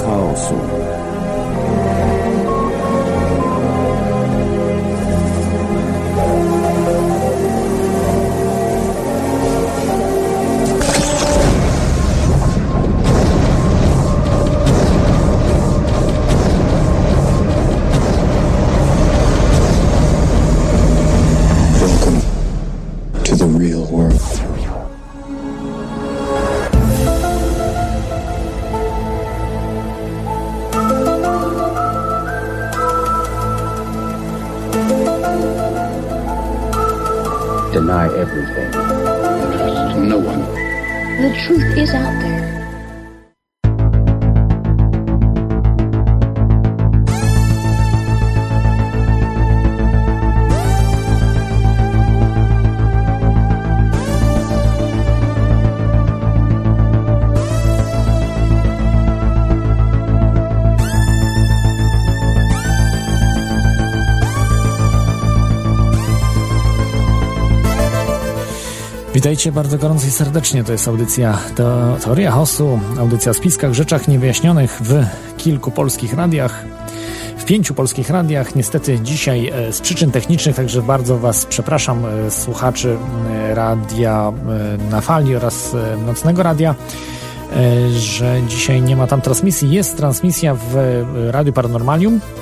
chaosu. Witajcie bardzo gorąco i serdecznie. To jest audycja to, Teoria Hosu, audycja o spiskach, rzeczach niewyjaśnionych w kilku polskich radiach. W pięciu polskich radiach. Niestety dzisiaj e, z przyczyn technicznych, także bardzo Was przepraszam, e, słuchaczy e, radia na fali oraz nocnego radia, że dzisiaj nie ma tam transmisji. Jest transmisja w Radiu Paranormalium E,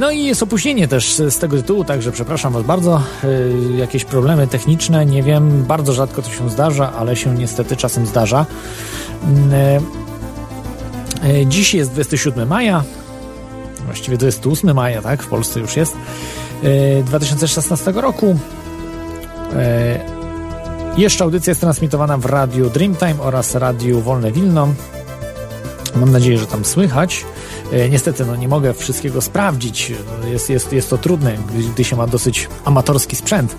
no i jest opóźnienie też z tego tytułu, także przepraszam Was bardzo. E, jakieś problemy techniczne, nie wiem, bardzo rzadko to się zdarza, ale się niestety czasem zdarza. Mm, e, dziś jest 27 maja, właściwie 28 maja, tak? W Polsce już jest. 2016 roku. Jeszcze audycja jest transmitowana w radiu Dreamtime oraz radiu Wolne Wilno. Mam nadzieję, że tam słychać. E, niestety, no nie mogę wszystkiego sprawdzić. Jest, jest, jest to trudne, gdy się ma dosyć amatorski sprzęt,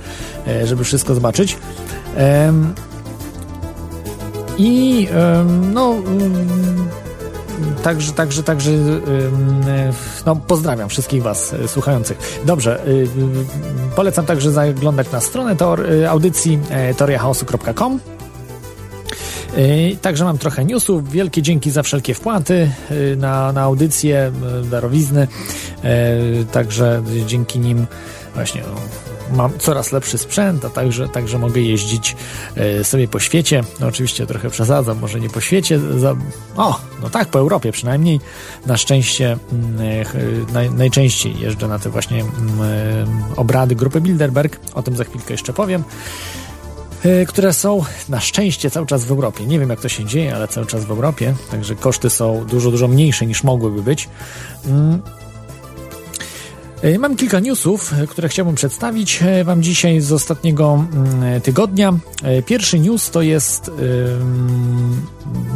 e, żeby wszystko zobaczyć. I no mm, Także, także, także no, pozdrawiam wszystkich Was e, słuchających. Dobrze, polecam także zaglądać na stronę tor, audycji toriachaosu.com Także mam trochę newsów. Wielkie dzięki za wszelkie wpłaty y, na, na y, darowizny. Także dzięki nim właśnie no, mam coraz lepszy sprzęt, a także, także mogę jeździć sobie po świecie. No, oczywiście trochę przesadzam, może nie po świecie, za, o, no tak, po Europie przynajmniej. Na szczęście mm, naj, najczęściej jeżdżę na te właśnie mm, obrady grupy Bilderberg. O tym za chwilkę jeszcze powiem. E, które są na szczęście cały czas w Europie. Nie wiem jak to się dzieje, ale cały czas w Europie, także koszty są dużo, dużo mniejsze niż mogłyby być. Mm. E, mam kilka newsów, e, które chciałbym przedstawić Wam dzisiaj z ostatniego mm, tygodnia. Pierwszy news to jest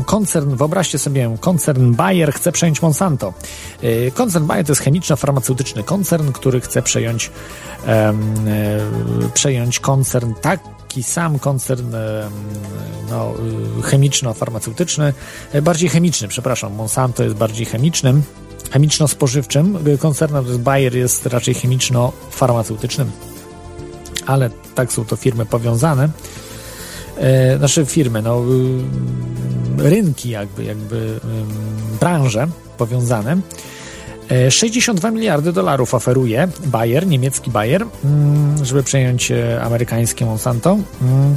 koncern, wyobraźcie sobie, koncern Bayer chce przejąć Monsanto. Koncern Bayer to jest chemiczno-farmaceutyczny koncern, który chce przejąć, przejąć koncern tak taki sam koncern no, chemiczno-farmaceutyczny, e, bardziej chemiczny, przepraszam, Monsanto jest bardziej chemicznym, chemiczno-spożywczym koncernem, to jest Bayer jest raczej chemiczno-farmaceutycznym, ale tak są to firmy powiązane. E, nasze firmy, no, rynki jakby, jakby branże powiązane. 62 e, miliardy dolarów oferuje Bayer, niemiecki Bayer, mm, żeby przejąć e, amerykańskie Monsanto. Mm.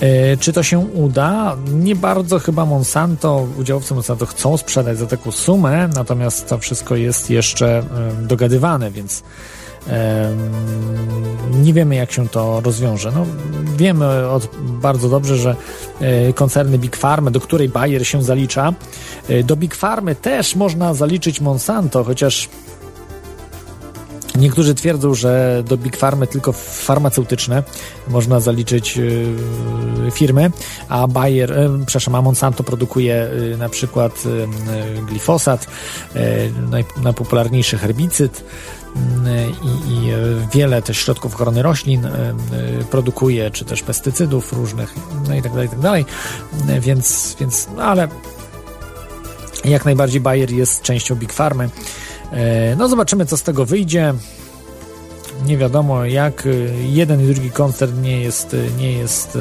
E, czy to się uda? Nie bardzo chyba Monsanto, udziałowcy Monsanto chcą sprzedać za taką sumę, natomiast to wszystko jest jeszcze dogadywane, więc nie wiemy, jak się to rozwiąże. No, wiemy od, bardzo dobrze, że e, koncerny Big Pharma, do której Bayer się zalicza, e, do Big Pharma też można zaliczyć Monsanto, chociaż Niektórzy twierdzą, że do Big Pharma tylko farmaceutyczne można zaliczyć yy, firmy, a Bayer, przepraszam, a Monsanto produkuje na przykład glifosat, naj, najpopularniejszy herbicyd, i, i, wiele też środków ochrony roślin produkuje, czy też pestycydów różnych, no i tak dalej, i tak dalej. Więc, więc no ale jak najbardziej Bayer jest częścią Big Farmy. No zobaczymy, co z tego wyjdzie. nie wiadomo jak. Jeden i drugi koncern nie jest, nie jest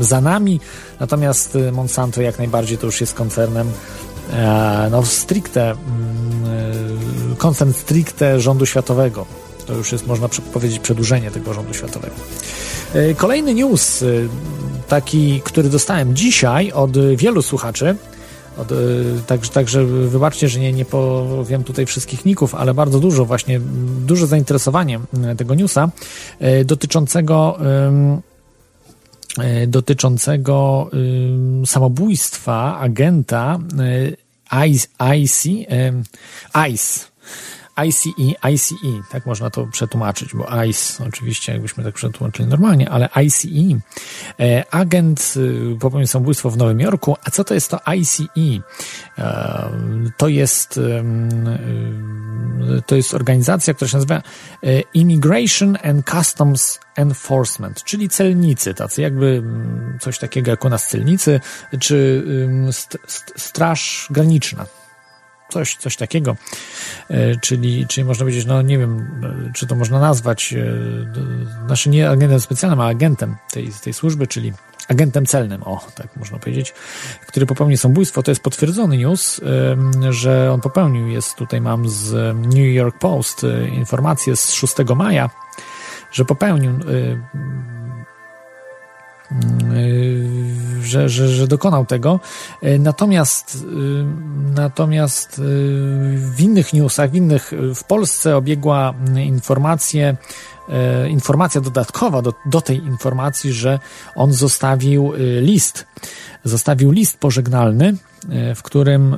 za nami, natomiast Monsanto jak najbardziej to już jest koncernem no stricte, mm, koncern stricte rządu światowego. To już jest, można powiedzieć, przedłużenie tego rządu światowego. Kolejny news, taki, który dostałem dzisiaj od wielu słuchaczy, od, także, także wybaczcie, że nie, nie powiem tutaj wszystkich ników, ale bardzo dużo właśnie, duże zainteresowanie tego newsa e, dotyczącego e, dotyczącego samobójstwa agenta ICE, ICE ICE, ICE, tak można to przetłumaczyć, bo ICE oczywiście jakbyśmy tak przetłumaczyli normalnie, ale ICE, e, agent y, popełnił samobójstwo w Nowym Jorku, a co to jest to ICE? E, to jest y, to jest organizacja, która się nazywa e, Immigration and Customs Enforcement, czyli celnicy, tacy jakby coś takiego jak u nas celnicy, czy st st Straż Graniczna, coś, coś takiego. E, czyli, czyli można powiedzieć, no nie wiem, czy to można nazwać, e, znaczy nie agentem specjalnym, a agentem tej, tej służby, czyli agentem celnym, o, tak można powiedzieć, który popełnił samobójstwo. To jest potwierdzony news, że on popełnił. Jest tutaj, mam z New York Post e, informację z 6 maja, że popełnił że, że, że dokonał tego. Y, natomiast, y, natomiast w innych newsach, w innych, w Polsce obiegła informację, informacja dodatkowa do, do tej informacji, że on zostawił list, zostawił list pożegnalny, w którym,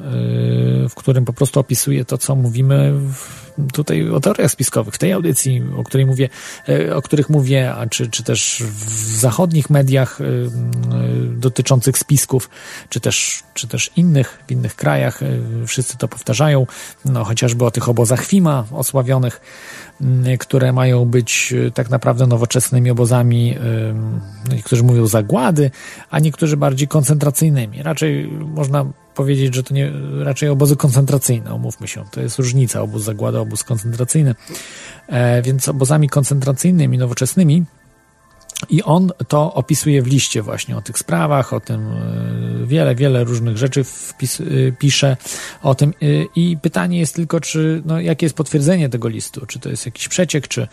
w którym po prostu opisuje to, co mówimy w, tutaj o teoriach spiskowych, w tej audycji, o której mówię, e, o których mówię, a czy, czy też w zachodnich mediach e, e, dotyczących spisków, czy też, czy też innych, w innych krajach, wszyscy to powtarzają, no chociażby o tych obozach FIMA osławionych, które mają być tak naprawdę nowoczesnymi obozami, niektórzy mówią zagłady, a niektórzy bardziej koncentracyjnymi. Raczej można powiedzieć, że to nie, raczej obozy koncentracyjne, omówmy się. To jest różnica, obóz zagłada, obóz koncentracyjny. E, więc obozami koncentracyjnymi, nowoczesnymi i on to opisuje w liście właśnie o tych sprawach, o tym e, wiele, wiele różnych rzeczy wpis, e, pisze o tym. E, I pytanie jest tylko, czy, no, jakie jest potwierdzenie tego listu? Czy to jest jakiś przeciek, czy,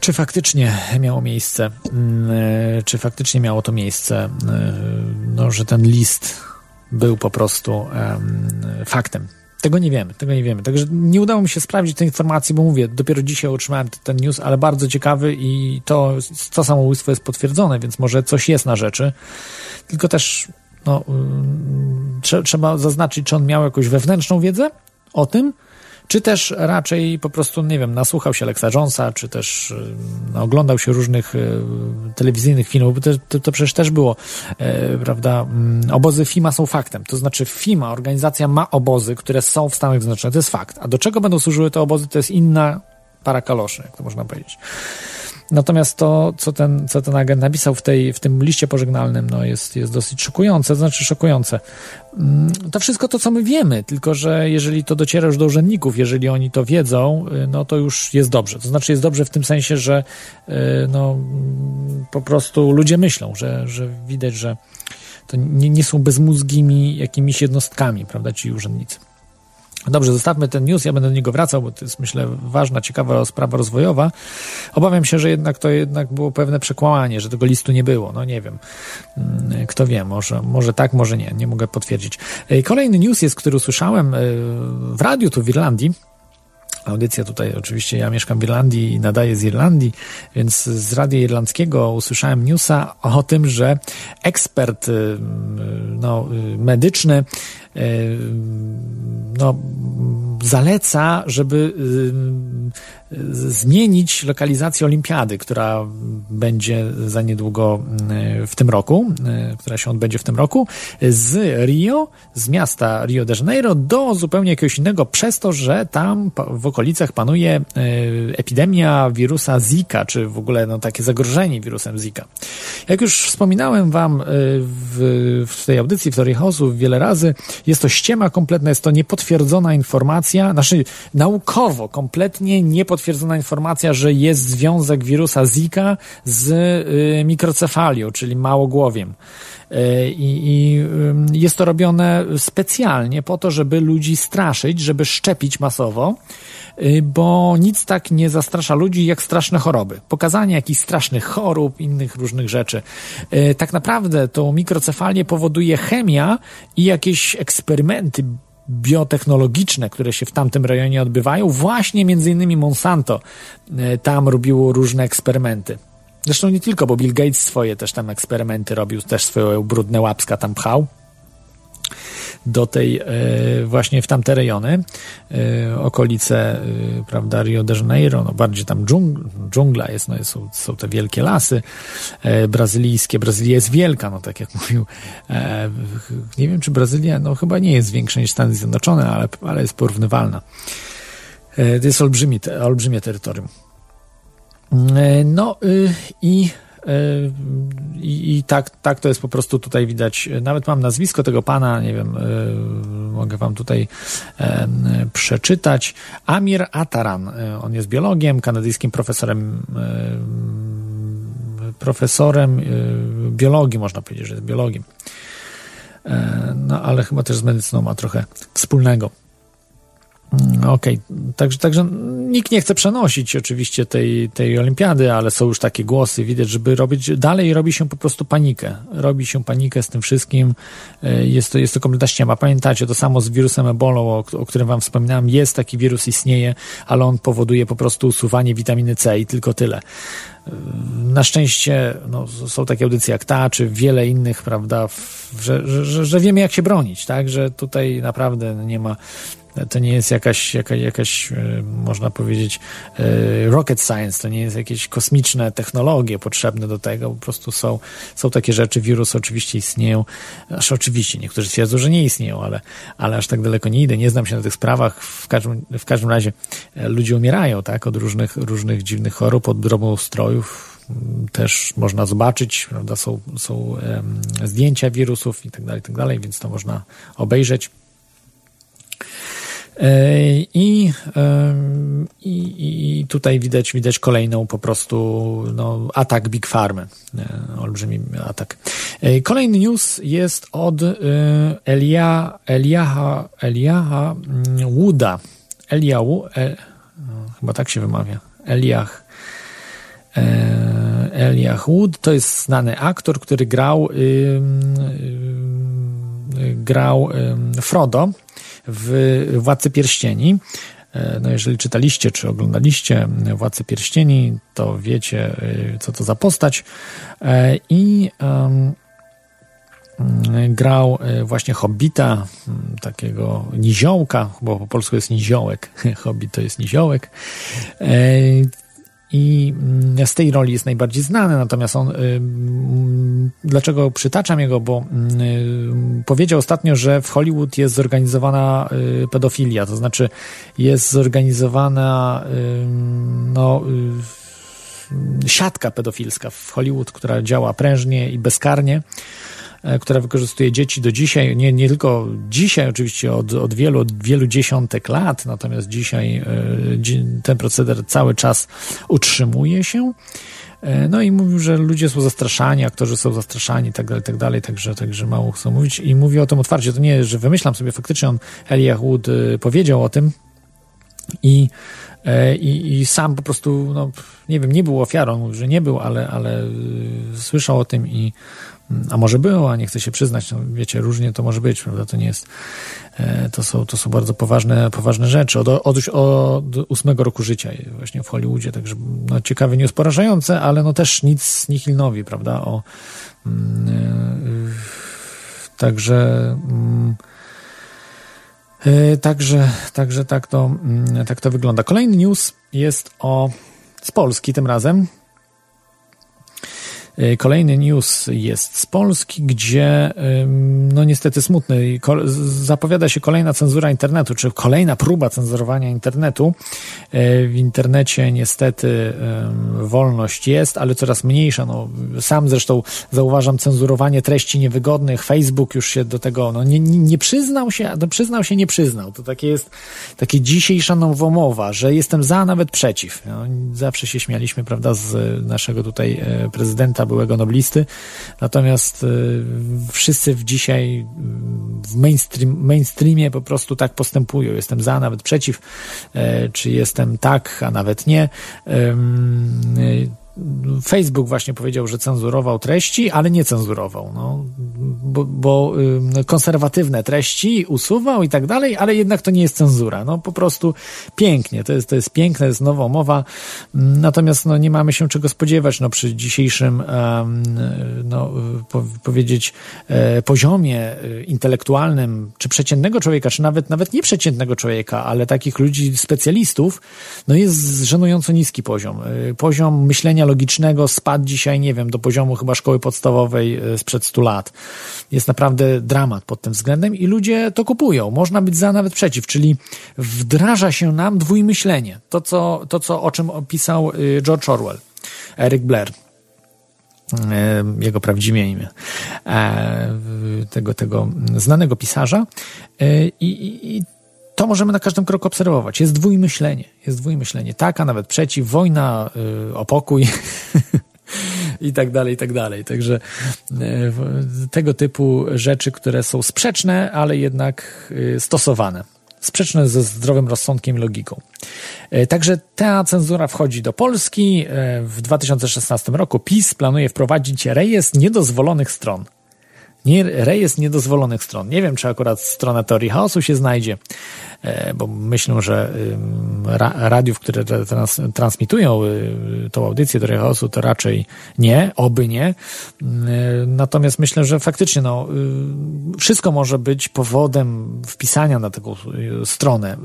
czy faktycznie miało miejsce, mm, czy faktycznie miało to miejsce, no, że ten list był po prostu um, faktem. Tego nie wiemy, tego nie wiemy. Także nie udało mi się sprawdzić tej informacji, bo mówię, dopiero dzisiaj otrzymałem ten news, ale bardzo ciekawy i to, to samobójstwo jest potwierdzone, więc może coś jest na rzeczy. Tylko też no, um, trzeba zaznaczyć, czy on miał jakąś wewnętrzną wiedzę o tym, czy też raczej po prostu, nie wiem, nasłuchał się Alexa Jonesa, czy też no, oglądał się różnych y, telewizyjnych filmów, bo to, to, to przecież też było, e, prawda, mm, obozy FIMA są faktem, to znaczy FIMA, organizacja ma obozy, które są w Stanach Zjednoczonych, to jest fakt, a do czego będą służyły te obozy, to jest inna para kaloszy, jak to można powiedzieć. Natomiast to, co ten, co ten agent napisał w, tej, w tym liście pożegnalnym, no jest, jest dosyć szokujące, to znaczy szokujące. Mm, to wszystko to, co my wiemy, tylko że jeżeli to dociera już do urzędników, jeżeli oni to wiedzą, y, no to już jest dobrze. To znaczy jest dobrze w tym sensie, że y, no, po prostu ludzie myślą, że, że widać, że to nie, nie są bezmózgimi jakimiś jednostkami, prawda, ci urzędnicy. Dobrze, zostawmy ten news, ja będę do niego wracał, bo to jest myślę ważna, ciekawa sprawa rozwojowa. Obawiam się, że jednak to jednak było pewne przekłamanie, że tego listu nie było. No nie wiem. Mm, kto wie, może, może tak, może nie. Nie mogę potwierdzić. Kolejny news jest, który usłyszałem e, w radiu tu w Irlandii. Audycja tutaj, oczywiście ja mieszkam w Irlandii i nadaję z Irlandii, więc z radia irlandzkiego usłyszałem newsa o tym, że ekspert y, no, y, medyczny no, zaleca, żeby zmienić lokalizację olimpiady, która będzie za niedługo w tym roku, która się odbędzie w tym roku, z Rio, z miasta Rio de Janeiro do zupełnie jakiegoś innego, przez to, że tam w okolicach panuje epidemia wirusa Zika, czy w ogóle no, takie zagrożenie wirusem Zika. Jak już wspominałem wam w, w tej audycji w Teorii Chaosu wiele razy, jest to ściema kompletna, jest to niepotwierdzona informacja, znaczy naukowo kompletnie niepotwierdzona informacja, że jest związek wirusa Zika z y, mikrocefalią, czyli małogłowiem. Y, I, I jest to robione specjalnie po to, żeby ludzi straszyć, żeby szczepić masowo. Y, bo nic tak nie zastrasza ludzi jak straszne choroby. Pokazanie jakichś strasznych chorób, innych różnych rzeczy. Y, tak naprawdę to mikrocefalię powoduje chemia i jakieś eksperymenty biotechnologiczne, które się w tamtym rejonie odbywają, właśnie między innymi Monsanto y, tam robiło różne eksperymenty. Zresztą nie tylko, bo Bill Gates swoje też tam eksperymenty robił, też swoje brudne łapska tam pchał do tej, e, właśnie w tamte rejony, e, okolice, e, prawda, Rio de Janeiro, no bardziej tam dżung, dżungla jest, no są, są te wielkie lasy brazylijskie. Brazylia jest wielka, no tak jak mówił. Nie wiem, czy Brazylia, no chyba nie jest większa niż Stany Zjednoczone, ale, ale jest porównywalna. To jest olbrzymi, olbrzymie terytorium. No y, i i, i, tak, tak to jest po prostu tutaj widać. Nawet mam nazwisko tego pana, nie wiem, e, mogę wam tutaj przeczytać. Amir Ataran. E, on jest biologiem, kanadyjskim profesorem profesorem e, biologii, można powiedzieć, że jest biologiem. No ale chyba też z medycyną ma trochę wspólnego. Mm, okej, okay. także, także nikt nie chce przenosić oczywiście tej, tej olimpiady, ale są już takie głosy, widać, żeby robić dalej, robi się po prostu panikę. Robi się panikę z tym wszystkim. E, jest to, jest to kompletna ściema. Pamiętacie, to samo z wirusem Ebola, o, o którym wam wspominałem, jest taki wirus, istnieje, ale on powoduje po prostu usuwanie witaminy C i tylko tyle. E, na szczęście no, są takie audycje jak ta, czy wiele innych, prawda, że, że, że wiemy jak się bronić, tak, że tutaj naprawdę nie ma to nie jest jakaś, jakaś, jakaś e, można powiedzieć, e, rocket science, to nie jest jakieś kosmiczne technologie potrzebne do tego, po prostu są, są takie rzeczy, wirusy oczywiście istnieją, aż oczywiście, niektórzy twierdzą, że nie istnieją, ale, ale aż tak daleko nie idę, nie znam się na tych sprawach, w każdym, w każdym razie e, ludzie umierają, tak, od różnych, różnych dziwnych chorób, od drobnoustrojów, też można zobaczyć, prawda, są, są um, zdjęcia wirusów i tak dalej, tak dalej, więc to można obejrzeć. E, I, i, I tutaj widać, widać kolejną po prostu no, atak Big Farmy. E, olbrzymi atak. E, kolejny news jest od Elia, Eliaha, Eliaha mm, Wooda. Elia, El, no, chyba tak się wymawia. Eliach. Eliach Wood to jest znany aktor, który grał grał Frodo w Władcy Pierścieni. E, no jeżeli czytaliście czy oglądaliście Władcy Pierścieni, to wiecie, e, co to za postać. E, I um, grał właśnie Hobbita, takiego niziołka, bo po polsku jest niziołek. Hobbit to jest niziołek i z tej roli jest najbardziej znany, natomiast on, dlaczego przytaczam jego, bo y, powiedział ostatnio, że w Hollywood jest zorganizowana y, pedofilia, to znaczy jest zorganizowana no, siatka pedofilska w Hollywood, która działa prężnie i bezkarnie E, która wykorzystuje dzieci do dzisiaj, nie, nie tylko dzisiaj, oczywiście od, od wielu, od wielu dziesiątek lat, natomiast dzisiaj e, ten proceder cały czas utrzymuje się. E, no i mówił, że ludzie są zastraszani, aktorzy są zastraszani tak dalej, tak dalej, także, także mało chcą mówić i mówi o tym otwarcie. To nie, że wymyślam sobie, faktycznie on, Elijah Wood powiedział o tym i, i, i sam po prostu, no, nie wiem, nie był ofiarą, że nie był, ale, ale słyszał o tym i a może było, a nie chcę się przyznać, no wiecie, różnie to może być, prawda, to nie jest, e, to są, to są bardzo poważne, poważne rzeczy, od, od, od ósmego roku życia właśnie w Hollywoodzie, także no, ciekawy news, porażające, ale no też nic nihilnowi, prawda, o mm, e, także mm, e, Także, także tak, to, mm, tak to wygląda. Kolejny news jest o z Polski tym razem. Kolejny news jest z Polski, gdzie no niestety smutny. Zapowiada się kolejna cenzura internetu, czy kolejna próba cenzurowania internetu. W internecie niestety wolność jest, ale coraz mniejsza. No, sam zresztą zauważam cenzurowanie treści niewygodnych. Facebook już się do tego no, nie, nie przyznał się, no, przyznał się, nie przyznał. To takie jest takie dzisiejsza nowomowa, że jestem za, nawet przeciw. No, zawsze się śmialiśmy, prawda, z naszego tutaj e, byłego noblisty. Natomiast e, wszyscy w dzisiaj w mainstream, mainstreamie po prostu tak postępują. Jestem za, nawet przeciw, e, czy jestem tak, a nawet nie. Facebook właśnie powiedział, że cenzurował treści, ale nie cenzurował, no, bo, bo konserwatywne treści usuwał i tak dalej, ale jednak to nie jest cenzura. No po prostu pięknie, to jest, to jest piękne, jest nowa mowa, natomiast no, nie mamy się czego spodziewać no, przy dzisiejszym, no, po, powiedzieć, e, poziomie e, intelektualnym, czy przeciętnego człowieka, czy nawet, nawet nieprzeciętnego człowieka, ale takich ludzi, specjalistów, no jest żenująco niski poziom. E, poziom myślenia logicznego spadł dzisiaj, nie wiem, do poziomu chyba szkoły podstawowej e, sprzed 100 lat. Jest naprawdę dramat pod tym względem i ludzie to kupują. Można być za, nawet przeciw, czyli wdraża się nam dwójmyślenie. To, co, to co, o czym opisał e, George Orwell, Eric Blair e, jego prawdziwe imię, tego, tego znanego pisarza. I, i, to możemy na każdym kroku obserwować. Jest dwójmyślenie. Jest dwójmyślenie. Tak, a nawet przeciw. Wojna y, o pokój. I tak dalej, i tak dalej. Także y, tego typu rzeczy, które są sprzeczne, ale jednak y, stosowane. Sprzeczne ze zdrowym rozsądkiem i logiką. Także ta cenzura wchodzi do Polski. W 2016 roku PiS planuje wprowadzić rejestr niedozwolonych stron nie, rejestr niedozwolonych stron. Nie wiem, czy akurat strona teorii chaosu się znajdzie, e, bo myślę, że radiów, które trans, transmitują y, tą audycję teorii chaosu, to raczej nie, oby nie. E, natomiast myślę, że faktycznie no, y, wszystko może być powodem wpisania na taką y, stronę.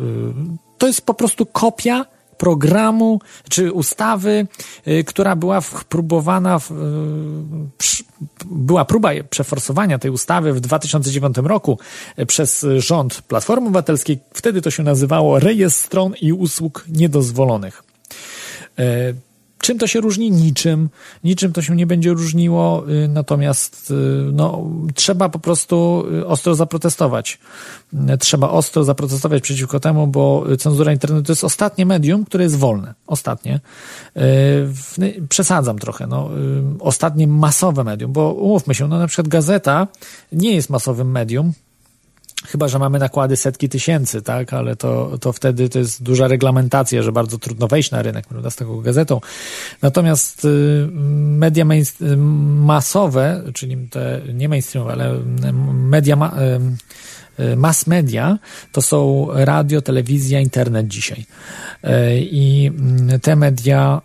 To jest po prostu kopia programu czy ustawy, y, która była próbowana, y, była próba przeforsowania tej ustawy w 2009 roku y, przez rząd Platformy Obywatelskiej. Wtedy to się nazywało Rejestr Stron i Usług Niedozwolonych. Czym to się różni? Niczym. Niczym to się nie będzie różniło, y, natomiast y, no, trzeba po prostu y, ostro zaprotestować. Trzeba ostro zaprotestować przeciwko temu, bo cenzura internetu to jest ostatnie medium, które jest wolne. Ostatnie. Przesadzam trochę. No, ostatnie masowe medium, bo umówmy się, no na przykład gazeta nie jest masowym medium, Chyba, że mamy nakłady setki tysięcy, tak, ale to, to wtedy to jest duża reglamentacja, że bardzo trudno wejść na rynek, prawda, z taką gazetą. Natomiast y, media masowe, czyli te nie mainstreamowe, ale media ma, y, mass media to są radio, telewizja, internet dzisiaj. Y, I te media,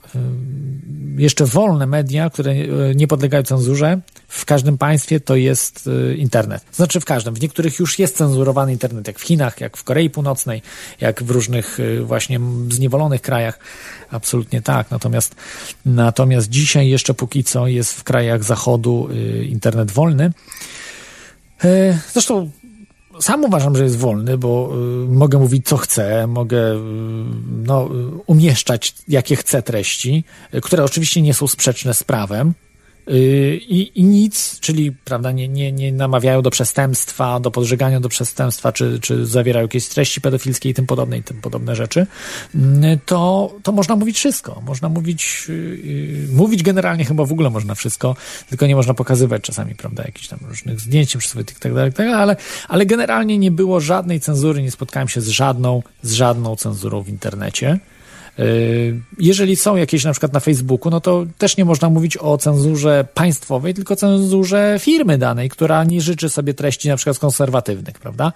jeszcze wolne media, które nie podlegają cenzurze, w każdym państwie to jest internet. Znaczy w każdym. W niektórych już jest cenzurowany internet, jak w Chinach, jak w Korei Północnej, jak w różnych właśnie zniewolonych krajach. Absolutnie tak. Natomiast, natomiast dzisiaj jeszcze póki co jest w krajach zachodu internet wolny. Zresztą sam uważam, że jest wolny, bo y, mogę mówić co chcę, mogę y, no, umieszczać jakie chcę treści, y, które oczywiście nie są sprzeczne z prawem, Y, I, I, nic, czyli prawda, nie, nie, nie namawiają do przestępstwa, do podżegania do przestępstwa, czy, czy zawierają jakieś treści pedofilskie i tym podobne, i tym podobne rzeczy, mm, to, to można mówić wszystko. Można mówić, yy, mówić generalnie chyba w ogóle można wszystko, tylko nie można pokazywać czasami, prawda, jakichś tam różnych zdjęć, przyzwoitych tak dalej, tak ale, ale generalnie nie było żadnej cenzury, nie spotkałem się z żadną, z żadną cenzurą w internecie. Y, jeżeli są jakieś na przykład na Facebooku, no to też nie można mówić o cenzurze państwowej, tylko cenzurze firmy danej, która nie życzy sobie treści na przykład konserwatywnych, prawda?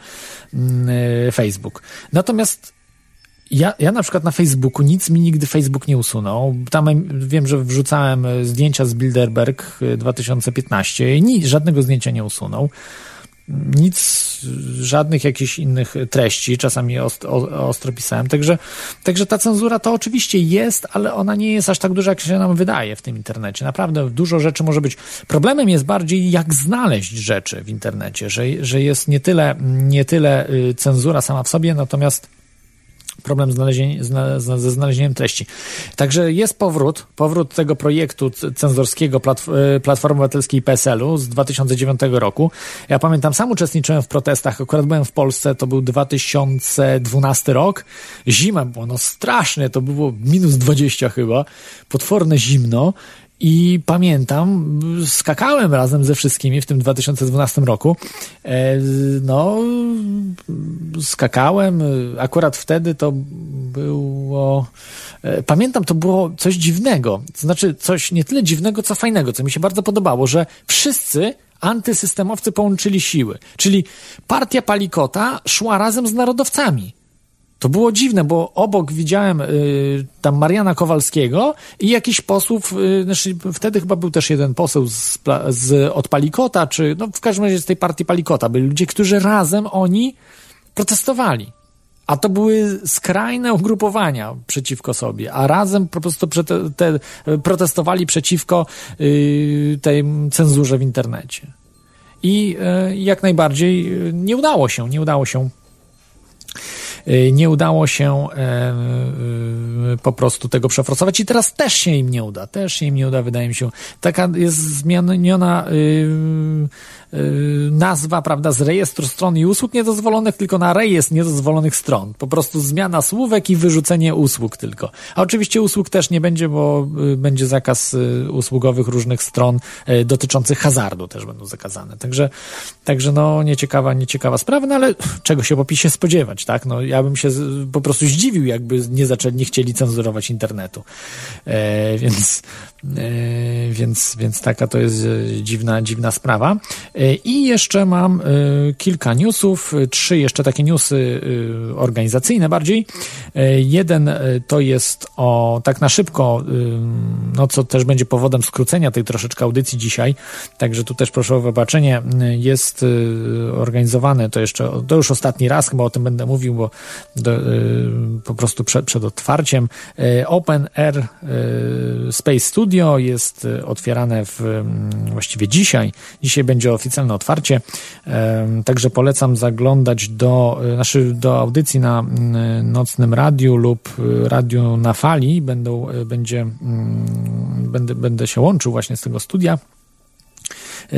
Mm, y, Facebook. Natomiast ja, ja na przykład na Facebooku nic mi nigdy Facebook nie usunął. Tam wiem, że wrzucałem zdjęcia z Bilderberg 2015 y, i żadnego zdjęcia nie usunął. Nic, żadnych jakichś innych treści, czasami ostro, ostro pisałem, także, także ta cenzura to oczywiście jest, ale ona nie jest aż tak duża, jak się nam wydaje w tym internecie. Naprawdę dużo rzeczy może być. Problemem jest bardziej, jak znaleźć rzeczy w internecie, że, że jest nie tyle, nie tyle y, cenzura sama w sobie, natomiast problem ze znalezieniem treści. Także jest powrót, powrót tego projektu cenzorskiego e, Platformy Obywatelskiej PSL-u z 2009 roku. Ja pamiętam, sam uczestniczyłem w protestach, akurat byłem w Polsce, to był 2012 rok. Zima była, no strasznie, to było minus 20 chyba, potworne zimno i pamiętam, skakałem razem ze wszystkimi w tym 2012 roku. E, no, skakałem. Akurat wtedy to było. E, pamiętam, to było coś dziwnego. To znaczy, coś nie tyle dziwnego, co fajnego, co mi się bardzo podobało, że wszyscy antysystemowcy połączyli siły. Czyli partia Palikota szła razem z narodowcami. To było dziwne, bo obok widziałem y, tam Mariana Kowalskiego i jakiś posłów, y, znaczy wtedy chyba był też jeden poseł z, z, od Palikota, czy no w każdym razie z tej partii Palikota, byli ludzie, którzy razem oni protestowali. A to były skrajne ugrupowania przeciwko sobie, a razem po prostu te, te, protestowali przeciwko y, tej cenzurze w internecie. I y, jak najbardziej y, nie udało się, nie udało się nie udało się e, y, po prostu tego przeforsować i teraz też się im nie uda, też się im nie uda, wydaje mi się. Taka jest zmieniona y, nazwa, prawda, z rejestru stron i usług niedozwolonych tylko na rejestr niedozwolonych stron. Po prostu zmiana słówek i wyrzucenie usług tylko. A oczywiście usług też nie będzie, bo będzie zakaz usługowych różnych stron dotyczących hazardu też będą zakazane. Także, także no nieciekawa, nieciekawa sprawa, no ale czego się po PiSie spodziewać, tak? No ja bym się po prostu zdziwił, jakby nie zaczęli, nie chcieli cenzurować internetu. E, więc, e, więc, więc taka to jest e, dziwna, dziwna sprawa. E, I jeszcze mam e, kilka newsów, trzy jeszcze takie newsy e, organizacyjne bardziej. jeden to jest o, tak na szybko, no co też będzie powodem skrócenia tej troszeczkę audycji dzisiaj, także tu też proszę o wybaczenie, jest organizowane, to jeszcze, to już ostatni raz chyba o tym będę mówił, bo do, po prostu przed, przed otwarciem. Open Air Space Studio jest otwierane w, właściwie dzisiaj. Dzisiaj będzie oficjalne otwarcie, także polecam zaglądać do, znaczy do audycji na mm, nocnym radiu lub radiu na fali. Będą, będzie, mm, będę, będę się łączył właśnie z tego studia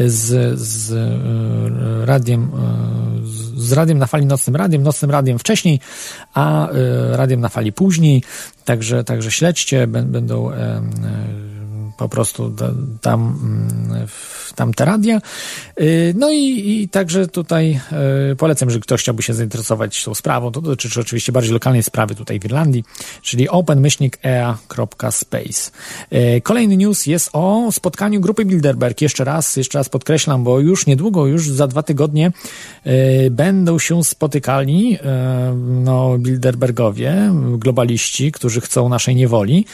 z, z e, radiem, e, z radiem na fali nocnym radiem, nocnym radiem wcześniej, a e, radiem na fali później. Także, także śledźcie, będą po prostu tam, mm, tam te radia. Y, no i, i także tutaj y, polecam, że ktoś chciałby się zainteresować tą sprawą, to dotyczy oczywiście bardziej lokalnej sprawy tutaj w Irlandii, czyli open-ea.space. Y, kolejny news jest o spotkaniu grupy Bilderberg. Jeszcze raz, jeszcze raz podkreślam, bo już niedługo, już za dwa tygodnie będą się spotykali no, Bilderbergowie, globaliści, którzy chcą naszej niewoli.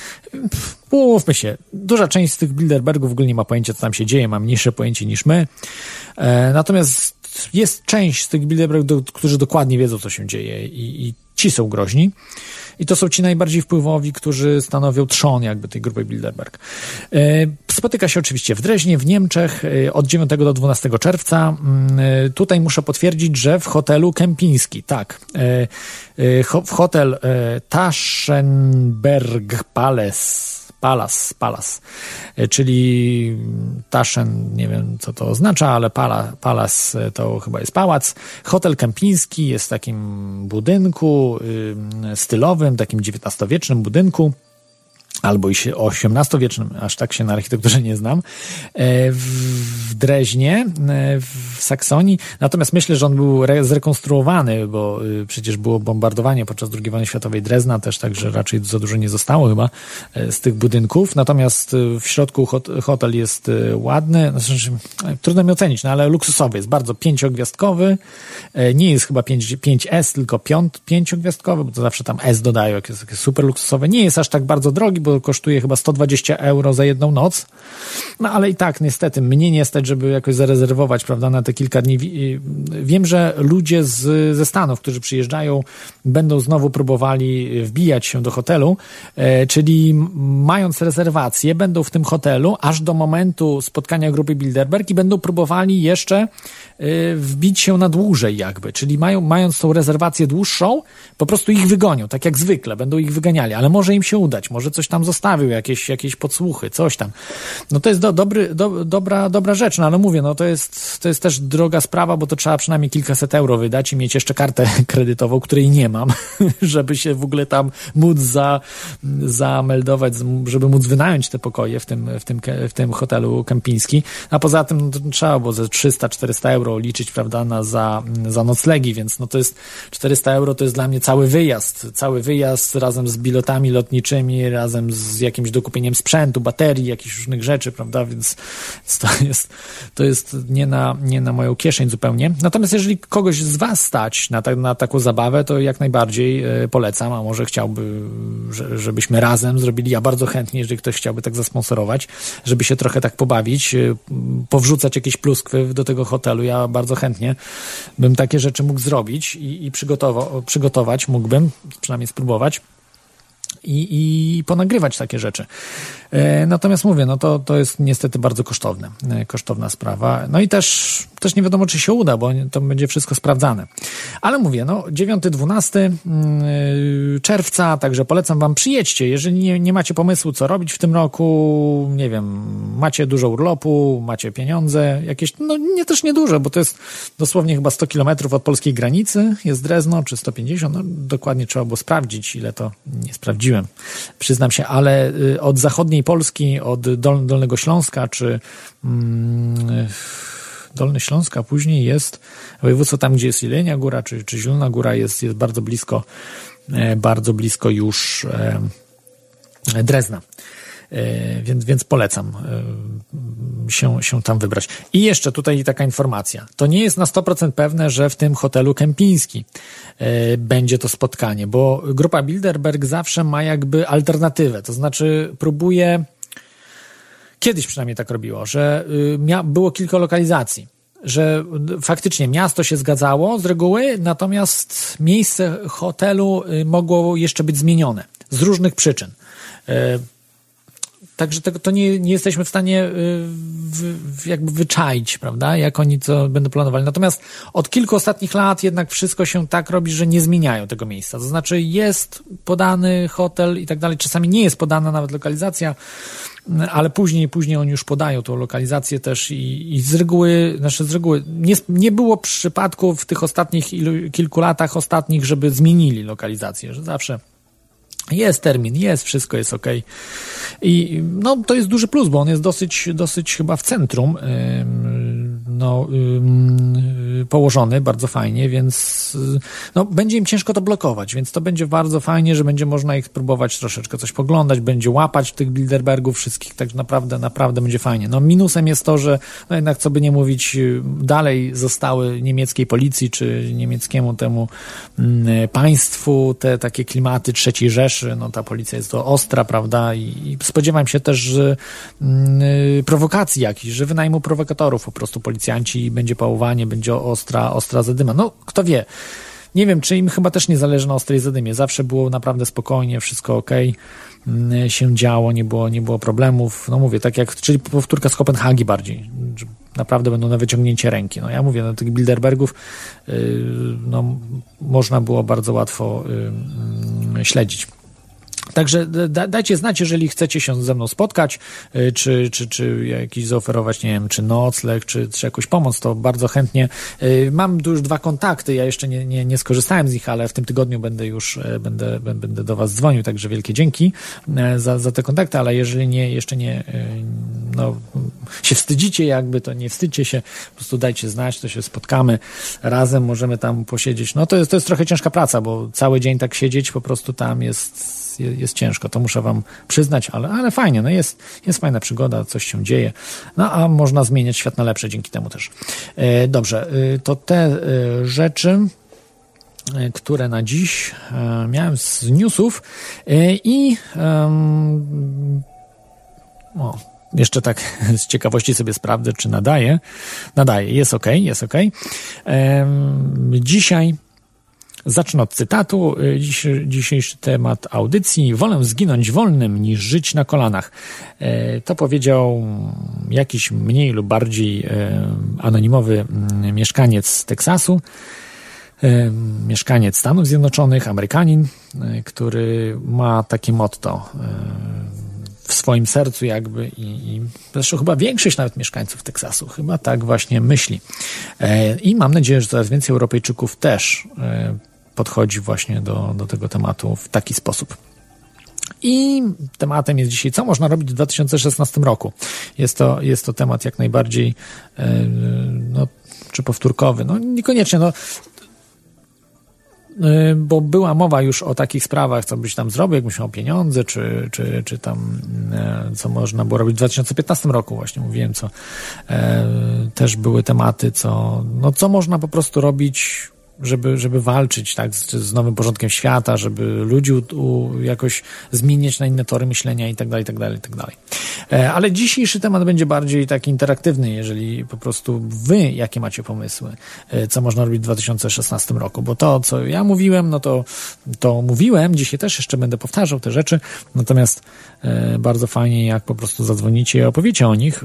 Mówmy się, duża część z tych Bilderbergów w ogóle nie ma pojęcia, co tam się dzieje, ma mniejsze pojęcie niż my. E, natomiast jest część z tych Bilderbergów, którzy dokładnie wiedzą, co się dzieje i, i ci są groźni. I to są ci najbardziej wpływowi, którzy stanowią trzon jakby tej grupy Bilderberg. E, spotyka się oczywiście w Dreźnie, w Niemczech e, od 9 do 12 czerwca. Mm, e, tutaj muszę potwierdzić, że w hotelu Kempinski, tak. W hotel Taschenberg Palace Palas, Palas, e, czyli Taszen, nie wiem co to oznacza, ale Pala, Palas e, to chyba jest pałac. Hotel kempiński jest w takim budynku stylowym, takim XIX-wiecznym budynku albo i XVIII-wiecznym, aż tak się na architekturze nie znam, e, w Dreźnie, e, w Saksonii. Natomiast myślę, że on był zrekonstruowany, bo y, przecież było bombardowanie podczas II wojny światowej Drezna też, także raczej za dużo nie zostało chyba e, z tych budynków. Natomiast y, w środku hotel jest y, ładny, znaczy, trudno mi ocenić, no ale luksusowy, jest bardzo pięciogwiazdkowy. Nie jest chyba 5, 5S, tylko piąt, pięciogwiazdkowy, bo to zawsze tam S dodają, jak jest, jest super luksusowe. Nie jest aż tak bardzo drogi, bo kosztuje chyba 120 euro za jedną noc. No ale i tak, niestety, mnie nie stać, żeby jakoś zarezerwować, prawda, na te kilka dni. Wiem, że ludzie z, ze Stanów, którzy przyjeżdżają, będą znowu próbowali wbijać się do hotelu, e, czyli mając rezerwację, będą w tym hotelu aż do momentu spotkania grupy Bilderberg i będą próbowali jeszcze e, wbić się na dłużej jakby, czyli mają, mając tą rezerwację dłuższą, po prostu ich wygonią, tak jak zwykle, będą ich wyganiali, ale może im się udać, może coś tam zostawił, jakieś, jakieś podsłuchy, coś tam. No to jest do, dobry, do, dobra, dobra rzecz, no ale mówię, no to jest, to jest też droga sprawa, bo to trzeba przynajmniej kilkaset euro wydać i mieć jeszcze kartę kredytową, której nie mam, żeby się w ogóle tam móc za, zameldować, żeby móc wynająć te pokoje w tym, w tym, w tym hotelu kempiński. A poza tym no, trzeba było ze 300-400 euro liczyć, prawda, na, za, za noclegi, więc no to jest 400 euro to jest dla mnie cały wyjazd, cały wyjazd razem z bilotami lotniczymi, razem z jakimś dokupieniem sprzętu, baterii, jakichś różnych rzeczy, prawda, więc to jest, to jest nie na, nie na moją kieszeń zupełnie. Natomiast jeżeli kogoś z Was stać na, ta, na taką zabawę, to jak najbardziej e, polecam, a może chciałby, żebyśmy razem zrobili, ja bardzo chętnie, jeżeli ktoś chciałby tak zasponsorować, żeby się trochę tak pobawić, e, powrzucać jakieś pluskwy do tego hotelu, ja bardzo chętnie bym takie rzeczy mógł zrobić i, i przygotowa- przygotować, mógłbym przynajmniej spróbować i, i ponagrywać takie rzeczy. E, natomiast mówię, no to, to jest niestety bardzo kosztowne, e, kosztowna sprawa. No i też, też nie wiadomo, czy się uda, bo to będzie wszystko sprawdzane. Ale mówię, no 9-12 mm, e, czerwca, także polecam wam, przyjedźcie. Jeżeli nie, nie macie pomysłu, co robić w tym roku, nie wiem, macie dużo urlopu, macie pieniądze, jakieś, no nie też nieduże, bo to jest dosłownie chyba 100 kilometrów od polskiej granicy, jest Drezno, czy 150, no dokładnie trzeba było sprawdzić, ile to nie sprawdziłem, przyznam się, ale y, od zachodniej zachodniej Polski, od Dol Dolnego Śląska, czy mm, Dolny Śląsk, a później jest województwo tam, gdzie jest Jelenia Góra, czy, czy Zielona Góra, jest, jest bardzo blisko, e, bardzo blisko już e, Drezna. E, więc, więc polecam się, się tam wybrać. I jeszcze tutaj taka informacja. To nie jest na 100% pewne, że w tym hotelu kempiński będzie to spotkanie, bo grupa Bilderberg zawsze ma jakby alternatywę, to znaczy próbuje, kiedyś przynajmniej tak robiło, że y, było kilka lokalizacji że faktycznie miasto się zgadzało z reguły, natomiast miejsce hotelu y, mogło jeszcze być zmienione z różnych przyczyn. Także tego, to nie, nie jesteśmy w stanie y, w, jakby wyczaić, prawda, jak oni to będą planowali. Natomiast od kilku ostatnich lat jednak wszystko się tak robi, że nie zmieniają tego miejsca. To znaczy jest podany hotel i tak dalej. Czasami nie jest podana nawet lokalizacja, ale później, później oni już podają tą lokalizację też i, i z reguły, znaczy z reguły nie, nie było przypadków w tych ostatnich ilu, kilku latach ostatnich, żeby zmienili lokalizację, że zawsze jest termin, jest, wszystko jest ok. I no, to jest duży plus, bo on jest dosyć, dosyć chyba w centrum no, położony bardzo fajnie, więc no, będzie im ciężko to blokować, więc to będzie bardzo fajnie, że będzie można ich spróbować troszeczkę coś poglądać, będzie łapać tych Bilderbergów wszystkich, tak naprawdę, naprawdę będzie fajnie. No, minusem jest to, że no, jednak, co by nie mówić, dalej zostały niemieckiej policji, czy niemieckiemu temu państwu te takie klimaty trzeciej Rzeszy, no ta policja jest to ostra, prawda, i, i spodziewam się też, że yy, prowokacji jakichś, że wynajmu prowokatorów po prostu policjanci i będzie pałowanie, będzie ostra, ostra zadyma. No, kto wie. Nie wiem, czy im chyba też nie zależy na ostrej zadymie. Zawsze było naprawdę spokojnie, wszystko ok mm, się działo, nie było, nie było problemów. No mówię, tak jak, czyli powtórka z Kopenhagi bardziej. Naprawdę będą na wyciągnięcie ręki. No ja mówię, no tych Bilderbergów yy, no, można było bardzo łatwo yy, śledzić. Także dajcie znać, jeżeli chcecie się ze mną spotkać, y, czy, czy, czy jakiś zaoferować, nie wiem, czy nocleg, czy, czy jakąś pomoc, to bardzo chętnie. Y, mam tu już dwa kontakty, ja jeszcze nie, nie, nie skorzystałem z nich, ale w tym tygodniu będę już, e, będę, będę do Was dzwonił, także wielkie dzięki e, za, za te kontakty, ale jeżeli nie, jeszcze nie, e, no, się wstydzicie jakby, to nie wstydźcie się, po prostu dajcie znać, to się spotkamy razem, możemy tam posiedzieć. No to jest, to jest trochę ciężka praca, bo cały dzień tak siedzieć po prostu tam jest jest, ciężko, to muszę wam przyznać, ale, ale fajnie, no jest, jest fajna przygoda, coś się dzieje, no a można zmieniać świat na lepsze dzięki temu też. E, dobrze, e, to te e, rzeczy które na dziś miałem z newsów i o, jeszcze tak z ciekawości sobie sprawdzę, czy nadaje. Nadaje, jest ok, jest ok. Dzisiaj zacznę od cytatu. Dziś, dzisiejszy temat audycji. Wolę zginąć wolnym niż żyć na kolanach. E, to powiedział jakiś mniej lub bardziej anonimowy mm, mieszkaniec z Teksasu mieszkaniec Stanów Zjednoczonych, Amerykanin, e, który ma takie motto w swoim sercu jakby i, i zresztą chyba większość nawet mieszkańców Teksasu chyba tak właśnie myśli. E, I mam nadzieję, że coraz więcej Europejczyków też e, podchodzi właśnie do, do tego tematu w taki sposób. I tematem jest dzisiaj, co można robić w 2016 roku. Jest to, jest to temat jak najbardziej, e, no, czy powtórkowy. No, niekoniecznie, no, Y, bo była mowa już o takich sprawach, co byś tam zrobił, jakbyś miał pieniądze, czy, czy, czy tam, e, co można było robić w 2015 roku, właśnie mówiłem, co też były tematy, co, no, co można po prostu robić żeby, żeby walczyć tak, z, z nowym porządkiem świata, żeby ludzi u, u, jakoś zmieniać na inne tory myślenia i tak dalej, tak dalej, tak dalej. E, ale dzisiejszy temat będzie bardziej taki interaktywny, jeżeli po prostu wy jakie macie pomysły, e, co można robić w 2016 roku, bo to, co ja mówiłem, no to, to mówiłem, dzisiaj też jeszcze będę powtarzał te rzeczy, natomiast e, bardzo fajnie, jak po prostu zadzwonicie i opowiecie o nich.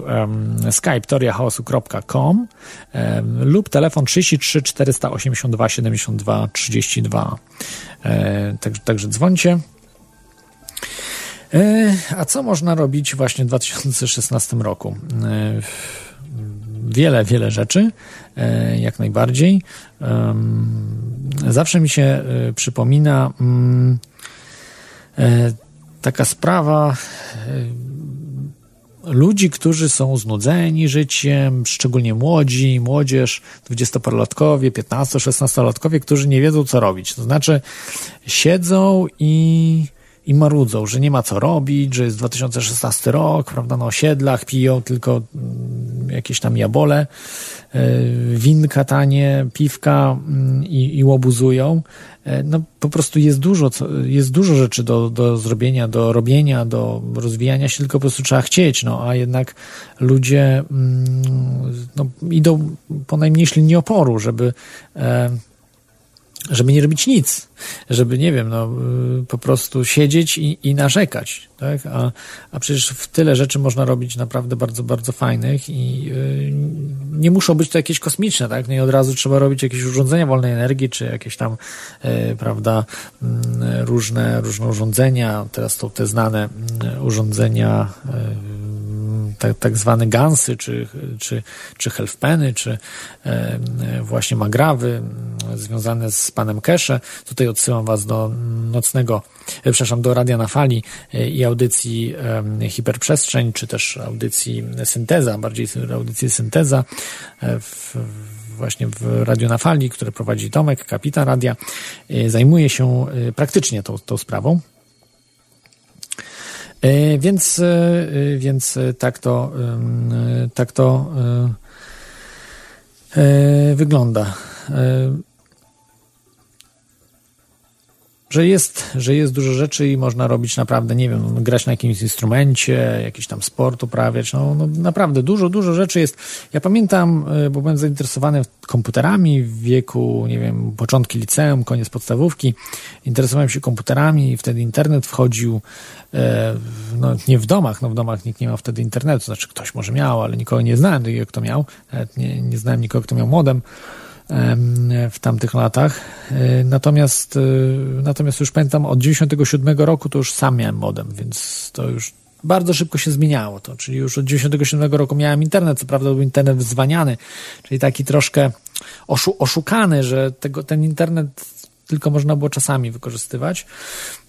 Skype toriachaosu.com lub telefon 33 482 72 32. Także, także dzwońcie. E, a co można robić właśnie w 2016 roku? E, wiele, wiele rzeczy, e, jak najbardziej. Zawsze mi się przypomina mm, taka sprawa ludzi, którzy są znudzeni życiem, szczególnie młodzi, młodzież, dwudziestoparolatkowie, piętnasto, szesnastolatkowie, którzy nie wiedzą, co robić. To znaczy, siedzą i i marudzą, że nie ma co robić, że jest 2016 rok, prawda, na osiedlach piją tylko mm, jakieś tam jabole, e, winka tanie, piwka mm, i, i łobuzują. E, no po prostu jest dużo, jest dużo rzeczy do, do zrobienia, do robienia, do rozwijania się, tylko po prostu trzeba chcieć, no a jednak ludzie mm, no, idą po najmniejszej linii oporu, żeby e, żeby nie robić nic, żeby, nie wiem, no, y, po prostu siedzieć i, i narzekać, tak? A, a przecież w tyle rzeczy można robić naprawdę bardzo, bardzo fajnych i yy, nie muszą być to jakieś kosmiczne, tak? Nie od razu trzeba robić jakieś urządzenia wolnej energii, czy jakieś tam, yy, prawda, yy, różne, różne urządzenia, teraz to te znane mm, urządzenia, tak, tak zwane gansy, czy, czy, czy helfpeny, czy e, właśnie magrawy związane z panem Kesze. Tutaj odsyłam was do nocnego, e, przepraszam, do Radia na Fali e, i audycji Hiperprzestrzeń, czy też audycji Synteza, bardziej audycji Synteza w, właśnie w Radio na Fali, które prowadzi Tomek, kapitan radia, zajmuje się praktycznie tą, tą sprawą. E, więc, e, e, więc tak to, tak to wygląda. Że jest, że jest dużo rzeczy i można robić naprawdę, nie wiem, grać na jakimś instrumencie, jakiś tam sport uprawiać, no, no naprawdę dużo, dużo rzeczy jest. Ja pamiętam, bo byłem zainteresowany komputerami w wieku, nie wiem, początki liceum, koniec podstawówki, interesowałem się komputerami i wtedy internet wchodził, E, no, nie w domach, no w domach nikt nie miał wtedy internetu, znaczy ktoś może miał, ale nikogo nie znałem kto miał, nie, nie znałem nikogo, kto miał modem w tamtych latach. E, natomiast, e, natomiast już pamiętam, od 97 roku to już sam miałem modem, więc to już bardzo szybko się zmieniało to, czyli już od 97 roku miałem internet, co prawda był internet wzwaniany, czyli taki troszkę oszu oszukany, że tego, ten internet tylko można było czasami wykorzystywać.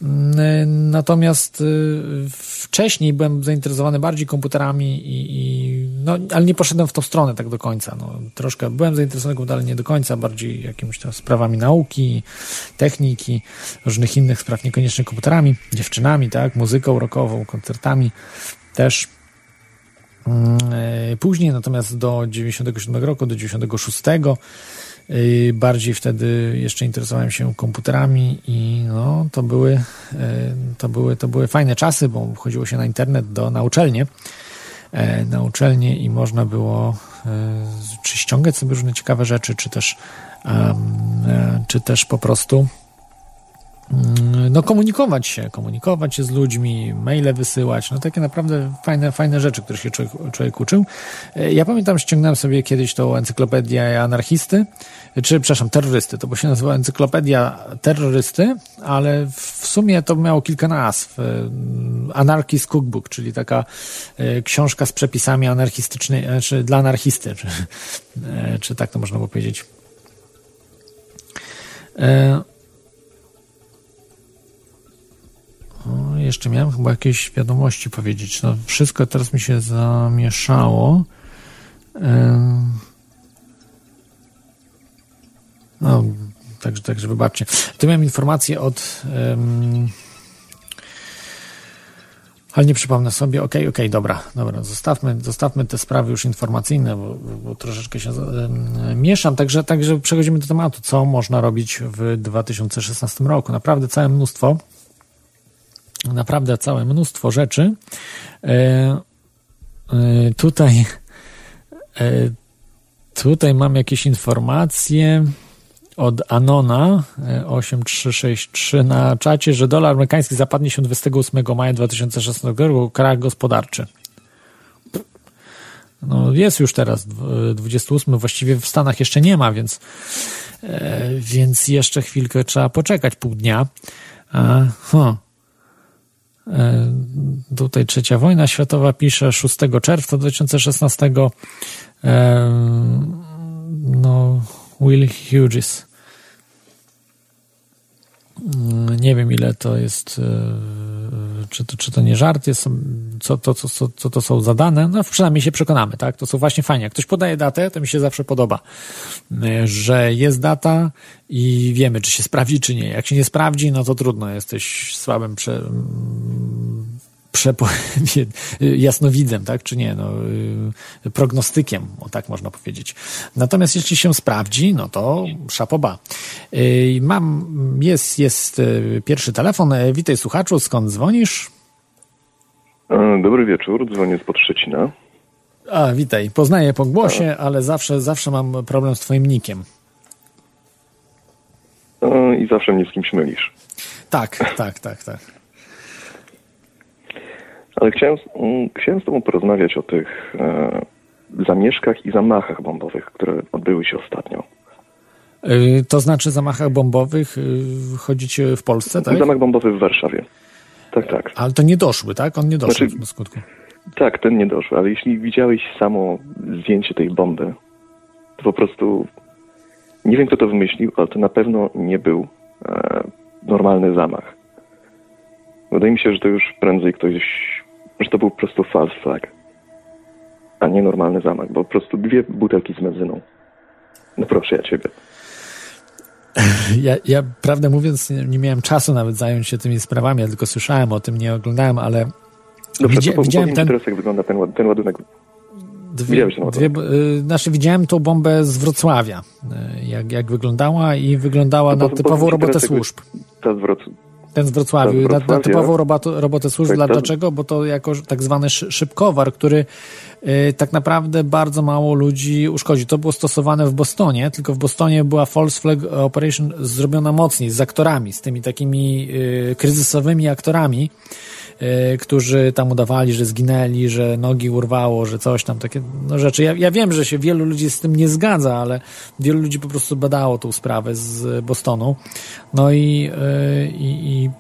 Mm, natomiast y, wcześniej byłem zainteresowany bardziej komputerami i, i no, ale nie poszedłem w tą stronę tak do końca. No, troszkę byłem zainteresowany komputerami, nie do końca, bardziej jakimiś tam sprawami nauki, techniki, różnych innych spraw, niekoniecznie komputerami, dziewczynami, tak, muzyką rockową, koncertami też. Mm, e, później natomiast do 97 roku, do 96 bardziej wtedy jeszcze interesowałem się komputerami i no, to były, to były, to były fajne czasy, bo chodziło się na internet do, na uczelnię, na uczelnię i można było czy ściągać sobie różne ciekawe rzeczy, czy też, czy też po prostu no komunikować się, komunikować się z ludźmi, maile wysyłać, no takie naprawdę fajne, fajne rzeczy, które się człowiek, człowiek uczył. E, ja pamiętam, ściągnąłem sobie kiedyś tą encyklopedię anarchisty, czy przepraszam, terrorysty, to bo się nazywa encyklopedia terrorysty, ale w sumie to miało kilka nazw. E, Anarchist Cookbook, czyli taka e, książka z przepisami anarchistycznej, czy dla anarchisty, czy, czy tak to można było powiedzieć. O, jeszcze miałem chyba jakieś wiadomości powiedzieć. No, wszystko teraz mi się zamieszało. No, także, także wybaczcie. Tu miałem informację od. Ale nie przypomnę sobie, okej, okay, okej, okay, dobra, dobra, zostawmy, zostawmy te sprawy już informacyjne, bo, bo troszeczkę się mieszam, także, także przechodzimy do tematu, co można robić w 2016 roku. Naprawdę całe mnóstwo naprawdę całe mnóstwo rzeczy. E, e, tutaj, e, tutaj mam jakieś informacje od Anona 8363 na czacie, że dolar amerykański zapadnie się 28 maja 2016 roku, krach gospodarczy. No jest już teraz 28, właściwie w Stanach jeszcze nie ma, więc, więc jeszcze chwilkę trzeba poczekać, pół dnia. huh. E, tutaj trzecia wojna światowa pisze 6 czerwca 2016 e, no Will Hughes nie wiem ile to jest e, czy to, czy to nie żart jest co to, co, co, co to są zadane no przynajmniej się przekonamy tak? To są właśnie fajnie. Jak ktoś podaje datę to mi się zawsze podoba że jest data i wiemy, czy się sprawdzi, czy nie. Jak się nie sprawdzi, no to trudno, jesteś słabym prze, przepo, jasnowidzem, tak, czy nie, no, y, prognostykiem, o tak można powiedzieć. Natomiast jeśli się sprawdzi, no to szapoba. Y, mam, jest, jest y, pierwszy telefon. E, witaj słuchaczu, skąd dzwonisz? E, dobry wieczór, dzwonię z Podszczecina. A, witaj. Poznaję po głosie, ale zawsze, zawsze mam problem z twoim nikiem. No, I zawsze mnie z kimś mylisz. Tak, tak, tak, tak. Ale chciałem, mm, chciałem z Tobą porozmawiać o tych e, zamieszkach i zamachach bombowych, które odbyły się ostatnio. Yy, to znaczy zamachach bombowych yy, chodzicie w Polsce, tak? Zamach bombowy w Warszawie. Tak, tak. Ale to nie doszły, tak? On nie doszedł znaczy, do skutku. Tak, ten nie doszły, ale jeśli widziałeś samo zdjęcie tej bomby, to po prostu nie wiem, kto to wymyślił, ale to na pewno nie był e, normalny zamach. Wydaje mi się, że to już prędzej ktoś, że to był po prostu false flag, a nie normalny zamach, bo po prostu dwie butelki z benzyną. No proszę ja ciebie. Ja, ja prawdę mówiąc, nie, nie, miałem czasu nawet zająć się tymi sprawami, ja tylko słyszałem o tym, nie oglądałem, ale Dobrze, to widziałem ten... teraz, jak wygląda ten, ten ładunek Dwie, dwie, y, znaczy widziałem tą bombę z Wrocławia, y, jak, jak wyglądała i wyglądała no, na typową robotę służb. Ta zwrot, ten z Wrocławiu, na, na typową robotę, robotę służb. Tak, Dlaczego? Bo to jako tak zwany szybkowar, który y, tak naprawdę bardzo mało ludzi uszkodzi. To było stosowane w Bostonie, tylko w Bostonie była false flag operation zrobiona mocniej, z aktorami, z tymi takimi y, kryzysowymi aktorami, którzy tam udawali, że zginęli, że nogi urwało, że coś tam, takie no, rzeczy. Ja, ja wiem, że się wielu ludzi z tym nie zgadza, ale wielu ludzi po prostu badało tą sprawę z Bostonu. No i, y, i, i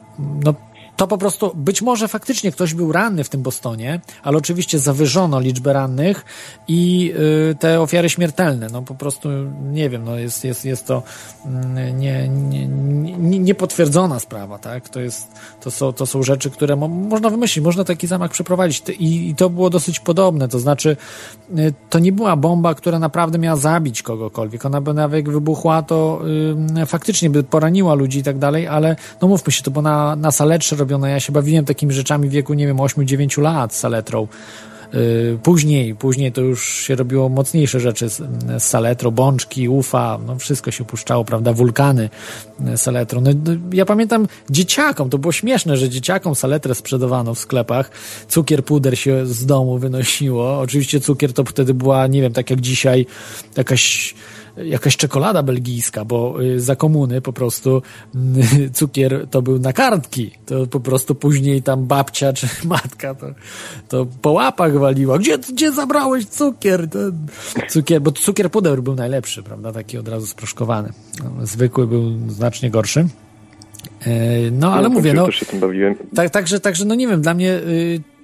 no, to po prostu być może faktycznie ktoś był ranny w tym Bostonie, ale oczywiście zawyżono liczbę rannych i y, te ofiary śmiertelne. No po prostu nie wiem, no jest, jest, jest to mm, nie, nie, nie, niepotwierdzona sprawa, tak? To, jest, to, są, to są rzeczy, które mo można wymyślić, można taki zamach przeprowadzić I, i to było dosyć podobne, to znaczy y, to nie była bomba, która naprawdę miała zabić kogokolwiek. Ona by nawet wybuchła, to y, faktycznie by poraniła ludzi i tak dalej, ale no mówmy się, to było na, na saletrze robione. Ja się bawiłem takimi rzeczami w wieku, nie wiem, 8-9 lat saletrą. Później, później to już się robiło mocniejsze rzeczy z, saletro, bączki, ufa, no wszystko się puszczało, prawda, wulkany saletro. No, ja pamiętam dzieciakom, to było śmieszne, że dzieciakom saletrę sprzedawano w sklepach, cukier, puder się z domu wynosiło. Oczywiście cukier to wtedy była, nie wiem, tak jak dzisiaj, jakaś jakaś czekolada belgijska, bo y, za komuny po prostu y, cukier to był na kartki. To po prostu później tam babcia czy matka to, to po łapach waliła. Gdzie, gdzie zabrałeś cukier? To cukier? Bo cukier pudeł był najlepszy, prawda? Taki od razu sproszkowany. No, zwykły był znacznie gorszy. E, no, ale no, mówię, no. Tak, także, także, no nie wiem, dla mnie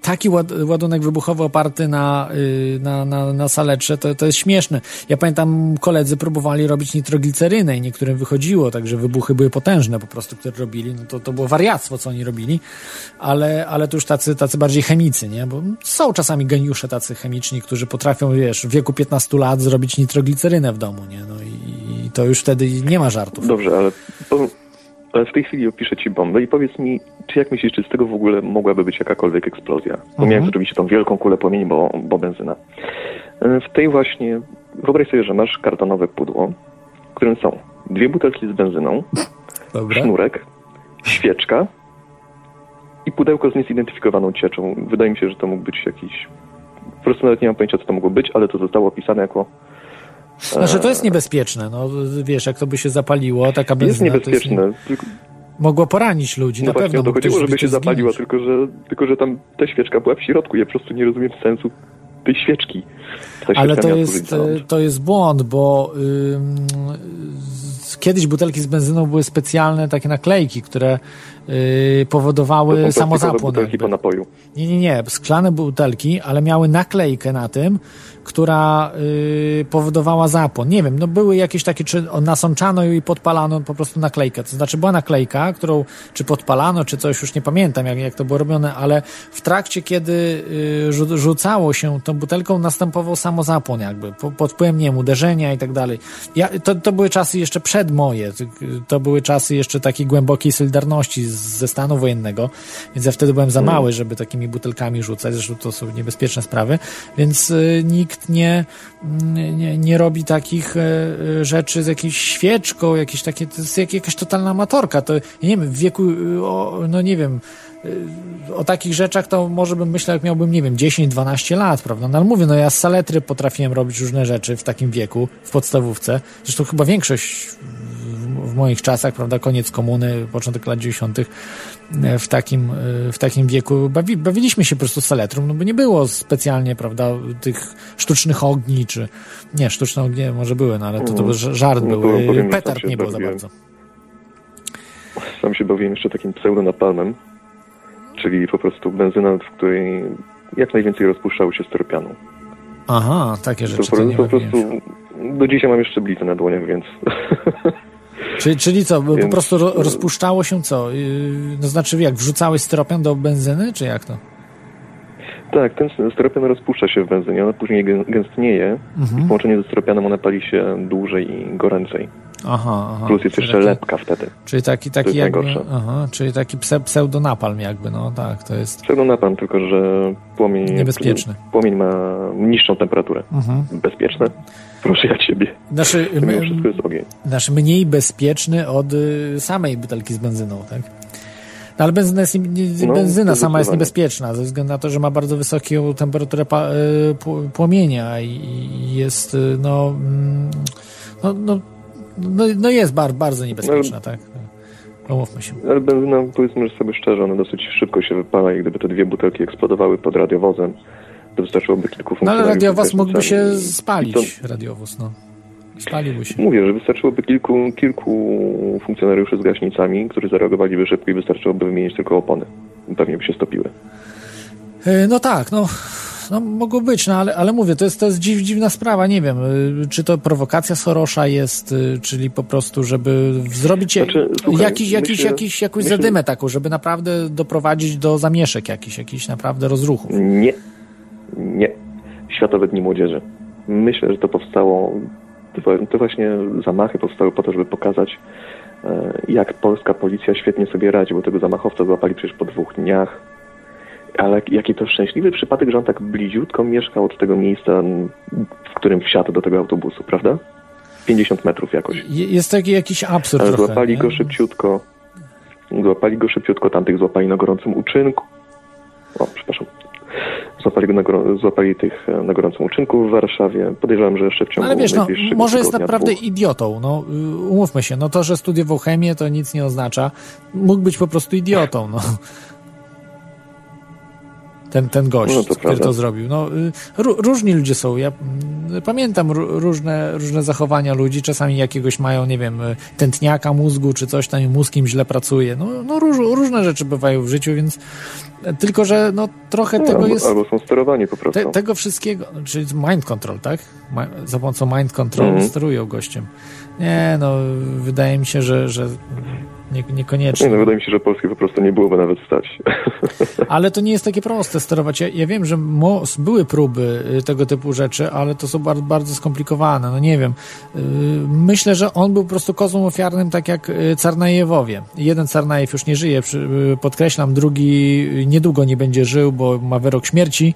taki ładunek wybuchowy oparty na, y, na, na, na saletrze, to, to jest śmieszne. Ja pamiętam, koledzy próbowali robić nitroglicerynę i niektórym wychodziło, także wybuchy były potężne po prostu, które robili. No to, to było wariactwo, co oni robili, ale, ale to już tacy, tacy bardziej chemicy, nie? Bo są czasami geniusze tacy chemiczni, którzy potrafią, wiesz, w wieku 15 lat zrobić nitroglicerynę w domu, nie? No i, i to już wtedy nie ma żartów. Dobrze, ale ale w tej chwili opiszę ci bombę i powiedz mi, czy jak myślisz, czy z tego w ogóle mogłaby być jakakolwiek eksplozja? Pomijając mhm. oczywiście tą wielką kulę płomieni, bo, bo benzyna. E, w tej właśnie, wyobraź sobie, że masz kartonowe pudło, w którym są dwie butelki z benzyną, Dobra. sznurek, świeczka i pudełko z niezidentyfikowaną cieczą. Wydaje mi się, że to mógł być jakiś... Po prostu nawet nie mam pojęcia, co to mogło być, ale to zostało opisane jako znaczy to jest niebezpieczne, no wiesz, jak to by się zapaliło, taka benzyna... Jest niebezpieczne. Jest nie... Mogło poranić ludzi, no na pewno. to chodziło, żeby się zapaliła, tylko że, tylko że tam ta świeczka była w środku. Ja po prostu nie rozumiem sensu tej świeczki. Ale to jest, to jest błąd, bo kiedyś butelki z benzyną były specjalne takie naklejki, które yy, powodowały to samozapłon. butelki po napoju. Nie, nie, nie. Szklane butelki, ale miały naklejkę na tym, która yy, powodowała zapłon. Nie wiem, no były jakieś takie, czy nasączano i podpalano po prostu naklejkę. To znaczy była naklejka, którą czy podpalano, czy coś, już nie pamiętam jak, jak to było robione, ale w trakcie, kiedy yy, rzucało się tą butelką, następował samozapłon jakby, po, pod wpływem, nie wiem, uderzenia i tak dalej. Ja, to, to były czasy jeszcze przed moje, to były czasy jeszcze takiej głębokiej solidarności ze stanu wojennego, więc ja wtedy byłem za mm. mały, żeby takimi butelkami rzucać, zresztą to są niebezpieczne sprawy, więc y, nikt nie, nie, nie robi takich e, e, rzeczy z jakąś świeczką, jakieś takie, to jest jakaś totalna amatorka. To, nie wiem, w wieku, o, no nie wiem, e, o takich rzeczach to może bym myślał, jak miałbym, nie wiem, 10-12 lat, prawda? No ale mówię, no ja z saletry potrafiłem robić różne rzeczy w takim wieku, w podstawówce. Zresztą chyba większość w moich czasach, prawda, koniec komuny, początek lat 90. E, w takim, e, w takim wieku bawi, bawiliśmy się po prostu saletrą, no bo nie było specjalnie, prawda, tych sztucznych ogni, czy nie, sztuczne ognie może były, no ale to, to mm. żart no, był. Powiem, Petard nie było za bardzo. Sam się bawiłem jeszcze takim pseudonapalmem, czyli po prostu benzyna, w której jak najwięcej rozpuszczało się styropianu. Aha, takie rzeczy. To, to, to po prostu do dzisiaj mam jeszcze blizny na dłoniach, więc Czyli, czyli co, Więc... po prostu rozpuszczało się co? Y, no znaczy jak, wrzucałeś styropian do benzyny, czy jak to? Tak, ten styropian rozpuszcza się w benzynie, ona później gęstnieje mhm. i w połączeniu ze styropianem ona pali się dłużej i goręcej. Aha, aha. Plus jest jeszcze taki, lepka wtedy. Czyli taki, taki jakby, aha, czyli taki pseudonapalm jakby, no tak, to jest... Pseudonapalm, tylko że płomień... Niebezpieczny. Płomień ma niższą temperaturę. Mhm. Bezpieczne. Proszę ja ciebie. Znaczy, my, wszystko jest ogień. Znaczy mniej bezpieczny od y, samej butelki z benzyną, tak? No, ale benzyna, jest, no, benzyna sama jest niebezpieczna ze względu na to, że ma bardzo wysoką temperaturę y, płomienia i jest y, no, mm, no, no, no, no jest bar, bardzo niebezpieczna, tak? Pomówmy się. Ale benzyna, powiedzmy że sobie szczerze, ona dosyć szybko się wypala i gdyby te dwie butelki eksplodowały pod radiowozem, to wystarczyłoby kilku funkcjonariuszy. No ale radiowóz mógłby się spalić, radiowóz, no. Spaliłby się. Mówię, że wystarczyłoby kilku, kilku funkcjonariuszy z gaśnicami, którzy zareagowaliby szybko i wystarczyłoby wymienić tylko opony. Pewnie by się stopiły. E, no tak, no, no mogło być, no ale, ale mówię, to jest, to jest dziw, dziwna sprawa, nie wiem, e, czy to prowokacja Sorosza jest, e, czyli po prostu, żeby zrobić znaczy, słuchaj, jakiś, jakiś, myślę, jakiś, jakąś myślę, zadymę taką, żeby naprawdę doprowadzić do zamieszek jakichś, jakichś naprawdę rozruchów. Nie, nie. Światowe Dni Młodzieży. Myślę, że to powstało, to właśnie zamachy powstały po to, żeby pokazać, e, jak polska policja świetnie sobie radzi, bo tego zamachowca złapali przecież po dwóch dniach. Ale jaki to szczęśliwy przypadek, że on tak bliziutko mieszkał od tego miejsca, w którym wsiadł do tego autobusu, prawda? 50 metrów jakoś. Jest taki jakiś absurd Ale trochę, złapali nie? go szybciutko. Złapali go szybciutko, tamtych złapali na gorącym uczynku. Złapali, go na, złapali tych e, na gorącym uczynku w Warszawie. Podejrzewam, że jeszcze w ciągu Ale wiesz, no, może jest naprawdę dwóch. idiotą. No, y, umówmy się, no to, że studiował chemię, to nic nie oznacza. Mógł być po prostu idiotą, no. Ten, ten gość, No to który prawda. to zrobił. No, y, ró- różni ludzie są. Ja mm, pamiętam ró- różne, różne zachowania ludzi. Czasami jakiegoś mają, nie wiem, y, tętniaka mózgu, czy coś tam, i mózg im źle pracuje. No, no róż, różne rzeczy bywają w życiu, więc tylko, że no trochę No, tego albo, jest... albo są sterowani po prostu. Te, tego wszystkiego, czyli mind control, tak? Za pomocą mind control Mhm. sterują gościem. Nie, no, wydaje mi się, że, że nie, niekoniecznie. Nie, no, wydaje mi się, że Polski po prostu nie byłoby nawet stać. Ale to nie jest takie proste sterować. Ja, ja wiem, że mo, były próby y, tego typu rzeczy, ale to są bardzo, bardzo skomplikowane. No nie wiem. Y, Myślę, że on był po prostu kozłem ofiarnym, tak jak y, Carnajewowie. Jeden Carnajew już nie żyje, podkreślam, drugi niedługo nie będzie żył, bo ma wyrok śmierci.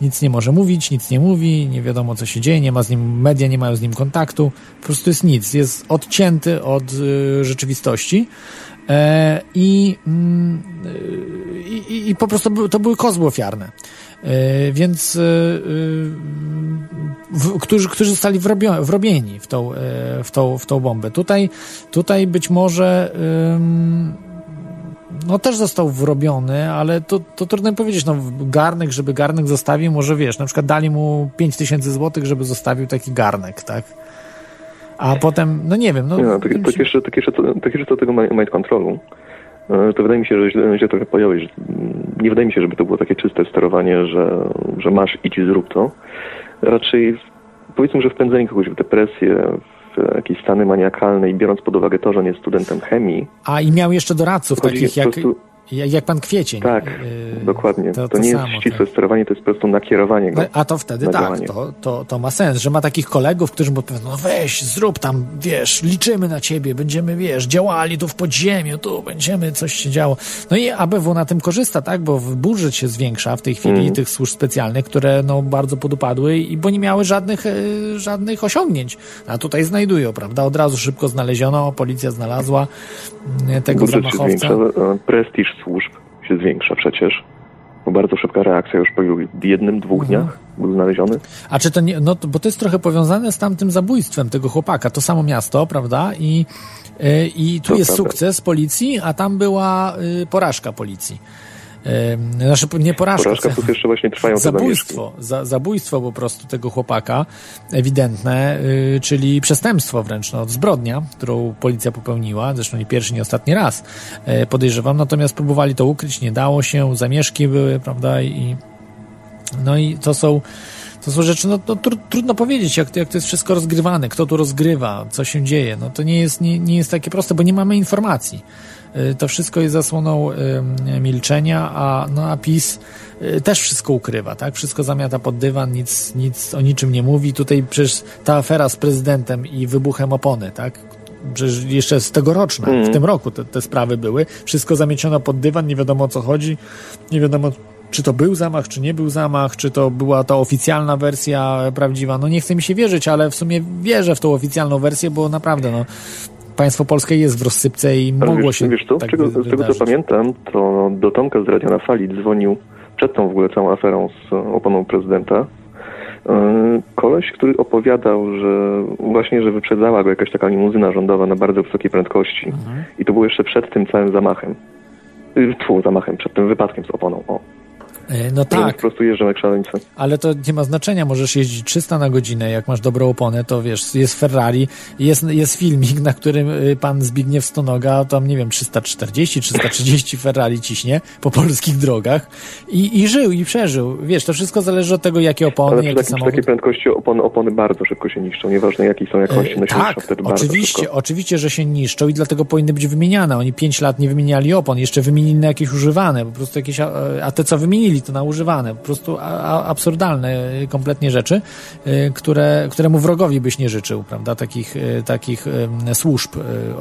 Nic nie może mówić, nic nie mówi, nie wiadomo co się dzieje, nie ma z nim, media nie mają z nim kontaktu. Po prostu jest nic. Jest odcięty od rzeczywistości. E, I, mm, y, i, i, i po prostu to były kozły ofiarne. E, Więc y, w, którzy, którzy zostali wrobio, wrobieni w tą, e, w, tą, w tą bombę. Tutaj, tutaj być może no też został wrobiony, ale to, to trudno powiedzieć, no garnek, żeby garnek zostawił, może wiesz, na przykład dali mu 5 tysięcy złotych, żeby zostawił taki garnek, tak? A potem, no nie wiem, no... Nie, no, tak, tak, jeszcze, tak, jeszcze, co- tak jeszcze co do tego mi- mind controlu, e, to wydaje mi się, że źle, źle trochę pojąłeś. Nie wydaje mi się, żeby to było takie czyste sterowanie, że, że masz, idź zrób to. Raczej powiedzmy, że wpędzenie kogoś w depresję, w jakieś stany maniakalne i biorąc pod uwagę to, że on jest studentem chemii, A i miał jeszcze doradców takich jak, prostu- jak, jak pan Kwiecień. tak, Yy, dokładnie. to- To, to nie samo, jest ścisłe tak. sterowanie, to jest po prostu nakierowanie go. No, A to wtedy tak, to, to, to ma sens, że ma takich kolegów, którzy mu powiedzą, no weź, zrób tam, wiesz, liczymy na ciebie, będziemy, wiesz, działali tu w podziemiu, tu będziemy, coś się działo. No i ABW na tym korzysta, tak, bo budżet się zwiększa w tej chwili Mhm. tych służb specjalnych, które no bardzo podupadły i bo nie miały żadnych, e, żadnych osiągnięć. A tutaj znajdują, prawda, od razu szybko znaleziono, policja znalazła mm, tego Budżet się zamachowca. zwiększa, e, prestiż służb się zwiększa przecież. Bo bardzo szybka reakcja już po jednym, dwóch Mhm. dniach był znaleziony. A czy to nie, no bo to jest trochę powiązane z tamtym zabójstwem tego chłopaka, to samo miasto, prawda? I, y, i tu To jest prawda. sukces policji, a tam była y, porażka policji. Znaczy, nie porażka, Porażka plus jeszcze właśnie trwają zabójstwo, za, zabójstwo po prostu tego chłopaka, ewidentne, y, czyli przestępstwo wręcz, no, zbrodnia, którą policja popełniła, zresztą nie pierwszy, nie ostatni raz, y, podejrzewam, natomiast próbowali to ukryć, nie dało się, zamieszki były, prawda, i no i to są to są rzeczy, no to tru, trudno powiedzieć, jak, jak to jest wszystko rozgrywane, kto tu rozgrywa, co się dzieje. No to nie jest, nie, nie jest takie proste, bo nie mamy informacji. Y, To wszystko jest zasłoną y, milczenia, a, no, a PiS y, też wszystko ukrywa, tak? Wszystko zamiata pod dywan, nic, nic o niczym nie mówi. Tutaj przecież ta afera z prezydentem i wybuchem opony, tak? Przecież jeszcze z tegoroczna, w tym roku te, te sprawy były. Wszystko zamieciono pod dywan, nie wiadomo o co chodzi, nie wiadomo czy to był zamach, czy nie był zamach, czy to była ta oficjalna wersja prawdziwa. No nie chce mi się wierzyć, ale w sumie wierzę w tą oficjalną wersję, bo naprawdę no, państwo polskie jest w rozsypce i Ale mogło wiesz, się wiesz co, tak z, tego, wy- z tego co pamiętam, to do Tomka z Radia na Fali dzwonił przed tą w ogóle całą aferą z oponą prezydenta. e, Koleś, który opowiadał, że właśnie, że wyprzedzała go jakaś taka limuzyna rządowa na bardzo wysokiej prędkości. Mhm. I to było jeszcze przed tym całym zamachem. Y, Tfu, zamachem, przed tym wypadkiem z oponą. O, No że on tak, po prostu jeżdżą jak szaleńcy. ale to nie ma znaczenia, możesz jeździć 300 na godzinę, jak masz dobrą oponę, to wiesz, jest Ferrari, jest, jest filmik, na którym y, pan Zbigniew Stonoga, tam nie wiem, 340, 330 Ferrari ciśnie po polskich drogach i, i żył, i przeżył. Wiesz, to wszystko zależy od tego, jakie opony, Ale przy, jaki takim, przy takiej prędkości opony, opony bardzo szybko się niszczą, nieważne jakiej są jakości, one się niszczą Tak, wtedy oczywiście, szybko. oczywiście, że się niszczą i dlatego powinny być wymieniane. Oni 5 lat nie wymieniali opon, jeszcze wymienili na jakieś używane, po prostu jakieś, a a te co wymienili, to na używane. Po prostu absurdalne kompletnie rzeczy, które, któremu wrogowi byś nie życzył, prawda? Takich, takich służb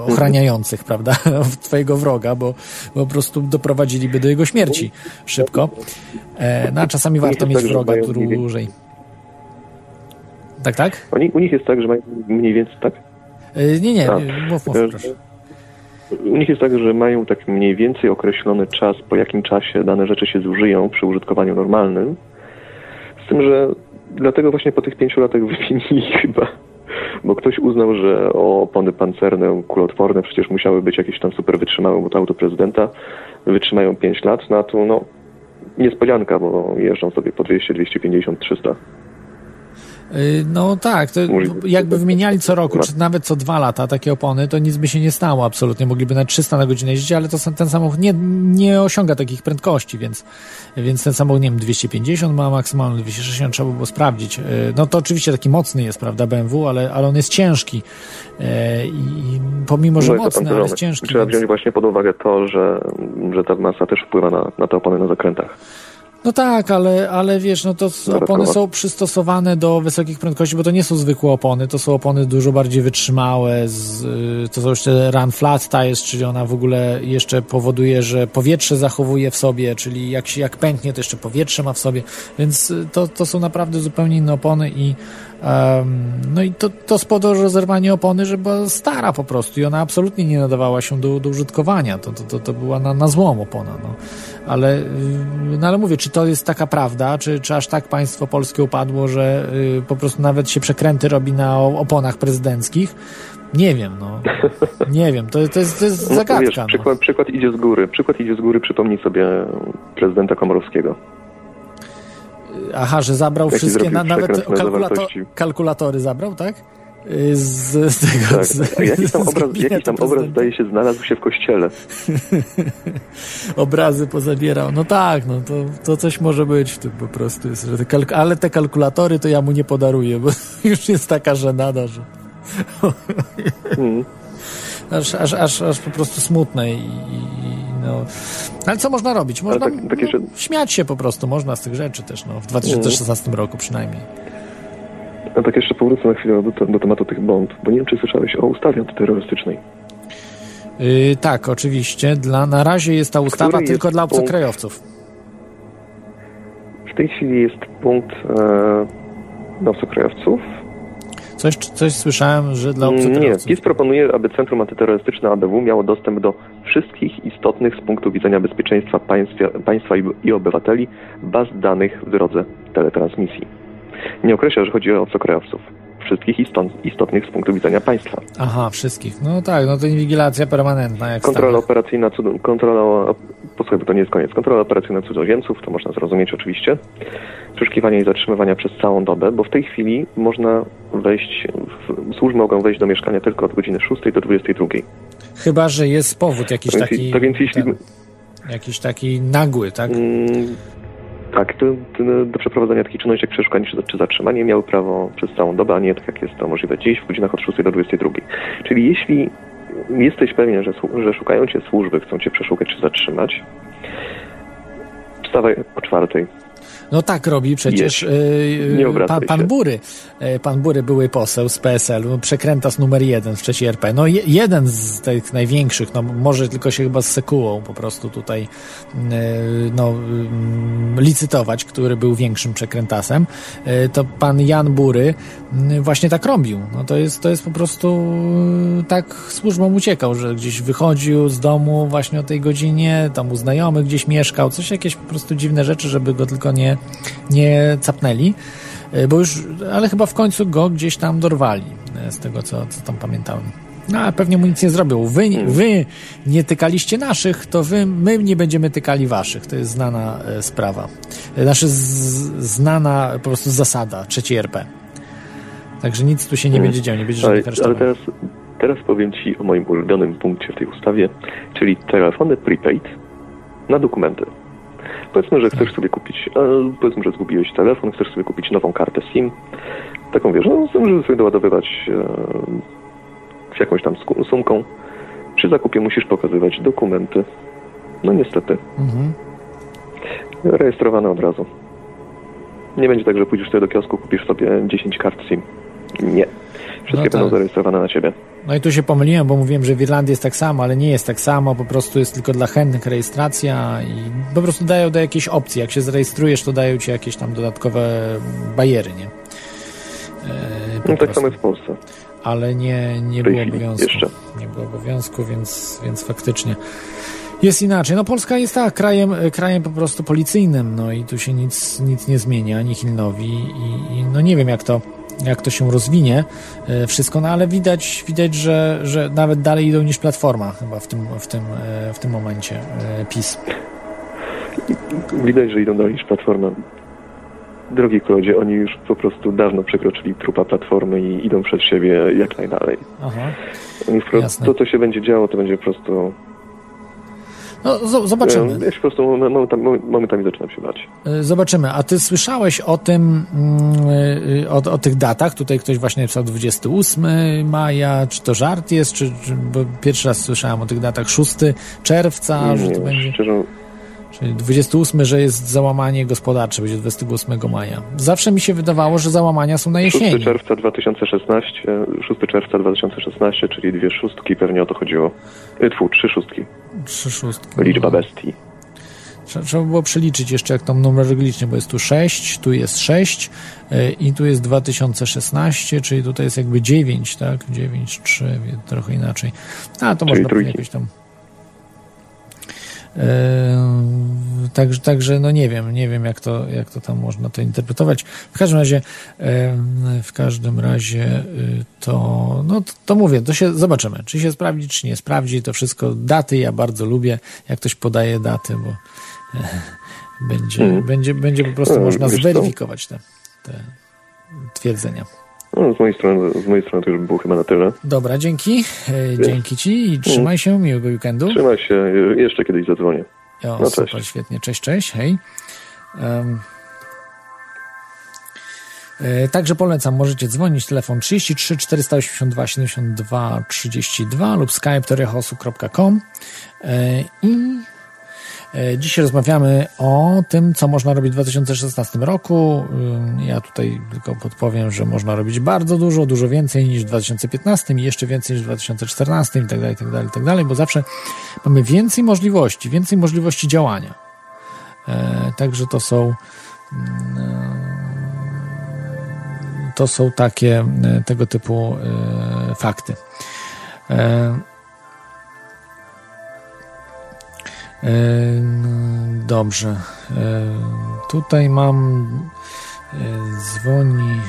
ochraniających, prawda? Twojego wroga, bo, bo po prostu doprowadziliby do jego śmierci szybko. No a czasami warto mieć tak, wroga dłużej. Tak, tak? U nich jest tak, że mają mniej więcej, tak? Nie, nie, mów, mów, proszę. U nich jest tak, że mają tak mniej więcej określony czas, po jakim czasie dane rzeczy się zużyją przy użytkowaniu normalnym. Z tym, że dlatego właśnie po tych pięciu latach wymienili chyba, bo ktoś uznał, że opony pancerne, kulotworne przecież musiały być jakieś tam super wytrzymałe, bo to auto prezydenta wytrzymają 5 lat, no a tu no niespodzianka, bo jeżdżą sobie po 200, 250, 300. Y, no tak, to jakby wymieniali co roku, czy nawet co dwa lata takie opony, to nic by się nie stało absolutnie. Mogliby na 300 na godzinę jeździć, ale to ten samochód nie, nie osiąga takich prędkości, więc, więc ten samochód, nie wiem, 250 ma maksymalnie 260, trzeba by było sprawdzić. Y, no to oczywiście taki mocny jest, prawda, BMW, ale, ale on jest ciężki. Y, I pomimo, że no mocny, ale jest ciężki. Trzeba więc... wziąć właśnie pod uwagę to, że, że ta masa też wpływa na, na te opony na zakrętach. No tak, ale, ale wiesz, no to opony są przystosowane do wysokich prędkości, bo to nie są zwykłe opony, to są opony dużo bardziej wytrzymałe, z, y, to są jeszcze run flat tires, czyli ona w ogóle jeszcze powoduje, że powietrze zachowuje w sobie, czyli jak, się, jak pęknie, to jeszcze powietrze ma w sobie, więc y, to, to są naprawdę zupełnie inne opony i no i to, to spowodowało rozerwanie opony, że była stara po prostu i ona absolutnie nie nadawała się do, do użytkowania, to, to, to, to była na, na złom opona, no. Ale, y, no ale mówię, czy to jest taka prawda, czy, czy aż tak państwo polskie upadło, że y, po prostu nawet się przekręty robi na oponach prezydenckich? Nie wiem, no. Nie wiem, to, to jest, to jest no, zagadka. Wiesz, no. przykład, przykład idzie z góry. Przykład idzie z góry, przypomnij sobie prezydenta Komorowskiego. Aha, że zabrał Jaki wszystkie, na, nawet kalkulator, kalkulatory zabrał, tak? z, z tego. Tak, z, jakiś tam, obraz, jakiś tam obraz, zdaje się, znalazł się w kościele. Obrazy pozabierał. No tak, no to, to coś może być w tym po prostu. Jest, że te ale te kalkulatory to ja mu nie podaruję, bo już jest taka żenada, że. Hmm. Aż, aż, aż, aż po prostu smutne i, no. Ale co można robić? Można tak, tak jeszcze... no, śmiać się po prostu, można z tych rzeczy też, no, w 2016 hmm. roku przynajmniej. A tak jeszcze powrócę na chwilę do, do tematu tych bomb, bo nie wiem, czy słyszałeś o ustawie antyterrorystycznej. Yy, tak, oczywiście. Dla, na razie jest ta ustawa Który tylko dla obcokrajowców. Punkt, w tej chwili jest punkt e, dla obcokrajowców. Coś, coś słyszałem, że dla obcokrajowców. Nie, PiS proponuje, aby Centrum Antyterrorystyczne ABW miało dostęp do wszystkich istotnych z punktu widzenia bezpieczeństwa państwa, państwa i, i obywateli baz danych w drodze teletransmisji nie określa, że chodzi o obcokrajowców. Wszystkich istot, istotnych z punktu widzenia państwa. Aha, wszystkich. No tak, no to inwigilacja permanentna. Jak kontrola operacyjna, cud, kontrola, posłuchaj, bo to nie jest koniec, kontrola operacyjna cudzoziemców, to można zrozumieć oczywiście. Przeszukiwanie i zatrzymywania przez całą dobę, bo w tej chwili można wejść, w, służby mogą wejść do mieszkania tylko od godziny 6 do 22. Chyba, że jest powód jakiś taki... Tak więc jeśli... Ten, jakiś taki nagły, tak? Mm, tak, to, to do przeprowadzenia takich czynności jak przeszukanie czy, czy zatrzymanie miały prawo przez całą dobę, a nie tak jak jest to możliwe dziś w godzinach od 6 do 22. Czyli jeśli jesteś pewien, że, że szukają cię służby, chcą cię przeszukać czy zatrzymać, wstawaj o czwartej, no tak robi przecież yy, pan, pan Bury. Yy, pan Bury, były poseł z PSL-u, przekrętas numer jeden w trzeciej RP. No je, jeden z tych największych, no może tylko się chyba z Sekułą po prostu tutaj yy, no, yy, licytować, który był większym przekrętasem. Yy, to pan Jan Bury yy, właśnie tak robił. No to jest, to jest po prostu yy, tak służbą uciekał, że gdzieś wychodził z domu właśnie o tej godzinie, tam u znajomych gdzieś mieszkał, coś jakieś po prostu dziwne rzeczy, żeby go tylko nie nie capnęli, e, bo już, ale chyba w końcu go gdzieś tam dorwali, e, z tego co, co tam pamiętałem. No, a pewnie mu nic nie zrobił. Wy, wy nie tykaliście naszych, to wy, my nie będziemy tykali waszych. To jest znana e, sprawa. Znaczy z, znana po prostu zasada trzeciej RP. Także nic tu się nie hmm. będzie działo, nie będzie ale, ale teraz, teraz powiem Ci o moim ulubionym punkcie w tej ustawie, czyli telefony prepaid na dokumenty. Powiedzmy, że chcesz sobie kupić, e, powiedzmy, że zgubiłeś telefon, chcesz sobie kupić nową kartę SIM, taką wiesz, no, żeby sobie doładowywać e, jakąś tam sumką. Przy zakupie musisz pokazywać dokumenty. No niestety. Mhm. Rejestrowane od razu. Nie będzie tak, że pójdziesz sobie do kiosku, kupisz sobie 10 kart SIM. Nie. Wszystkie No tak. będą zarejestrowane na ciebie. No i tu się pomyliłem, bo mówiłem, że w Irlandii jest tak samo, ale nie jest tak samo, po prostu jest tylko dla chętnych rejestracja i po prostu dają do jakiejś opcji. Jak się zarejestrujesz, to dają ci jakieś tam dodatkowe bariery, nie? E, po No tak prostu. samo jest w Polsce. ale nie, nie było obowiązku. jeszcze. Nie było obowiązku, więc, więc faktycznie jest inaczej. No Polska jest tak, krajem, krajem po prostu policyjnym, no i tu się nic, nic nie zmienia, ani Hilnowi i, i no nie wiem jak to, jak to się rozwinie e, wszystko, no ale widać, widać że, że nawet dalej idą niż Platforma chyba w tym, w tym, e, w tym momencie e, PiS. Widać, że idą dalej niż Platforma. Drogi Klodzie, oni już po prostu dawno przekroczyli trupa Platformy i idą przed siebie jak najdalej. Aha. To, co się będzie działo, to będzie po prostu... No zobaczymy. Ja się po prostu momentami, zaczynam się bać. Y, Zobaczymy. A ty słyszałeś o tym, mm, y, o, o tych datach? Tutaj ktoś właśnie napisał 28 maja. Czy to żart jest? Czy, czy, bo pierwszy raz słyszałem o tych datach. 6 czerwca, że nie, to wiem, będzie. szczerze, Czyli 28, że jest załamanie gospodarcze, będzie 28 maja. Zawsze mi się wydawało, że załamania są na 6 jesieni. czerwca 2016, 6 czerwca 2016, czyli dwie szóstki, pewnie o to chodziło. Tfu, trzy szóstki. Trzy szóstki. Liczba bestii. Trze- Trzeba było przeliczyć jeszcze, jak tam numer licznie, bo jest tu 6, tu jest 6 y, i tu jest 2016, czyli tutaj jest jakby 9, tak? 9, 3, wie- trochę inaczej. A to Czyli można trójki. jakoś tam. Yy, Także, także no nie wiem, nie wiem jak to, jak to tam można to interpretować. W każdym razie, yy, w każdym razie yy, to, no to, to mówię, to się zobaczymy, czy się sprawdzi, czy nie sprawdzi, to wszystko, daty ja bardzo lubię, jak ktoś podaje daty, bo e, będzie, Mhm. będzie, będzie po prostu No, można co? zweryfikować te, te twierdzenia. No, z, mojej strony, z mojej strony to już było chyba na tyle. Dobra, dzięki, e, dzięki ci i trzymaj się, miłego weekendu. Trzymaj się, jeszcze kiedyś zadzwonię. O, No, super, cześć. świetnie. Cześć, cześć, hej. E, Także polecam, możecie dzwonić, telefon 33 482 72 32 lub skype teoriachaosu.com E, i dzisiaj rozmawiamy o tym, co można robić w 2016 roku. Ym, Ja tutaj tylko podpowiem, że można robić bardzo dużo, dużo więcej niż w 2015 i jeszcze więcej niż w 2014 i tak dalej, tak dalej, tak dalej, bo zawsze mamy więcej możliwości, więcej możliwości działania. E, Także to są mm, e, to są takie e, tego typu e, fakty. Dobrze. E, Tutaj mam e, dzwoni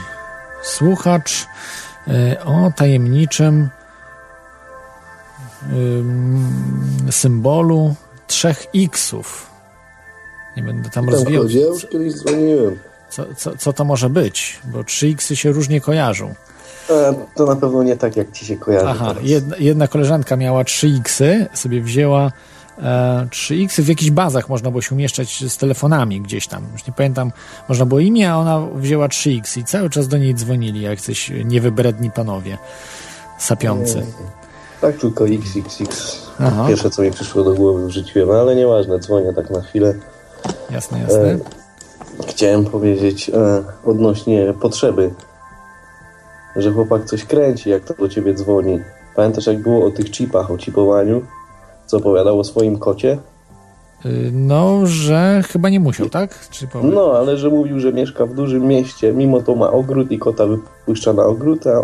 słuchacz e, o tajemniczym ym, symbolu trzech X-ów. Nie będę tam rozwijał, ja już kiedyś dzwoniłem. co, co, co to może być, bo trzy X-y się różnie kojarzą. To na pewno nie tak, jak ci się kojarzy Aha, jedna, jedna koleżanka miała trzy X-y, sobie wzięła e, trzy X-y, w jakichś bazach można było się umieszczać z telefonami gdzieś tam. Już nie pamiętam, można było imię, a ona wzięła trzy X i cały czas do niej dzwonili, jak coś niewybredni panowie sapiący. Tak, tylko XXX. Aha. Pierwsze, co mi przyszło do głowy, wrzuciłem, ale nieważne, dzwonię tak na chwilę. Jasne, jasne. E, chciałem powiedzieć e, odnośnie potrzeby, że chłopak coś kręci, jak to do ciebie dzwoni. Pamiętasz, jak było o tych chipach, o chipowaniu? Co opowiadał o swoim kocie? Y, No, że chyba nie musiał, tak? No, ale że mówił, że mieszka w dużym mieście, mimo to ma ogród i kota wypuszcza na ogród, a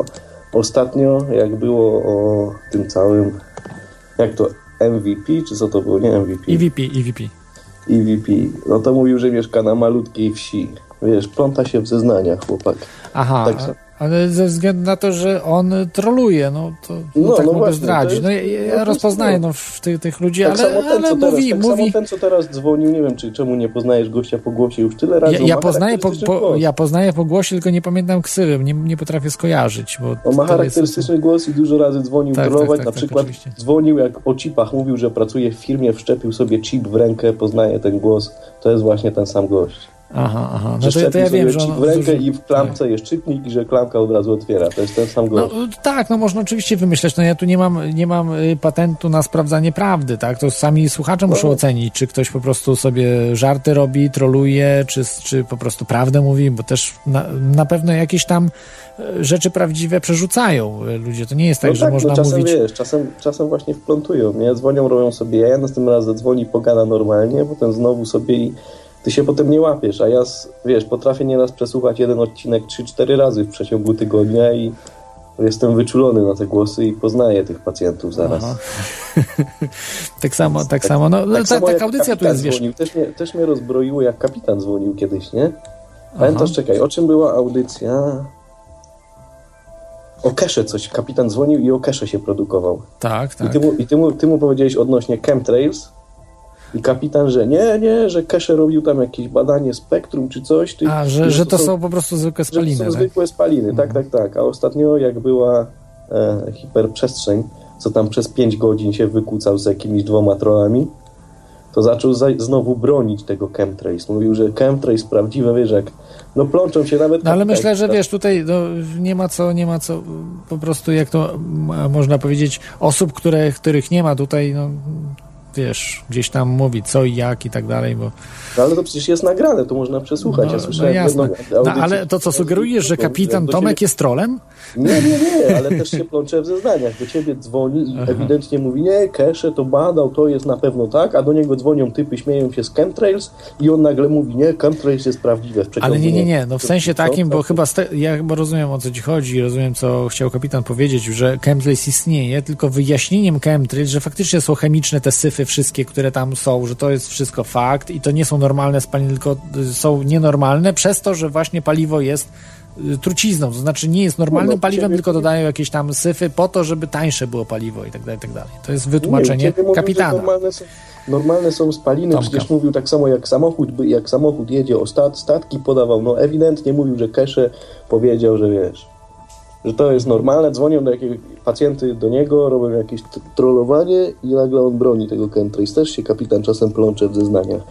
ostatnio, jak było o tym całym, jak to, MVP, czy co to było, nie MVP? EVP, EVP. EVP, no to mówił, że mieszka na malutkiej wsi. Wiesz, pląta się w zeznaniach, chłopak. Aha, Tak. Ale ze względu na to, że on troluje, no to no, No, tak no mogę właśnie, zdradzić. No, ja, no, ja jest rozpoznaję to. no, w tych, tych ludzi, Tak ale, ten, ale teraz, mówi, tak mówi samo ten, co teraz dzwonił, nie wiem, czy czemu nie poznajesz gościa po głosie już tyle razy. ja, ja, ma poznaję po, charakterystyczny po, ja poznaję po głosie, tylko nie pamiętam ksywy, nie, nie potrafię skojarzyć. Bo On ma to jest- charakterystyczny głos i dużo razy dzwonił Tak, trollować. tak, tak, na tak, przykład oczywiście. dzwonił jak o chipach, mówił, że pracuje w firmie, wszczepił sobie chip w rękę, poznaje ten głos. To jest właśnie ten sam gość. Aha, aha. No to, to ja wiem, że on, w rękę i w klamce tak. jest czytnik i że klamka od razu otwiera. To jest ten sam gość. No, tak, no można oczywiście wymyśleć. No ja tu nie mam, nie mam y, patentu na sprawdzanie prawdy, tak? To sami słuchacze no. muszą ocenić, czy ktoś po prostu sobie żarty robi, troluje, czy, czy po prostu prawdę mówi, bo też na, na pewno jakieś tam y, rzeczy prawdziwe przerzucają ludzie. To nie jest tak, no że tak, można no czasem, mówić... Wiesz, czasem, czasem właśnie wplątują, nie? Dzwonią, robią sobie ja następnym razem dzwoni, pogada normalnie, potem znowu sobie i ty się potem nie łapiesz, a ja, wiesz, potrafię nieraz przesłuchać jeden odcinek 3-4 razy w przeciągu tygodnia i jestem wyczulony na te głosy i poznaję tych pacjentów zaraz. tak samo, tak, tak samo. No, tak ta, samo taka audycja tu jest, dzwonił, też mnie, też mnie rozbroiło, jak kapitan dzwonił kiedyś, nie? Pamiętasz, czekaj, o czym była audycja? O Kesze coś, kapitan dzwonił i o Kesze się produkował. Tak, tak. I ty mu, i ty mu, ty mu powiedziałeś odnośnie chemtrails, i kapitan, że nie, nie, że Keshe robił tam jakieś badanie spektrum czy coś. Ty, A, że, że to, są, są, po prostu zwykłe spaliny. Że to są tak? zwykłe spaliny, tak, mhm. tak, tak. A ostatnio jak była e, hiperprzestrzeń, co tam przez 5 godzin się wykłócał z jakimiś dwoma trollami, to zaczął za, znowu bronić tego chemtrace. Mówił, że chemtrace prawdziwe, wiesz, jak no plączą się nawet... No ale myślę, że wiesz, tutaj no, nie ma co, nie ma co, po prostu jak to można powiedzieć, osób, które, których nie ma tutaj, no wiesz, gdzieś tam mówi co i jak i tak dalej, bo... No ale to przecież jest nagrane, to można przesłuchać. No, ja słyszałem no jasne. No, ale to co sugerujesz, że kapitan Tomek jest trolem? Nie, nie, nie, ale też się plącze w zeznaniach. Do ciebie dzwoni i Aha. ewidentnie mówi, nie, Kesze to badał, to jest na pewno tak, a do niego dzwonią typy, śmieją się z chemtrails i on nagle mówi, nie, chemtrails jest prawdziwe. W ale nie, nie, nie, no w sensie takim, bo chyba, ja chyba rozumiem o co ci chodzi, rozumiem co chciał kapitan powiedzieć, że chemtrails istnieje, tylko wyjaśnieniem chemtrails, że faktycznie są chemiczne te syfy wszystkie, które tam są, że to jest wszystko fakt i to nie są normalne spaliny, tylko są nienormalne przez to, że właśnie paliwo jest y, trucizną, to znaczy nie jest normalnym no, paliwem, tylko dodają jakieś tam syfy po to, żeby tańsze było paliwo i tak dalej, i tak dalej. To jest wytłumaczenie nie, kapitana. Normalne są, normalne są spaliny, Tomka. przecież mówił tak samo jak samochód, jak samochód jedzie o stat, statki podawał, no ewidentnie mówił, że Kesze powiedział, że wiesz, że to jest normalne, dzwonią do jakiegoś pacjenty do niego, robią jakieś trollowanie i nagle on broni tego chemtrace. Też się kapitan czasem plącze w zeznaniach.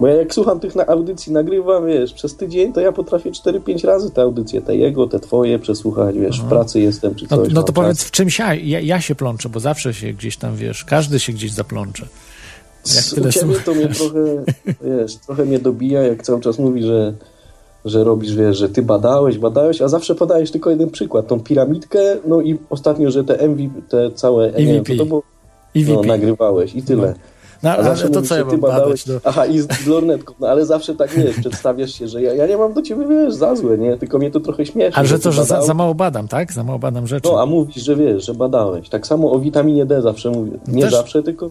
Bo ja jak słucham tych na audycji, nagrywam, wiesz, przez tydzień, to ja potrafię 4-5 razy te audycje, te jego, te twoje przesłuchać, wiesz, w pracy jestem czy no, coś. No, no to powiedz, czas. w czymś ja, ja, ja, się plączę, bo zawsze się gdzieś tam, wiesz, każdy się gdzieś zaplącze. Jak tyle U ciebie to mnie trochę, wiesz, trochę mnie dobija, jak cały czas mówi, że że robisz, wiesz, że ty badałeś, badałeś, a zawsze podajesz tylko jeden przykład, tą piramidkę, no i ostatnio, że te MVP, te całe EVP. Nie, to, to było, no, nagrywałeś i tyle. No. No, a zawsze to mówisz, co ja ty badałeś, no. Aha, i z lornetką, no ale zawsze tak nie przedstawiasz się, że ja, ja nie mam do ciebie, wiesz, za złe, nie, tylko mnie to trochę śmieszy. Ale że to, że za, za, mało badam, tak? Za mało badam rzeczy. No, a mówisz, że wiesz, że badałeś. Tak samo o witaminie D zawsze mówię. Nie Też... zawsze, tylko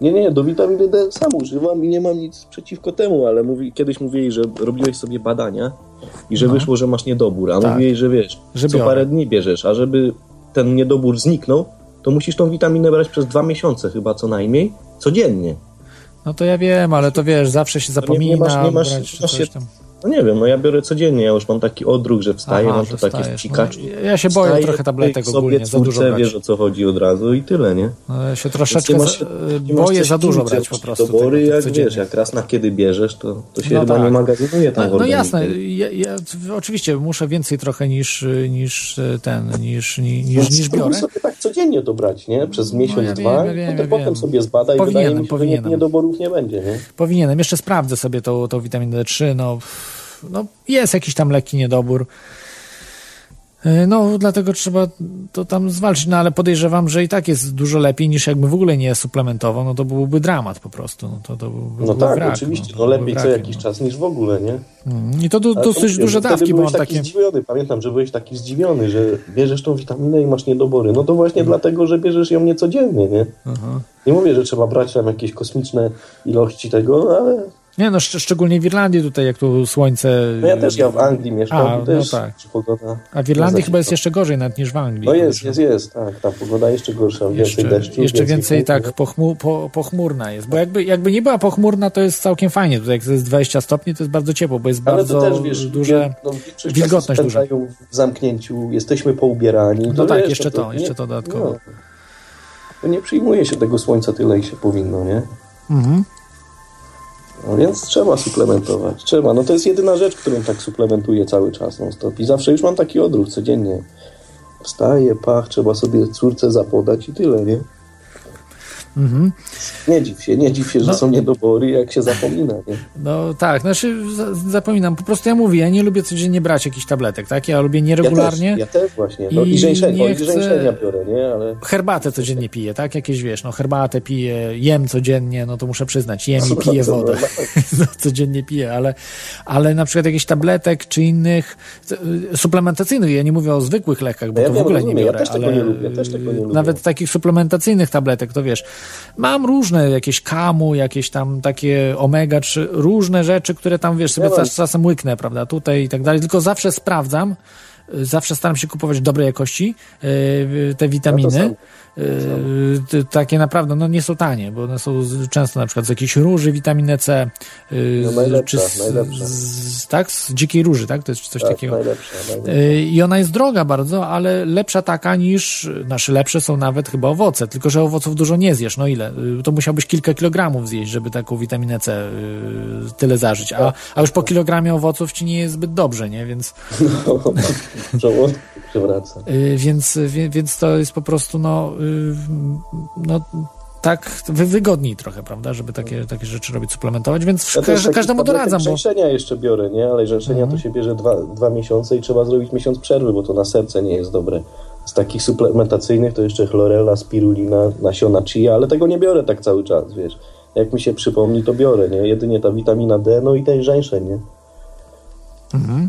nie, nie, do witaminy D sam używam i nie mam nic przeciwko temu, ale mówi, kiedyś mówili, że robiłeś sobie badania i że no. wyszło, że masz niedobór, a tak. mówili, że wiesz, że co parę dni bierzesz, a żeby ten niedobór zniknął, to musisz tą witaminę brać przez dwa miesiące chyba co najmniej, codziennie. No to ja wiem, ale to wiesz, zawsze się zapomina. Nie, nie masz, nie masz, brać, masz się, no nie wiem, no ja biorę codziennie, ja już mam taki odruch, że wstaję, Aha, mam to takie wcikacz. No, ja się boję wstaję, trochę tabletek ogólnie, za dużo brać. wiesz o co chodzi od razu i tyle, nie? No, ja się troszeczkę masz, boję za dużo brać po prostu. Dobory, tego, jak wiesz, jak raz na kiedy bierzesz, to, to się no chyba tak. nie magazynuje tam No, no jasne, ja, ja, oczywiście muszę więcej trochę niż, niż ten, niż, niż, niż, niż biorę. sobie tak codziennie to brać, nie? Przez no, miesiąc, dwa, no to potem sobie zbada i wydaje mi się, że niedoborów nie będzie, nie? Powinienem, jeszcze sprawdzę sobie tą, tą witaminę D3, no no, jest jakiś tam lekki niedobór. E, no, dlatego trzeba to tam zwalczyć, no ale podejrzewam, że i tak jest dużo lepiej niż jakby w ogóle nie suplementował, no to byłby dramat po prostu. No, to, to byłby, no tak, wrak, oczywiście, no, no lepiej co jakiś no. czas niż w ogóle, nie? Mm, I to do, dosyć to, duże dawki, bo on taki takie... zdziwiony, pamiętam, że byłeś taki zdziwiony, że bierzesz tą witaminę i masz niedobory. No to właśnie hmm. dlatego, że bierzesz ją niecodziennie, nie? Aha. Nie mówię, że trzeba brać tam jakieś kosmiczne ilości tego, ale nie, no szcz szczególnie w Irlandii tutaj, jak tu słońce... No ja też, ja w Anglii mieszkam, A, no tak. pogoda... A w Irlandii chyba jest jeszcze gorzej nawet niż w Anglii. No jest, jest, jest, tak, ta pogoda jeszcze gorsza, więcej jeszcze, deszczu. Jeszcze więcej, więcej tak pochmu po, pochmurna jest, bo jakby, jakby nie była pochmurna, to jest całkiem fajnie, tutaj jak jest 20 stopni, to jest bardzo ciepło, bo jest Ale bardzo też, wiesz, duże, no, wilgotność duża. w zamknięciu, jesteśmy poubierani. No tak, wiesz, jeszcze to, to, jeszcze to dodatkowo. No, nie przyjmuje się tego słońca tyle, jak się powinno, nie? Mhm. No więc trzeba suplementować. Trzeba. No to jest jedyna rzecz, którą tak suplementuję cały czas non stop. I zawsze już mam taki odruch codziennie. Wstaję, pach, trzeba sobie córce zapodać i tyle, nie? Mhm. Nie dziw się, nie dziw się, że no. są niedobory, jak się zapomina. Nie? No tak, znaczy zapominam. Po prostu ja mówię, ja nie lubię codziennie brać jakichś tabletek, tak? Ja lubię nieregularnie. Ja też, ja też właśnie. No, I, i żeńszenia, chcę... biorę, nie? Ale... Herbatę codziennie piję, tak? Jakieś wiesz, no herbatę piję, jem codziennie, no to muszę przyznać, jem i piję wodę. no, codziennie piję, ale, ale na przykład jakichś tabletek czy innych y, suplementacyjnych, ja nie mówię o zwykłych lekach, bo ja to w ogóle rozumiem, nie biorę, ja też ale tego nie lubię, też tego nie lubię. nawet takich suplementacyjnych tabletek, to wiesz, Mam różne jakieś kamu, jakieś tam takie omega, czy różne rzeczy, które tam, wiesz, sobie czasem łyknę, prawda, tutaj i tak dalej, tylko zawsze sprawdzam, zawsze staram się kupować dobrej jakości e, te witaminy. Y, takie naprawdę no, nie są tanie, bo one są często na przykład z jakiejś róży, witaminę C. Y, no najlepsza, czy z, najlepsza. Z, tak? Z dzikiej róży, tak? To jest coś tak, takiego. Najlepsza, najlepsza. Y, I ona jest droga bardzo, ale lepsza taka niż, nasze lepsze są nawet chyba owoce, tylko że owoców dużo nie zjesz. No ile? To musiałbyś kilka kilogramów zjeść, żeby taką witaminę C tyle zażyć. A, a już po kilogramie owoców ci nie jest zbyt dobrze, nie? Więc... No, przewraca. Więc, więc to jest po prostu, no, no tak wygodniej trochę, prawda, żeby takie, takie rzeczy robić, suplementować, więc ja ka każdemu doradzam. Bo... jeszcze biorę, nie? Ale rzęszenia mhm. to się bierze dwa, dwa miesiące i trzeba zrobić miesiąc przerwy, bo to na serce nie jest dobre. Z takich suplementacyjnych to jeszcze chlorella, spirulina, nasiona chia, ale tego nie biorę tak cały czas, wiesz. Jak mi się przypomni, to biorę, nie? Jedynie ta witamina D, no i ten żeńszeń, nie? Mhm.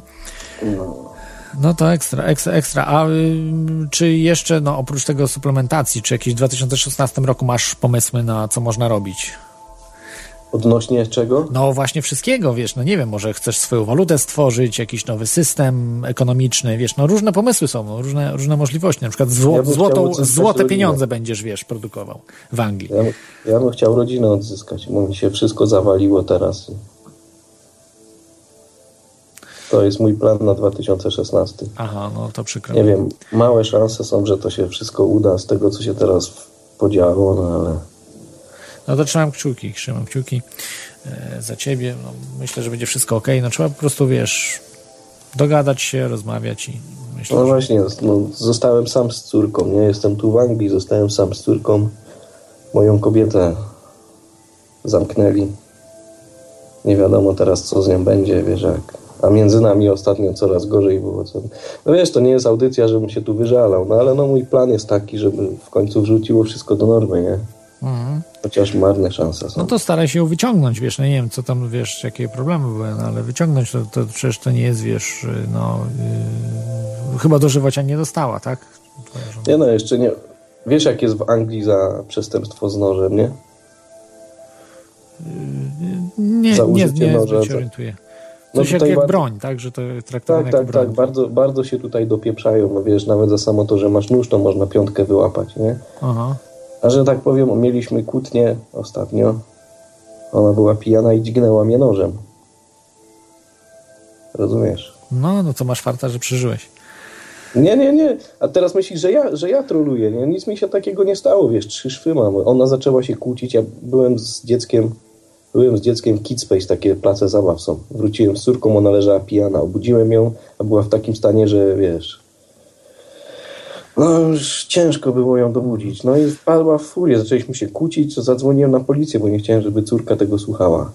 No. No to ekstra, ekstra, ekstra. A y, czy jeszcze, no oprócz tego suplementacji, czy jakieś w 2016 roku masz pomysły na co można robić? Odnośnie czego? No właśnie wszystkiego, wiesz, no nie wiem, może chcesz swoją walutę stworzyć, jakiś nowy system ekonomiczny, wiesz, no różne pomysły są, no, różne, różne możliwości, na przykład zło, ja złotą, złote pieniądze będziesz, wiesz, produkował w Anglii. Ja, ja bym chciał rodzinę odzyskać, bo mi się wszystko zawaliło teraz. To jest mój plan na 2016. Aha, no to przykro. Nie wiem, małe szanse są, że to się wszystko uda z tego, co się teraz podziało, no ale... No to trzymam kciuki, trzymam kciuki e, za ciebie. No, myślę, że będzie wszystko ok. No trzeba po prostu, wiesz, dogadać się, rozmawiać i myślę, No że... właśnie, no, zostałem sam z córką, nie? Jestem tu w Anglii, zostałem sam z córką. Moją kobietę zamknęli. Nie wiadomo teraz, co z nią będzie, wiesz, jak a między nami ostatnio coraz gorzej było. No wiesz, to nie jest audycja, żebym się tu wyżalał, no ale no mój plan jest taki, żeby w końcu wrzuciło wszystko do normy, nie? Mhm. Chociaż marne szanse są. No to staraj się ją wyciągnąć, wiesz, no nie wiem, co tam, wiesz, jakie problemy były, no ale wyciągnąć to, to przecież to nie jest, wiesz, no yy, chyba dożywocia nie dostała, tak? Nie no, jeszcze nie. Wiesz, jak jest w Anglii za przestępstwo z nożem, nie? Nie, za nie, nie, noża, nie się orientuję. No jak, jak bardzo... broń, tak? Że to traktowane tak, tak, broń. Tak, bardzo, bardzo się tutaj dopieprzają. No wiesz, nawet za samo to, że masz nóż, to można piątkę wyłapać, nie? Aha. A że tak powiem, mieliśmy kłótnię ostatnio. Ona była pijana i dźgnęła mnie nożem. Rozumiesz? No, no to masz farta, że przeżyłeś. Nie, nie, nie. A teraz myślisz, że ja, że ja troluję, nie? Nic mi się takiego nie stało, wiesz, trzy szwy mam. Ona zaczęła się kłócić, ja byłem z dzieckiem Byłem z dzieckiem w Kidspace, takie place zabaw są. Wróciłem z córką, ona leżała pijana. Obudziłem ją, a była w takim stanie, że wiesz... No już ciężko było ją dobudzić. No i wpadła w furię, zaczęliśmy się kłócić, to zadzwoniłem na policję, bo nie chciałem, żeby córka tego słuchała.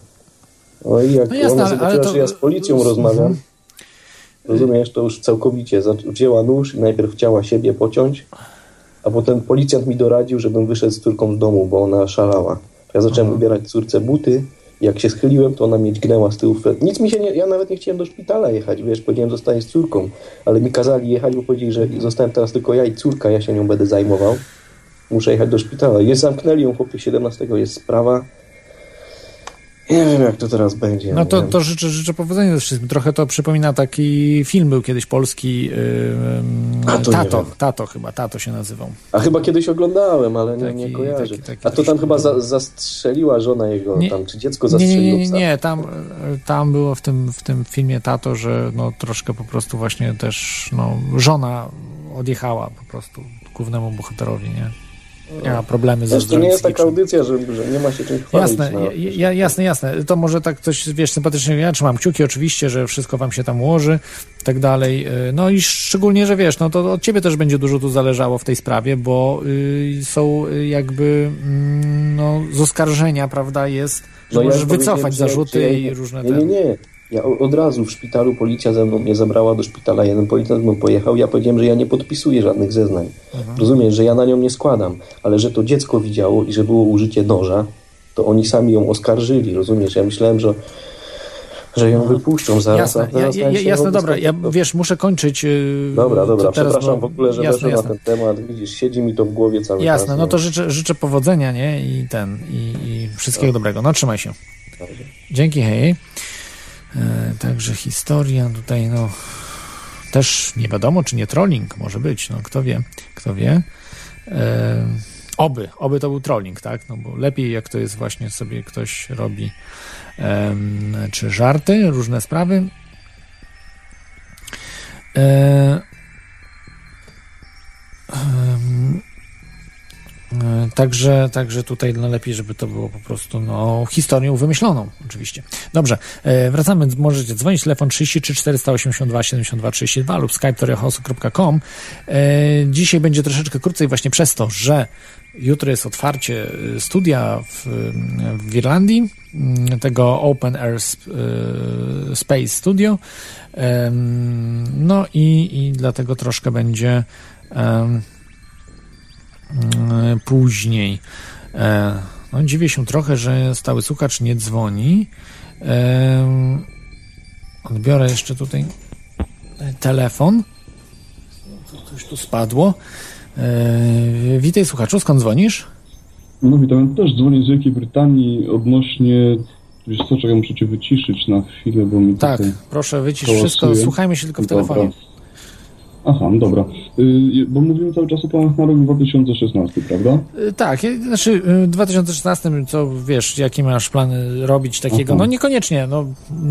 No i jak no jasne, ona zobaczyła, to... że ja z policją rozmawiam, mhm. rozumiesz, to już całkowicie wzięła nóż i najpierw chciała siebie pociąć, a potem policjant mi doradził, żebym wyszedł z córką z domu, bo ona szalała. Ja zacząłem Aha. ubierać córce buty. Jak się schyliłem, to ona mnie dźgnęła z tyłu. Nic mi się nie... Ja nawet nie chciałem do szpitala jechać, wiesz, powiedziałem, zostaję z córką. Ale mi kazali jechać, bo powiedzieli, że zostałem teraz tylko ja i córka, ja się nią będę zajmował. Muszę jechać do szpitala. Jest zamknęli ją, chłopie, 17 jest sprawa. Nie wiem, jak to teraz będzie. No to, to życzę, życzę powodzenia ze wszystkim. Trochę to przypomina taki film, był kiedyś polski yy, Tato, Tato chyba, Tato się nazywał. A chyba kiedyś oglądałem, ale taki, nie, nie kojarzę. Taki, taki A to tam chyba za, zastrzeliła żona jego, nie, tam, czy dziecko zastrzeliło Nie, nie, nie, nie, tam, tam było w tym, w tym filmie Tato, że no troszkę po prostu właśnie też no, żona odjechała po prostu głównemu bohaterowi, nie? Miała problemy ze Wiesz, to nie jest taka audycja, że, że nie ma się czymś chwalić. Jasne, no. ja, jasne, jasne. To może tak coś, wiesz, sympatycznie, ja trzymam kciuki oczywiście, że wszystko wam się tam ułoży, tak dalej. Y, No i szczególnie, że wiesz, no to od ciebie też będzie dużo tu zależało w tej sprawie, bo y, są y, jakby, mm, no, z oskarżenia, prawda, jest, że No ja możesz powiedziałem, wycofać zarzuty ja- i różne Nie, te... nie, nie. Ja od razu w szpitalu policja ze mną mnie zabrała do szpitala. Jeden policjant mną pojechał. Ja powiedziałem, że ja nie podpisuję żadnych zeznań. Mhm. Rozumiesz, że ja na nią nie składam, ale że to dziecko widziało i że było użycie noża, to oni sami ją oskarżyli. Rozumiesz? Ja myślałem, że, że ją wypuszczą zaraz. Jasne, a teraz ja, ja jasne, dobra, ja wiesz, muszę kończyć. yy, Dobra, dobra, teraz, przepraszam bo- w ogóle, że jasne, jasne. na ten temat. Widzisz, siedzi mi to w głowie cały czas. Jasne, no to życzę, życzę powodzenia, nie? I ten, i, i wszystkiego dobrego. No trzymaj się. Dzięki, hej. E, także historia tutaj, no też nie wiadomo, czy nie trolling może być, no kto wie, kto wie. E, oby, oby to był trolling, tak? No bo lepiej jak to jest właśnie sobie ktoś robi em, czy żarty, różne sprawy. E, E, Także, także tutaj no lepiej, żeby to było po prostu no, historią wymyśloną, oczywiście. Dobrze, e, wracamy. Możecie dzwonić, telefon 33 482 72 32 lub skype toriahosu.com. E, Dzisiaj będzie troszeczkę krócej właśnie przez to, że jutro jest otwarcie e, studia w, w Irlandii, m, tego Open Air Sp- e, Space Studio. No i, i dlatego troszkę będzie Mm, później. E, No, dziwię się trochę, że stały słuchacz nie dzwoni. Odbiorę jeszcze tutaj e, telefon. Co- Coś tu spadło. E, Witaj słuchaczu, skąd dzwonisz? No witam, też dzwonię z Wielkiej Brytanii odnośnie... Wiesz co, czekaj, muszę cię wyciszyć na chwilę, bo mi Tak, proszę wycisz wszystko, słuchajmy się tylko w telefonie. Dobra. Aha, no dobra. Y, bo mówimy cały czas o planach na rok 2016, prawda? Y, Tak, y, znaczy y, w 2016, co wiesz, jakie masz plany robić takiego? Aha. No niekoniecznie, no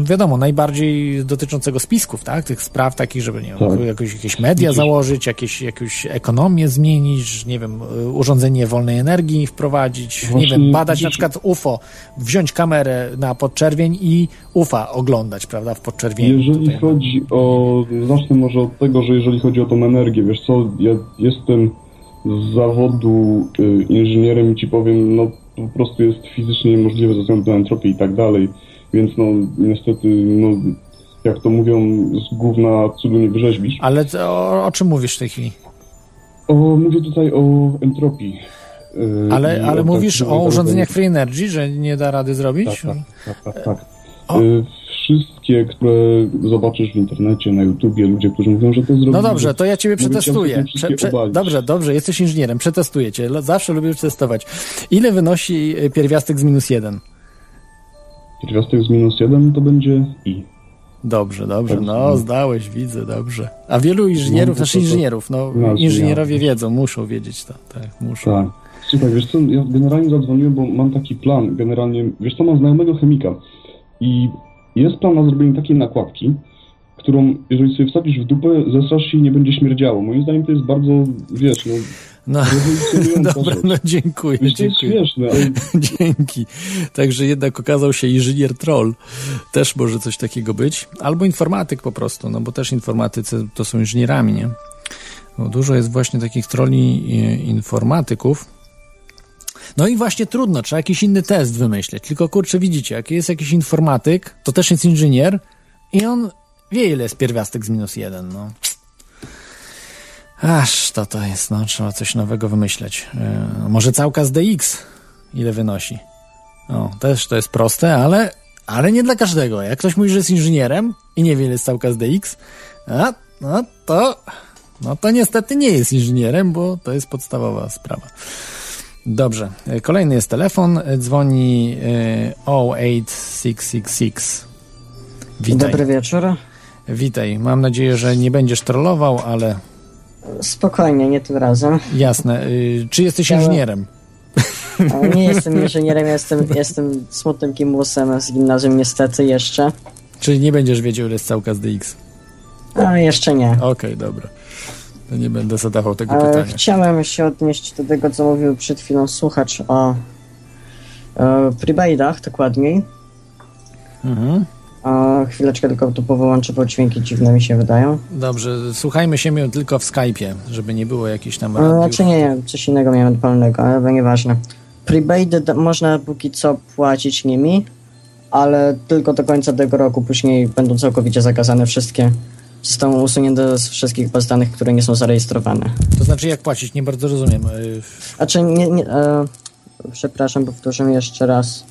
wiadomo, najbardziej dotyczącego spisków, tak? Tych spraw takich, żeby nie wiem, Tak. jakoś, jakieś media Widzisz. założyć, jakieś, jakąś ekonomię zmienić, nie wiem, y, urządzenie wolnej energii wprowadzić, nie Właśnie wiem, badać na przykład UFO, wziąć kamerę na podczerwień i UFA oglądać, prawda, w podczerwieni. Jeżeli tutaj. chodzi o... Zacznę może od tego, że jeżeli chodzi o tą energię, wiesz co, ja jestem z zawodu y, inżynierem i ci powiem, no po prostu jest fizycznie niemożliwe ze względu na entropię i tak dalej, więc no niestety, no jak to mówią, z gówna cudu nie wyrzeźbisz. Ale o, o czym mówisz w tej chwili? O, mówię tutaj o entropii. y, Ale, ale mówisz tak o urządzeniach free energy, że nie da rady zrobić? Tak, tak, tak, tak. tak. O. Y, Które zobaczysz w internecie, na YouTubie, ludzie, którzy mówią, że to zrobili. No dobrze, to ja ciebie przetestuję. Prze, prze, dobrze, dobrze, jesteś inżynierem, przetestuję cię. Zawsze lubię testować. Ile wynosi y, pierwiastek z minus jeden? Pierwiastek z minus jeden to będzie i. Dobrze, dobrze, no zdałeś, widzę, dobrze. A wielu inżynierów, No, znaczy inżynierów, no inżynierowie wiedzą, muszą wiedzieć to, tak, muszą. Tak. Słuchaj, wiesz co, ja generalnie zadzwoniłem, bo mam taki plan, generalnie, wiesz co, mam znajomego chemika i jest plan na zrobienie takiej nakładki, którą, jeżeli sobie wsadzisz w dupę, zesrasz się i nie będzie śmierdziało. Moim zdaniem to jest bardzo, wiesz, no, No, dobra, no dziękuję, Wiesz, dziękuję. śmieszne, ale Dzięki. Także jednak okazał się inżynier troll. Też może coś takiego być. Albo informatyk po prostu, no bo też informatycy to są inżynierami, nie? Bo dużo jest właśnie takich troli e, informatyków. No i właśnie trudno, trzeba jakiś inny test wymyśleć. Tylko kurczę, widzicie, jak jest jakiś informatyk, to też jest inżynier i on wie, ile jest pierwiastek z minus jeden, no. Aż to to jest, no, trzeba coś nowego wymyśleć. Yy, może całka z DX, ile wynosi? O, też to jest proste, ale, ale nie dla każdego. Jak ktoś mówi, że jest inżynierem i nie wie, ile jest całka z DX, a, no to, no to niestety nie jest inżynierem, bo to jest podstawowa sprawa. Dobrze, yy, kolejny jest telefon, yy, dzwoni yy, 08666. Witaj. Dobry wieczór. Witaj. Mam nadzieję, że nie będziesz trollował, ale Spokojnie, nie tym razem. jasne. Czy jesteś inżynierem? Nie jestem inżynierem, jestem, jestem smutnym kimusem z gimnazjum niestety jeszcze. Czy nie będziesz wiedział, ile jest całka z DX? Ale jeszcze nie. Okej, dobra. Nie będę zadawał tego E, pytania. chciałem się odnieść do tego, co mówił przed chwilą słuchacz o e, prepaidach dokładniej. Mhm. A chwileczkę tylko tu powyłączę, bo dźwięki dziwne mi się wydają. Dobrze, słuchajmy się mnie tylko w Skype'ie, żeby nie było jakichś tam E, radiów. Znaczy nie, nie, coś innego miałem odpalonego, ale nieważne. Prebaidy można póki co płacić nimi, ale tylko do końca tego roku, później będą całkowicie zakazane wszystkie. Zostaną usunięte z wszystkich baz danych, które nie są zarejestrowane. To znaczy jak płacić? Nie bardzo rozumiem. Y, Znaczy, nie, nie, e, przepraszam, powtórzę jeszcze raz.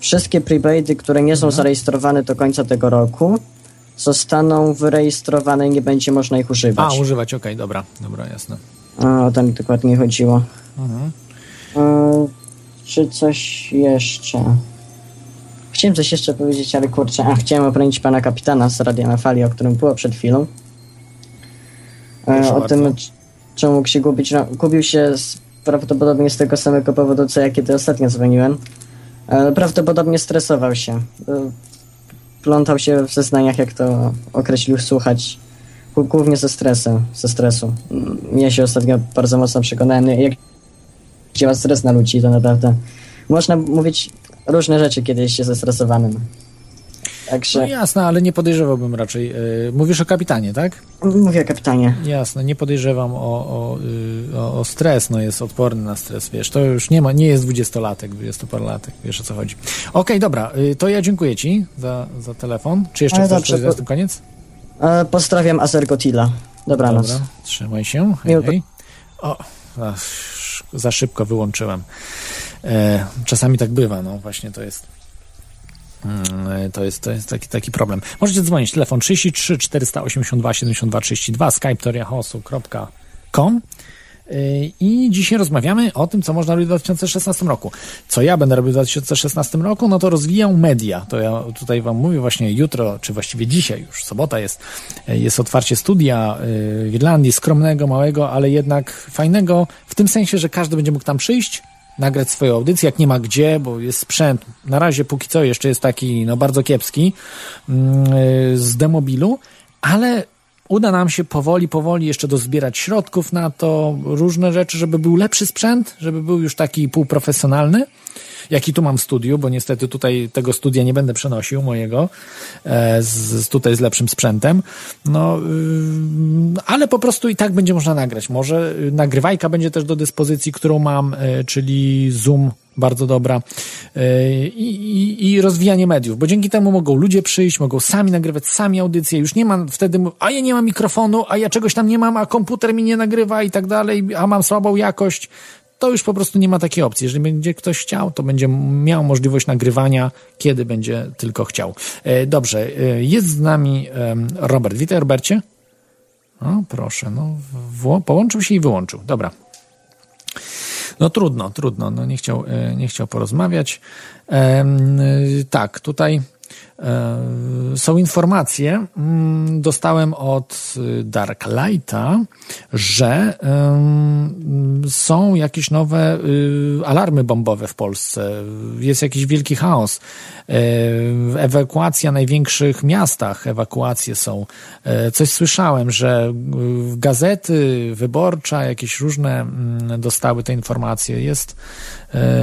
Wszystkie prebaidy, które nie są Mhm. zarejestrowane do końca tego roku, zostaną wyrejestrowane i nie będzie można ich A, używać. używać, okej, dobra, dobra, jasne. O to mi dokładnie chodziło. Mhm. E, czy coś jeszcze? Chciałem coś jeszcze powiedzieć, ale kurczę, a chciałem obronić pana kapitana z Radia na Fali, o którym było przed chwilą. Proszę E, o bardzo. tym, czemu mógł się gubić. No, gubił się z, prawdopodobnie z tego samego powodu, co ja kiedy ostatnio dzwoniłem. E, prawdopodobnie stresował się. E, plątał się w zeznaniach, jak to określił słuchać. Głównie ze stresem, ze stresu. Mm, Ja się ostatnio bardzo mocno przekonałem, jak działa stres na ludzi, to naprawdę można mówić różne rzeczy, kiedy jest się zestresowanym. Także No jasne, ale nie podejrzewałbym raczej. y, mówisz o kapitanie, tak? mówię kapitanie. Jasne, nie podejrzewam o, o, y, o, o stres, no jest odporny na stres, wiesz, to już nie ma, nie jest dwudziestolatek, dwudziestoparolatek, wiesz o co chodzi. Okej, dobra, y, to ja dziękuję Ci za, za telefon. Czy jeszcze Ale chcesz dobrze, coś na tym koniec? E, pozdrawiam Azergotila. Dobranoc. Dobra, trzymaj się. Hej, hej. O, za szybko wyłączyłem. E, czasami tak bywa, no właśnie to jest. mm, To jest, to jest taki, taki problem. Możecie dzwonić, telefon 33 482 72 32, skype toriahosu.com Yy, i dzisiaj rozmawiamy o tym, co można robić w 2016 roku. Co ja będę robił w 2016 roku? No to rozwijał media. To ja tutaj wam mówię właśnie jutro, czy właściwie dzisiaj już, sobota jest, yy, jest otwarcie studia w Irlandii, skromnego, małego, ale jednak fajnego, w tym sensie, że każdy będzie mógł tam przyjść, nagrać swoją audycję, jak nie ma gdzie, bo jest sprzęt, na razie póki co jeszcze jest taki, no bardzo kiepski, mm, yy, z demobilu, ale uda nam się powoli, powoli jeszcze dozbierać środków na to, różne rzeczy, żeby był lepszy sprzęt, żeby był już taki półprofesjonalny, jaki tu mam studiu, bo niestety tutaj tego studia nie będę przenosił mojego, e, z, tutaj z lepszym sprzętem. No, yy, ale po prostu i tak będzie można nagrać. Może y, nagrywajka będzie też do dyspozycji, którą mam, e, czyli Zoom bardzo dobra E, I, i, i rozwijanie mediów, bo dzięki temu mogą ludzie przyjść, mogą sami nagrywać, sami audycje, już nie ma wtedy, a ja nie mam mikrofonu, a ja czegoś tam nie mam, a komputer mi nie nagrywa i tak dalej, a mam słabą jakość, to już po prostu nie ma takiej opcji. Jeżeli będzie ktoś chciał, to będzie miał możliwość nagrywania, kiedy będzie tylko chciał. E, Dobrze, e, jest z nami Robert. Witaj, Robercie. O, proszę, no, połączył się i wyłączył. Dobra. No trudno, trudno, no nie chciał, e, nie chciał porozmawiać. Tak, tutaj są informacje, mm, dostałem od y, Darklighta, że są jakieś nowe y, alarmy bombowe w Polsce. Jest jakiś wielki chaos. E, Ewakuacja w największych miastach, ewakuacje są. E, Coś słyszałem, że y, gazety wyborcza, jakieś różne mm, dostały te informacje. Jest, e,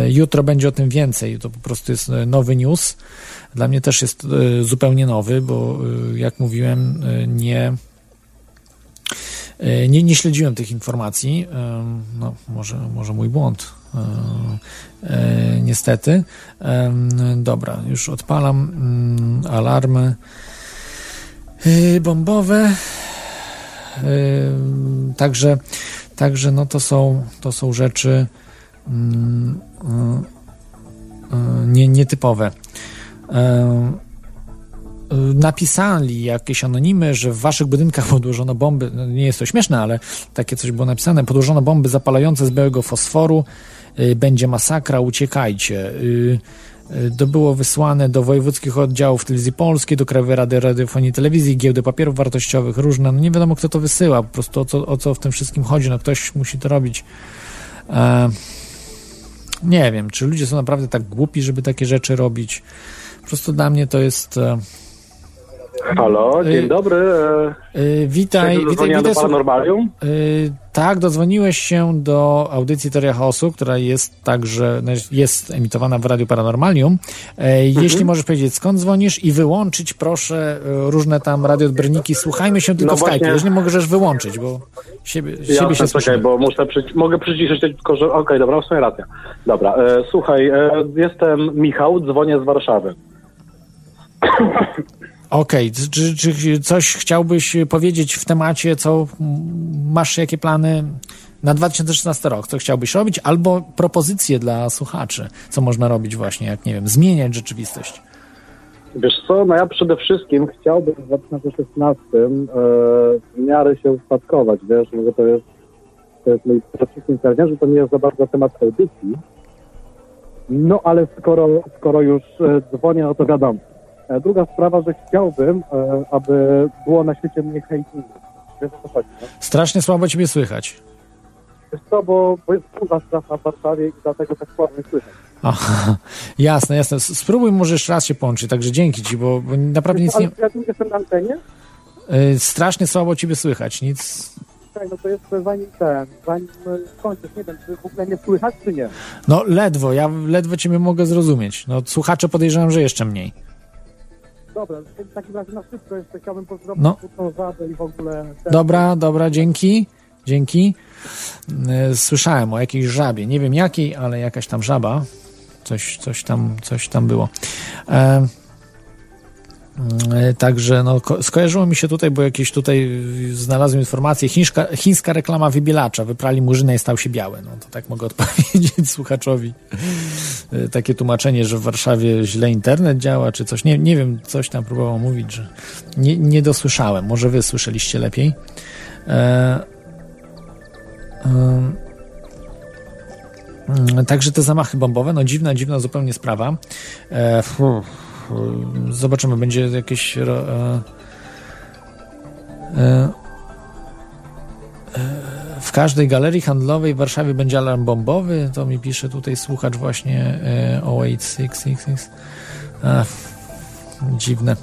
jutro będzie o tym więcej. To po prostu jest e, nowy news. Dla mnie też jest e, zupełnie nowy, bo e, jak mówiłem, e, nie, e, nie, nie śledziłem tych informacji. E, No, może, może mój błąd. E, e, Niestety. E, Dobra, już odpalam mm, alarmy e, bombowe. E, Także, także no to są, to są rzeczy e, e, nie, nietypowe. E, napisali jakieś anonimy, że w waszych budynkach podłożono bomby, no nie jest to śmieszne, ale takie coś było napisane, podłożono bomby zapalające z białego fosforu, y, będzie masakra, uciekajcie. Y, To było wysłane do wojewódzkich oddziałów Telewizji Polskiej, do Krajowej Rady Radiofonii i Telewizji, giełdy papierów wartościowych, różne. No nie wiadomo, kto to wysyła, po prostu o co, o co w tym wszystkim chodzi. No ktoś musi to robić. E, nie wiem, czy ludzie są naprawdę tak głupi, żeby takie rzeczy robić. Po prostu dla mnie to jest. Halo, dzień Y, dobry. e, Y, witaj, witaj, witaj. do Paranormalium. Y, tak, dodzwoniłeś się do audycji Teoria Chaosu, która jest także no, jest emitowana w Radiu Paranormalium. Jeśli Mhm. możesz powiedzieć, skąd dzwonisz i wyłączyć proszę różne tam radioodbiorniki. Słuchajmy się tylko No w Skype. właśnie- Jeżeli możesz wyłączyć, bo siebie, siebie Jasne, się słyszymy. bo muszę przy... mogę przyciszyć tylko, że okej, dobra, w sumie racja. Dobra, e, słuchaj, e, jestem Michał, dzwonię z Warszawy. Okej, czy, czy coś chciałbyś powiedzieć w temacie, co masz, jakie plany na 2016 rok, co chciałbyś robić, albo propozycje dla słuchaczy, co można robić właśnie, jak nie wiem, zmieniać rzeczywistość. Wiesz co, no ja przede wszystkim chciałbym w 2016 e, w miarę się ustatkować, wiesz, może to jest, to jest mój wszystkim cel, że to nie jest za bardzo temat audycji, no ale skoro, skoro już e, dzwonię, no to wiadomo. E, druga sprawa, że chciałbym, e, aby było na świecie mniej hejtingu. Wiesz o co chodzi, no? Strasznie słabo ciebie słychać. Wiesz co, bo, bo jest duża strata w Warszawie i dlatego tak słabo mnie słychać. Aha, jasne, jasne. Spróbuj może jeszcze raz się połączyć, także dzięki ci, bo, bo naprawdę nic ale nie... ja tu jestem na antenie, y, Strasznie słabo ciebie słychać, nic... tak, no to jest zanim ten, zanim e, skończysz, nie wiem, czy w ogóle nie słychać, czy nie. No ledwo, ja ledwo ciebie mogę zrozumieć. No słuchacze podejrzewam, że jeszcze mniej. Dobra, w takim razie na szybko jeszcze chciałbym pozdrowić No. i w ogóle... Dobra, dobra, dzięki. Dzięki. E, Słyszałem o jakiejś żabie. Nie wiem jakiej, ale jakaś tam żaba. Coś, coś, tam, coś tam było. E, Także no, ko- skojarzyło mi się tutaj, bo jakieś tutaj znalazłem informację, chińska, chińska reklama wybielacza, wyprali murzynę i stał się biały. No to tak mogę odpowiedzieć słuchaczowi. E, Takie tłumaczenie, że w Warszawie źle internet działa, czy coś. Nie, nie wiem, coś tam próbował mówić, że nie, nie dosłyszałem. Może wy słyszeliście lepiej. E, mm, Także te zamachy bombowe, no dziwna, dziwna zupełnie sprawa. E, fu, fu, zobaczymy, będzie jakieś. E, e, e, w każdej galerii handlowej w Warszawie będzie alarm bombowy. To mi pisze tutaj słuchacz właśnie e, 08666. Ach, dziwne.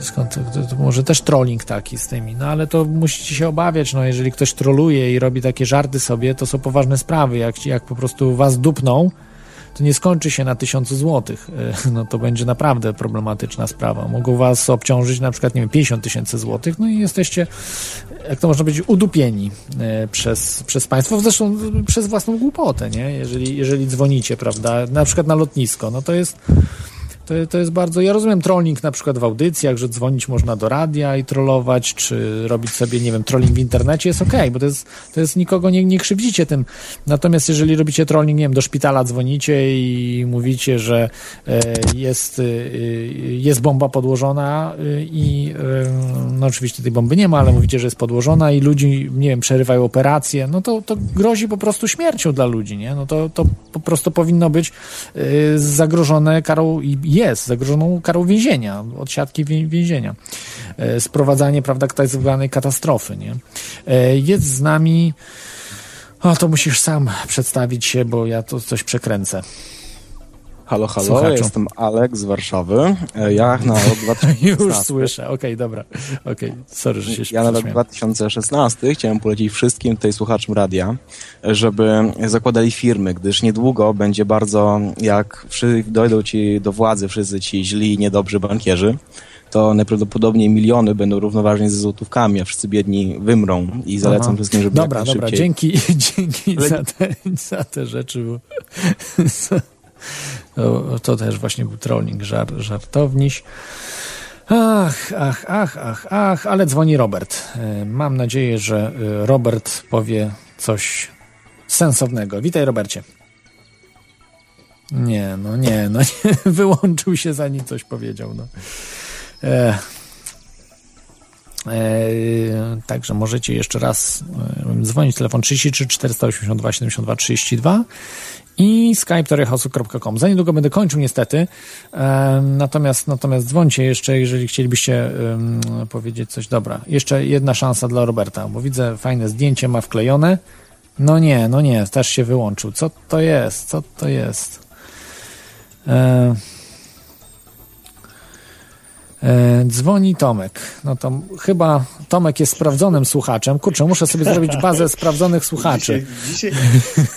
Skąd to, to, może też trolling taki z tymi, no ale to musicie się obawiać, no jeżeli ktoś troluje i robi takie żarty sobie, to są poważne sprawy, jak, jak po prostu was dupną, to nie skończy się na tysiącu złotych, E, no to będzie naprawdę problematyczna sprawa. Mogą was obciążyć na przykład, nie wiem, 50 tysięcy złotych, no i jesteście, jak to można powiedzieć, udupieni e, przez, przez państwo, zresztą przez własną głupotę, nie? Jeżeli, jeżeli dzwonicie, prawda, na przykład na lotnisko, no to jest to, to jest bardzo. Ja rozumiem trolling na przykład w audycjach, że dzwonić można do radia i trollować, czy robić sobie, nie wiem, trolling w internecie jest okej, bo to jest, to jest nikogo nie, nie krzywdzicie tym. Natomiast jeżeli robicie trolling, nie wiem, do szpitala dzwonicie i mówicie, że e, jest, e, jest bomba podłożona e, i e, no oczywiście tej bomby nie ma, ale mówicie, że jest podłożona i ludzi, nie wiem, przerywają operację, no to, to grozi po prostu śmiercią dla ludzi, nie? No to, to po prostu powinno być e, zagrożone karą i jest zagrożoną karą więzienia, odsiadki wię- więzienia. E, Sprowadzanie, prawda, tak zwanej katastrofy, nie? E, Jest z nami o, to musisz sam przedstawić się, bo ja to coś przekręcę. Halo, halo, Słuchaczu. jestem Alek z Warszawy. E, Ja na rok 2016, Już słyszę, okej, dobra. Okej, sorry, że się ja na rok prześmiałem. 2016 chciałem polecić wszystkim tutaj słuchaczom radia, żeby zakładali firmy, gdyż niedługo będzie bardzo, jak dojdą ci do władzy wszyscy ci źli niedobrzy bankierzy, to najprawdopodobniej miliony będą równoważnie ze złotówkami, a wszyscy biedni wymrą i zalecam Aha. wszystkim, żeby Dobra, dobra, dzięki, dzięki Ale- za, te, za te rzeczy. To, to też właśnie był trolling, żar, żartowniś. Ach, ach, ach, ach, ach, ale dzwoni Robert. E, Mam nadzieję, że e, Robert powie coś sensownego. Witaj, Robercie. Nie, no nie, no nie. Wyłączył się zanim coś powiedział. No. E, e, także możecie jeszcze raz e, dzwonić. Telefon 33 482 72 32 i skype.torehosu.com. Za niedługo będę kończył niestety. E, natomiast, natomiast dzwońcie jeszcze, jeżeli chcielibyście powiedzieć coś. Dobra, jeszcze jedna szansa dla Roberta, bo widzę fajne zdjęcie ma wklejone. No nie, no nie, też się wyłączył. Co to jest? Co to jest? E, E, dzwoni Tomek. No to chyba Tomek jest sprawdzonym słuchaczem. Kurczę, muszę sobie zrobić bazę sprawdzonych słuchaczy. Dzisiaj, dzisiaj,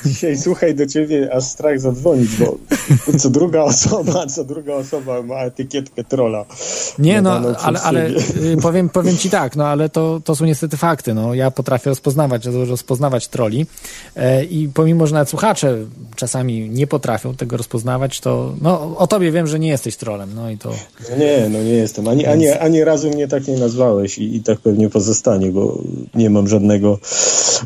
dzisiaj słuchaj do ciebie, aż strach zadzwonić, bo co druga osoba, co druga osoba ma etykietkę trola. Nie, no, ale, ale y, powiem, powiem ci tak, no ale to, to są niestety fakty. No, ja potrafię rozpoznawać, rozpoznawać troli e, i pomimo, że nawet słuchacze czasami nie potrafią tego rozpoznawać, to no, o tobie wiem, że nie jesteś trolem. No i to... No nie, no nie jestem. Ani, ani, ani razu mnie tak nie nazwałeś i, i tak pewnie pozostanie, bo nie mam żadnego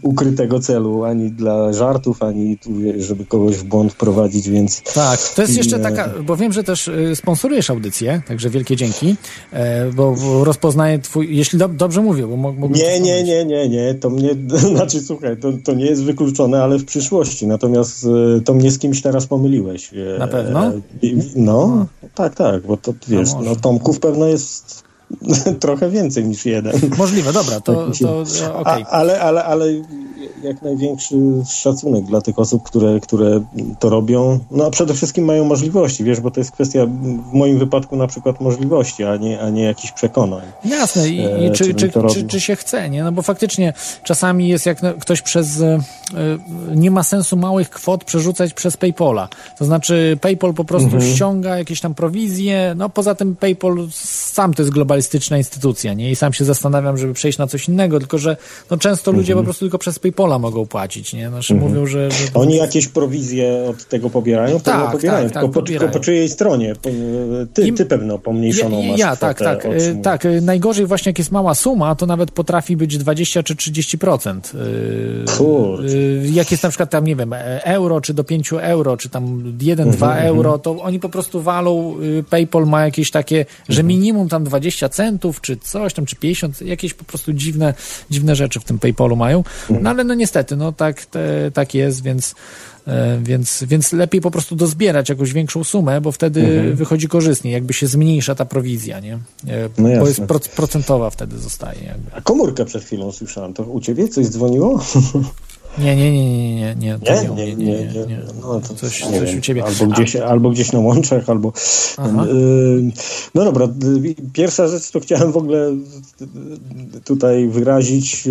ukrytego celu, ani dla żartów, ani tu, żeby kogoś w błąd wprowadzić, więc... Tak, to jest jeszcze taka, bo wiem, że też y, sponsorujesz audycję, także wielkie dzięki, e, bo, rozpoznaję twój, jeśli do, dobrze mówię, bo mógłbym... Nie, nie, nie, nie, nie, to mnie, znaczy słuchaj, to, to nie jest wykluczone, ale w przyszłości, natomiast e, to mnie z kimś teraz pomyliłeś. E, Na pewno? No, tak, tak, bo to wiesz, no, no Tomków pewno journalist trochę więcej niż jeden. Możliwe, dobra, to, to. Okay. Ale, ale, ale jak największy szacunek dla tych osób, które, które to robią. No a przede wszystkim mają możliwości, wiesz, bo to jest kwestia w moim wypadku na przykład możliwości, a nie, a nie jakichś przekonań. Jasne, i, i e, czy, czy, czy, czy, się chce, nie? No bo faktycznie czasami jest jak ktoś przez... E, nie ma sensu małych kwot przerzucać przez Paypola. To znaczy Paypal po prostu mhm. ściąga jakieś tam prowizje, no poza tym Paypal sam to jest globalistyczna instytucja, nie? I sam się zastanawiam, żeby przejść na coś innego, tylko że no często ludzie mhm. po prostu tylko przez Paypola mogą płacić, nie? Znaczy mhm. mówią, że, że... Oni jakieś prowizje od tego pobierają? Tak, pobierają, tak, tylko, tak, po, tylko po czyjej stronie? Ty, ty pewno pomniejszoną ja, masz Ja, tak, tak, e, tak. Najgorzej właśnie jak jest mała suma, to nawet potrafi być 20 czy 30%. E, Kurde. Jak jest na przykład tam, nie wiem, e, euro, czy do 5 euro, czy tam 1-2 mhm, euro, mhm. to oni po prostu walą, PayPal ma jakieś takie, że mhm. minimum tam 20 centów, czy coś tam, czy 50, jakieś po prostu dziwne, dziwne rzeczy w tym PayPalu mają. No ale no niestety, no tak, te, tak jest, więc, e, więc, więc lepiej po prostu dozbierać jakąś większą sumę, bo wtedy mhm. wychodzi korzystniej, jakby się zmniejsza ta prowizja, nie? E, no bo jest procentowa wtedy zostaje. Jakby. A komórkę przed chwilą słyszałem, to u ciebie coś dzwoniło? Nie, nie, nie, nie, nie, nie. Nie, nie, nie, nie. No, to coś coś u ciebie. Albo gdzieś, albo gdzieś na łączach, albo... No dobra, y, pierwsza rzecz, to chciałem w ogóle y, y, tutaj wyrazić,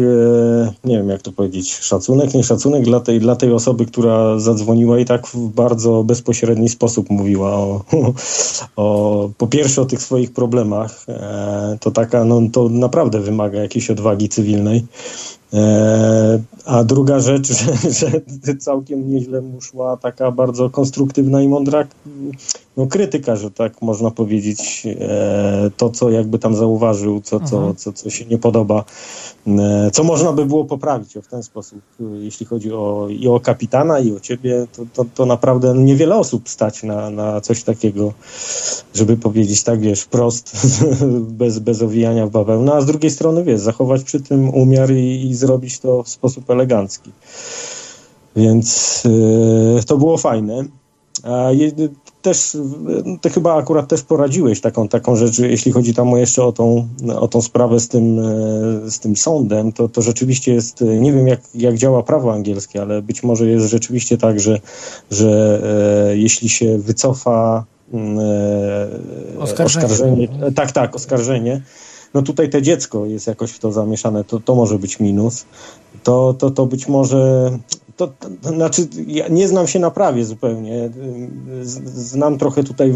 nie wiem jak to powiedzieć, szacunek, nie szacunek dla tej, dla tej osoby, która zadzwoniła i tak w bardzo bezpośredni sposób mówiła o, o po pierwsze o tych swoich problemach. E, to taka, no to naprawdę wymaga jakiejś odwagi cywilnej. E, a druga rzecz, że, że całkiem nieźle mu szła taka bardzo konstruktywna i mądra no, krytyka, że tak można powiedzieć, e, to co jakby tam zauważył, co, co, mhm. co, co się nie podoba, e, co można by było poprawić w ten sposób, jeśli chodzi o, i o kapitana i o ciebie, to, to, to naprawdę niewiele osób stać na, na coś takiego, żeby powiedzieć tak, wiesz, wprost, bez, bez owijania w bawełnę, a z drugiej strony, wiesz, zachować przy tym umiar i, i zrobić to w sposób elegancki. Więc yy, to było fajne. A też, ty chyba akurat też poradziłeś taką, taką rzecz, jeśli chodzi tam jeszcze o tą, o tą sprawę z tym, e, z tym sądem, to, to rzeczywiście jest, nie wiem jak, jak działa prawo angielskie, ale być może jest rzeczywiście tak, że, że e, jeśli się wycofa mm, e, oskarżenie. oskarżenie, tak, tak, oskarżenie, no tutaj te dziecko jest jakoś w to zamieszane, to, to może być minus. To, to, to być może to, to, znaczy, ja nie znam się na prawie zupełnie. Znam trochę tutaj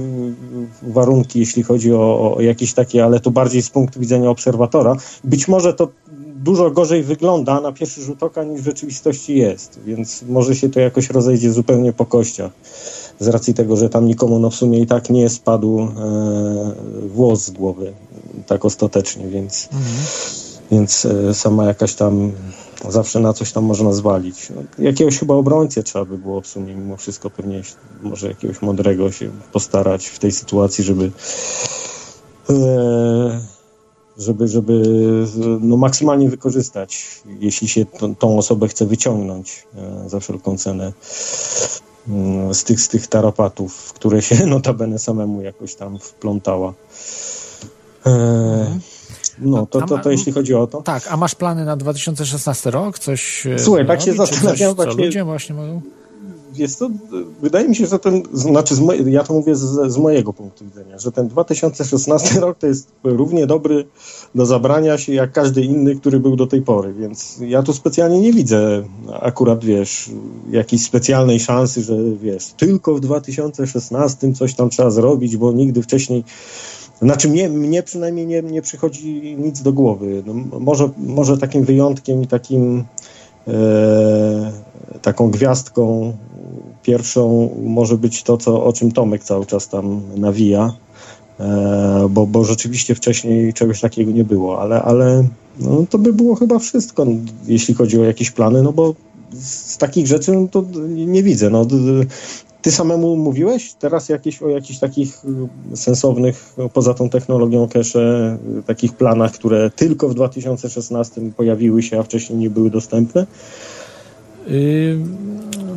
warunki, jeśli chodzi o, o jakieś takie, ale to bardziej z punktu widzenia obserwatora. Być może to dużo gorzej wygląda na pierwszy rzut oka niż w rzeczywistości jest, więc może się to jakoś rozejdzie zupełnie po kościach. Z racji tego, że tam nikomu no w sumie i tak nie spadł e, włos z głowy tak ostatecznie, więc, mhm. więc e, sama jakaś tam zawsze na coś tam można zwalić. No, jakiegoś chyba obrońcę trzeba by było w sumie mimo wszystko pewnie może jakiegoś mądrego się postarać w tej sytuacji, żeby e, żeby, żeby no, maksymalnie wykorzystać, jeśli się tą, osobę chce wyciągnąć e, za wszelką cenę mm, z tych, z tych tarapatów, które się notabene samemu jakoś tam wplątała. E, mhm. No, to, to, to jeśli chodzi o to. Tak, a masz plany na 2016 rok? Coś e, Słuchaj, tak się zastanawiam właśnie. Co ludzie właśnie mogą? jest to, wydaje mi się, że ten, znaczy z ja to mówię z, z, mojego punktu widzenia, że ten 2016 rok to jest równie dobry do zabrania się jak każdy inny, który był do tej pory, więc ja tu specjalnie nie widzę akurat, wiesz, jakiejś specjalnej szansy, że wiesz, tylko w 2016 coś tam trzeba zrobić, bo nigdy wcześniej znaczy mnie, mnie przynajmniej nie, nie przychodzi nic do głowy. No, może, może takim wyjątkiem i takim e, taką gwiazdką pierwszą może być to, co, o czym Tomek cały czas tam nawija, e, bo, bo rzeczywiście wcześniej czegoś takiego nie było, ale, ale no, to by było chyba wszystko, jeśli chodzi o jakieś plany, no bo z takich rzeczy no, to nie widzę. No, ty samemu mówiłeś teraz jakieś, o jakichś takich y, sensownych, no, poza tą technologią cache, y, takich planach, które tylko w 2016 pojawiły się, a wcześniej nie były dostępne?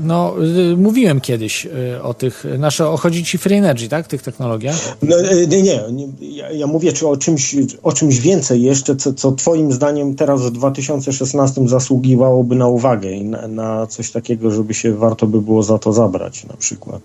No, mówiłem kiedyś o tych, nasze, o chodzi ci Free Energy, tak? Tych technologiach? No, nie, nie, ja, ja, mówię czy o czymś, o czymś więcej jeszcze, co, co twoim zdaniem teraz w 2016 zasługiwałoby na uwagę i na, na coś takiego, żeby się warto by było za to zabrać na przykład.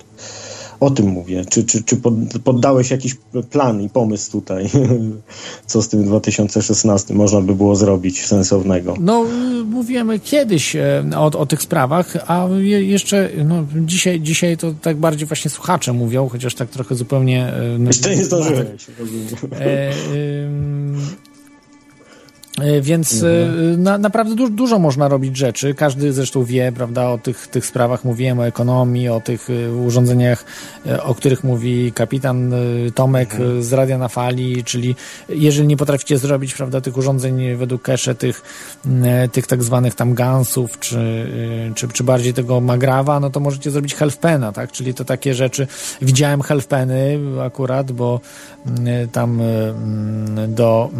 O tym mówię. Czy, czy, czy poddałeś jakiś plan i pomysł tutaj, co z tym 2016 można by było zrobić sensownego? No, mówiłem kiedyś e, o, o tych sprawach, a jeszcze no, dzisiaj, dzisiaj to tak bardziej właśnie słuchacze mówią, chociaż tak trochę zupełnie... E, no, jeszcze nie zdążyłeś. E, więc e, mhm. na, naprawdę du dużo można robić rzeczy. Każdy zresztą wie, prawda, o tych, tych sprawach mówiłem, o ekonomii, o tych e, urządzeniach, o których mówi kapitan Tomek mhm. z Radia na Fali, czyli jeżeli nie potraficie zrobić, prawda, tych urządzeń według cache, tych, tych tak zwanych tam gansów, czy, czy, czy bardziej tego magrawa, no to możecie zrobić healthpena, tak, czyli to takie rzeczy. Widziałem healthpeny akurat, bo tam do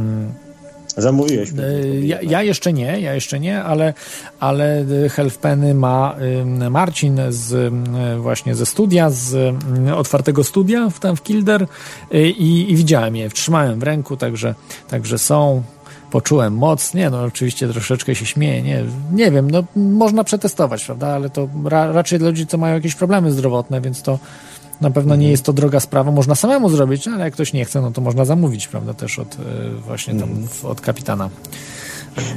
Zamówiłeś. E, ja, ja, jeszcze nie, ja jeszcze nie, ale, ale Healthpeny ma Marcin z, właśnie ze studia, z otwartego studia w, tam w Kilder e, i, i widziałem je, trzymałem w ręku, także, także są poczułem moc. Nie, no oczywiście troszeczkę się śmieję, nie, nie wiem, no można przetestować, prawda, ale to ra, raczej dla ludzi, co mają jakieś problemy zdrowotne, więc to na pewno nie mhm. jest to droga sprawa, można samemu zrobić, ale jak ktoś nie chce, no to można zamówić, prawda, też od e, właśnie tam mhm. od kapitana.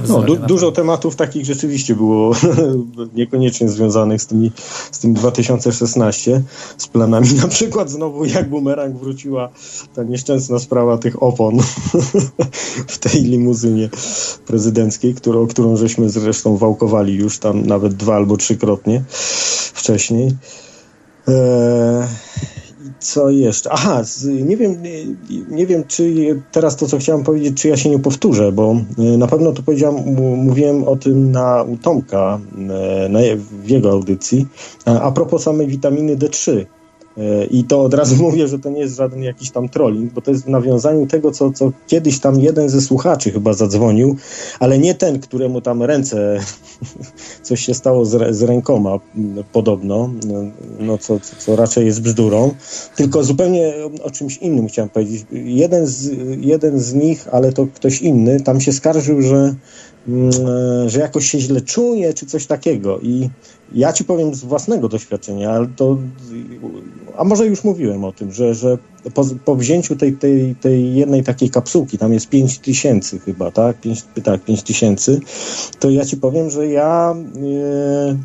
No, du dużo tematów takich rzeczywiście było niekoniecznie związanych z, tymi, z tym 2016, z planami. Na przykład znowu jak bumerang wróciła ta nieszczęsna sprawa tych opon w tej limuzynie prezydenckiej, którą, którą żeśmy zresztą wałkowali już tam nawet dwa albo trzykrotnie wcześniej. Eee, co jeszcze? Aha, nie wiem, nie wiem, czy teraz to, co chciałem powiedzieć, czy ja się nie powtórzę, bo e, na pewno to powiedziałem, mówiłem o tym na u Tomka e, na, w jego audycji, a, a propos samej witaminy D3. E, I to od razu mówię, że to nie jest żaden jakiś tam trolling, bo to jest w nawiązaniu tego, co, co kiedyś tam jeden ze słuchaczy chyba zadzwonił, ale nie ten, któremu tam ręce, coś się stało z, z rękoma podobno, no, no co, co raczej jest bzdurą, tylko zupełnie o czymś innym chciałem powiedzieć. Jeden z, jeden z nich, ale to ktoś inny, tam się skarżył, że Mm, e, że jakoś się źle czuje, czy coś takiego. I ja ci powiem z własnego doświadczenia, ale to, a może już mówiłem o tym, że, że po, po wzięciu tej, tej, tej jednej takiej kapsułki, tam jest 5 tysięcy chyba, tak? 5, tak, 5 tysięcy, to ja ci powiem, że ja e,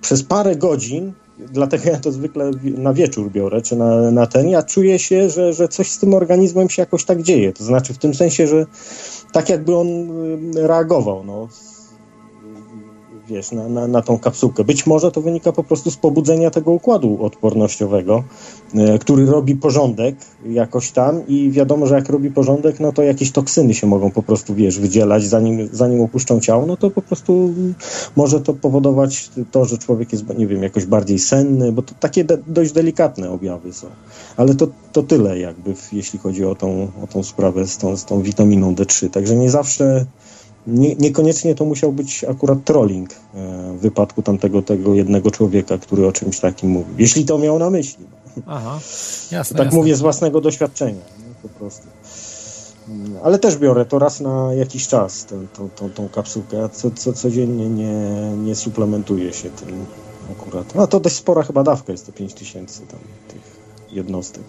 przez parę godzin dlatego ja to zwykle na wieczór biorę, czy na, na ten, ja czuję się, że, że coś z tym organizmem się jakoś tak dzieje. To znaczy w tym sensie, że tak jakby on y, reagował, no, wiesz, na, na, na tą kapsułkę. Być może to wynika po prostu z pobudzenia tego układu odpornościowego, e, który robi porządek jakoś tam i wiadomo, że jak robi porządek, no to jakieś toksyny się mogą po prostu, wiesz, wydzielać, zanim, zanim opuszczą ciało, no to po prostu może to powodować to, że człowiek jest, nie wiem, jakoś bardziej senny, bo to takie de dość delikatne objawy są. Ale to, to tyle jakby, jeśli chodzi o tą, o tą sprawę z tą, z tą witaminą D3. Także nie zawsze nie, niekoniecznie to musiał być akurat trolling e, w wypadku tamtego tego jednego człowieka, który o czymś takim mówił. Jeśli to miał na myśli. Aha, jasne. Tak jasne. mówię z własnego doświadczenia, po prostu. Mm, ale też biorę to raz na jakiś czas, tę, tą, tą, tą kapsułkę, co, co, codziennie nie, nie suplementuję się tym akurat. No to dość spora chyba dawka jest to 5 tysięcy tam tych jednostek.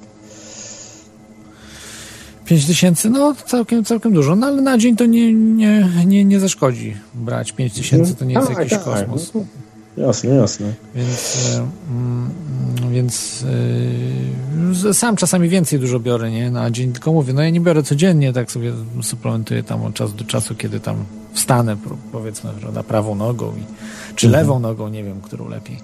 5 tysięcy, no całkiem, całkiem dużo, no ale na dzień to nie, nie, nie, nie zaszkodzi brać 5 tysięcy, to nie jest Tak, jakiś tak, kosmos. no, Jasne, jasne. Więc, e, mm, więc e, sam czasami więcej dużo biorę, nie? Na dzień, tylko mówię, no ja nie biorę codziennie, tak sobie suplementuję tam od czasu do czasu, kiedy tam wstanę, powiedzmy, prawda, prawą nogą i, czy Mhm. lewą nogą, nie wiem, którą lepiej.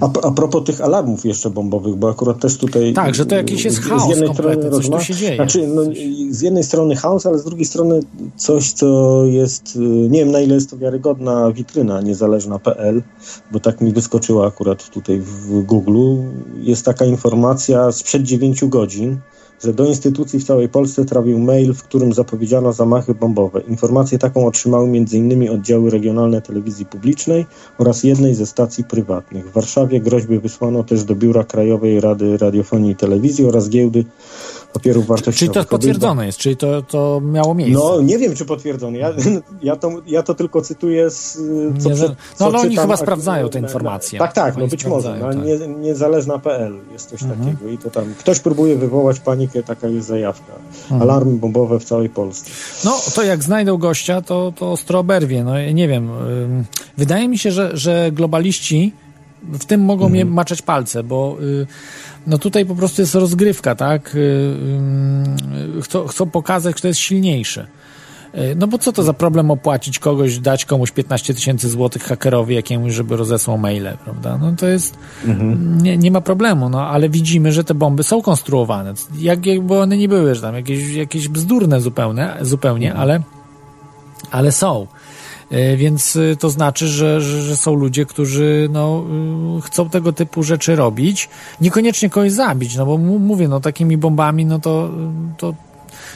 A, a propos tych alarmów jeszcze bombowych, bo akurat też tutaj... Tak, że to jakiś jest z- z chaos jednej strony coś rozma- się dzieje. Znaczy, no, z jednej strony chaos, ale z drugiej strony coś, co jest, y, nie wiem na ile jest to wiarygodna witryna niezależna.pl, bo tak mi wyskoczyła akurat tutaj w Google. Jest taka informacja sprzed 9 godzin, że do instytucji w całej Polsce trafił mail, w którym zapowiedziano zamachy bombowe. Informację taką otrzymały m.in. oddziały regionalne telewizji publicznej oraz jednej ze stacji prywatnych. W Warszawie groźby wysłano też do Biura Krajowej Rady Radiofonii i Telewizji oraz giełdy papierów wartościowych. Czyli to potwierdzone jest, czyli to, to miało miejsce. No, nie wiem, czy potwierdzone. Ja, ja, to, ja to tylko cytuję z. Co Nie, przed, no, co ale oni chyba sprawdzają te informacje. Tak, tak, no być może. Na tak. nie, niezależna.pl jest coś Mhm. takiego. I to tam ktoś próbuje wywołać panikę, taka jest zajawka. Mhm. Alarmy bombowe w całej Polsce. No, to jak znajdą gościa, to, to ostro oberwie. No, nie wiem. Wydaje mi się, że, że globaliści w tym mogą mnie maczać palce, bo y, no tutaj po prostu jest rozgrywka, tak? Y, ym, Chcą, chcą pokazać, kto jest silniejszy. Y, No bo co to za problem opłacić kogoś, dać komuś 15 tysięcy złotych hakerowi jakiemuś, żeby rozesłał maile, prawda? No to jest, nie, nie ma problemu, no ale widzimy, że te bomby są konstruowane. Jak, jakby one nie były, że tam jakieś, jakieś bzdurne zupełnie, zupełnie ale, ale są. Y, Więc y, to znaczy, że, że, są ludzie, którzy no, y, chcą tego typu rzeczy robić. Niekoniecznie kogoś zabić, no bo mówię, no takimi bombami, no to, to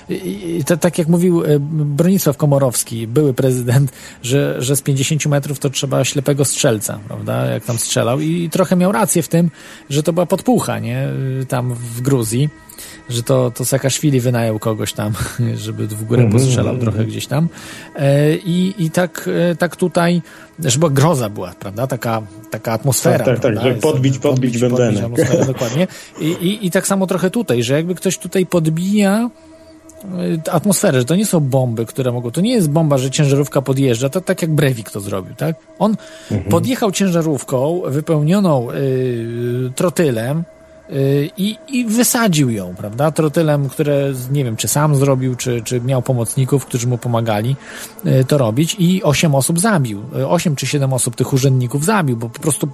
i to, tak jak mówił e, Bronisław Komorowski, były prezydent, że, że z 50 metrów to trzeba ślepego strzelca, prawda, jak tam strzelał i trochę miał rację w tym, że to była podpucha, nie, Y, tam w Gruzji, że to, to Saakaszwili wynajął kogoś tam, żeby w górę postrzelał trochę gdzieś tam E, i, i tak, e, tak tutaj, żeby groza była, prawda, taka, taka atmosfera. Tak, tak, tak, że Jest- podbić- podbić bębenek. atmosferę, dokładnie. I, i, I tak samo trochę tutaj, że jakby ktoś tutaj podbija atmosferę, że to nie są bomby, które mogą, to nie jest bomba, że ciężarówka podjeżdża, to tak jak Breivik to zrobił, tak? On podjechał ciężarówką wypełnioną y, trotylem i, i wysadził ją, prawda? Trotylem, które nie wiem, czy sam zrobił, czy, czy miał pomocników, którzy mu pomagali y, to robić i osiem osób zabił. Y, Osiem czy siedem osób tych urzędników zabił, bo po prostu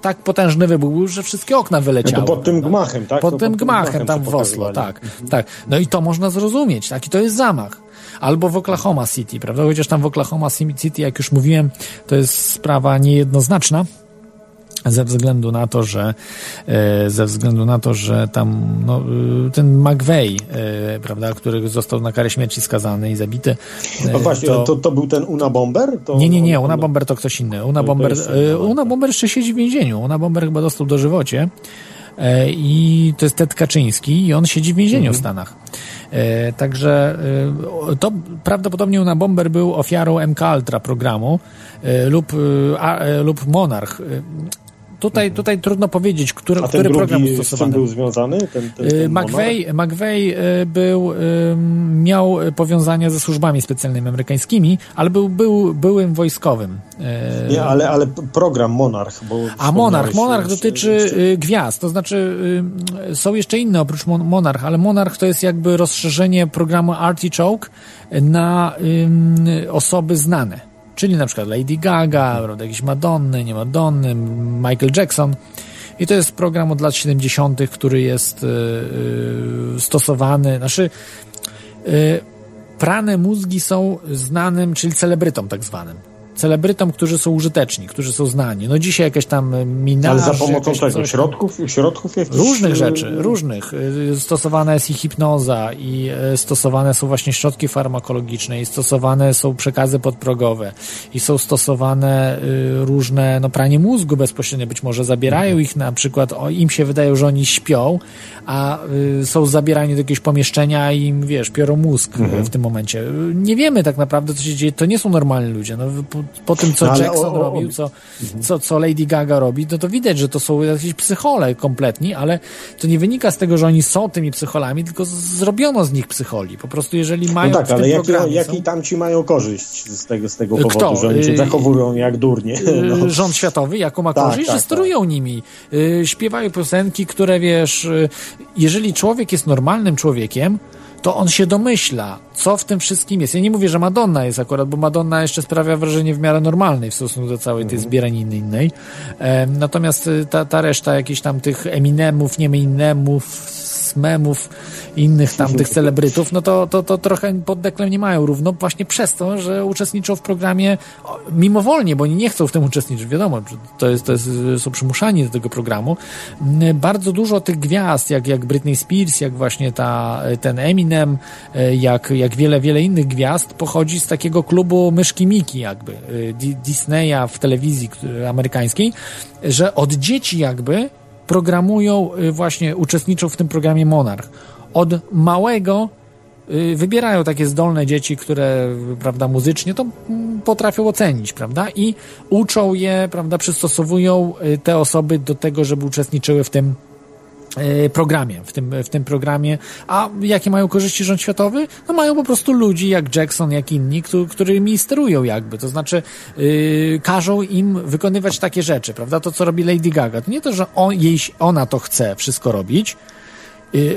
tak potężny wybuch był, że wszystkie okna wyleciały. To pod tym gmachem, tak? Pod To tym gmachem tam się w Oslo, tak, tak. No i to można zrozumieć, tak, i to jest zamach. Albo w Oklahoma City, prawda? Chociaż tam w Oklahoma City, jak już mówiłem, to jest sprawa niejednoznaczna ze względu na to, że e, ze względu na to, że tam no, y, ten McVeigh, e, prawda, który został na karę śmierci skazany i zabity. e, No właśnie, to, to, był ten Una Bomber? To nie, nie, nie, Una Bomber to ktoś inny. Una to Bomber, e, Una. Bomber jeszcze siedzi w więzieniu. Una Bomber chyba dostał dożywocie. E, I to jest Ted Kaczyński i on siedzi w więzieniu Mhm. w Stanach. E, także e, to prawdopodobnie Una Bomber był ofiarą MK Ultra programu e, lub, e, a, e, lub Monarch. Tutaj, tutaj trudno powiedzieć, który, który program drugi czym stosowany. był związany? Ten, ten, Y, ten McVeigh, McVeigh y, był, miał powiązania ze służbami specjalnymi amerykańskimi, ale był, był byłym wojskowym. Y, Nie, ale, ale program Monarch. Bo a Monarch, Monarch dotyczy jeszcze- gwiazd, to znaczy są jeszcze inne oprócz Mon- Monarch, ale Monarch to jest jakby rozszerzenie programu Artichoke na osoby znane. Czyli na przykład Lady Gaga, prawda, jakieś Madonny, nie Madonny, Michael Jackson. I to jest program od lat 70., który jest y, y, stosowany, znaczy y, prane mózgi są znanym, czyli celebrytom tak zwanym. Celebrytom, którzy są użyteczni, którzy są znani. No dzisiaj jakieś tam minaże. Ale za pomocą czego? coś. Środków? Środków jakichś? Różnych y, rzeczy, różnych. Y, Stosowana jest i hipnoza, i y, stosowane są właśnie środki farmakologiczne, i stosowane są przekazy podprogowe, i są stosowane różne, no pranie mózgu bezpośrednio, być może zabierają ich na przykład, o, im się wydaje, że oni śpią, a są zabierani do jakiegoś pomieszczenia i im, wiesz, piorą mózg y, w tym momencie. Nie wiemy tak naprawdę, co się dzieje, to nie są normalni ludzie. No, po- tym, co no, Jackson o, o, robił, co, co, co Lady Gaga robi, no to widać, że to są jakieś psychole kompletni, ale to nie wynika z tego, że oni są tymi psycholami, tylko zrobiono z nich psycholi. Po prostu jeżeli no mają No tak, ale jaki, jaki są... tam ci mają korzyść z tego, z tego powodu, Kto? że oni się y, zachowują jak durnie? Y, no. Rząd światowy, jaką ma tak, korzyść, tak, że sterują tak. nimi. Y, śpiewają piosenki, które wiesz, jeżeli człowiek jest normalnym człowiekiem, to on się domyśla, co w tym wszystkim jest. Ja nie mówię, że Madonna jest akurat, bo Madonna jeszcze sprawia wrażenie w miarę normalnej w stosunku do całej tej mhm. zbieraniny innej. E, natomiast ta, ta reszta jakichś tam tych Eminemów, nie Eminemów, memów innych tam tych celebrytów, no to, to, to trochę pod deklem nie mają równo właśnie przez to, że uczestniczą w programie mimowolnie, bo oni nie chcą w tym uczestniczyć. Wiadomo, to jest, to jest, są przymuszani do tego programu. Bardzo dużo tych gwiazd, jak, jak Britney Spears, jak właśnie ta, ten Eminem, jak, jak wiele, wiele innych gwiazd pochodzi z takiego klubu myszki Miki jakby, Disneya w telewizji amerykańskiej, że od dzieci jakby programują, właśnie uczestniczą w tym programie Monarch. Od małego y, wybierają takie zdolne dzieci, które, prawda, muzycznie to mm, potrafią ocenić, prawda, i uczą je, prawda, przystosowują y, te osoby do tego, żeby uczestniczyły w tym E, programie, w tym, w tym programie. A jakie mają korzyści rząd światowy? No mają po prostu ludzi jak Jackson, jak inni, którzy, którymi sterują jakby, to znaczy yy, każą im wykonywać takie rzeczy, prawda? To, co robi Lady Gaga. To nie to, że on, jej, ona to chce wszystko robić,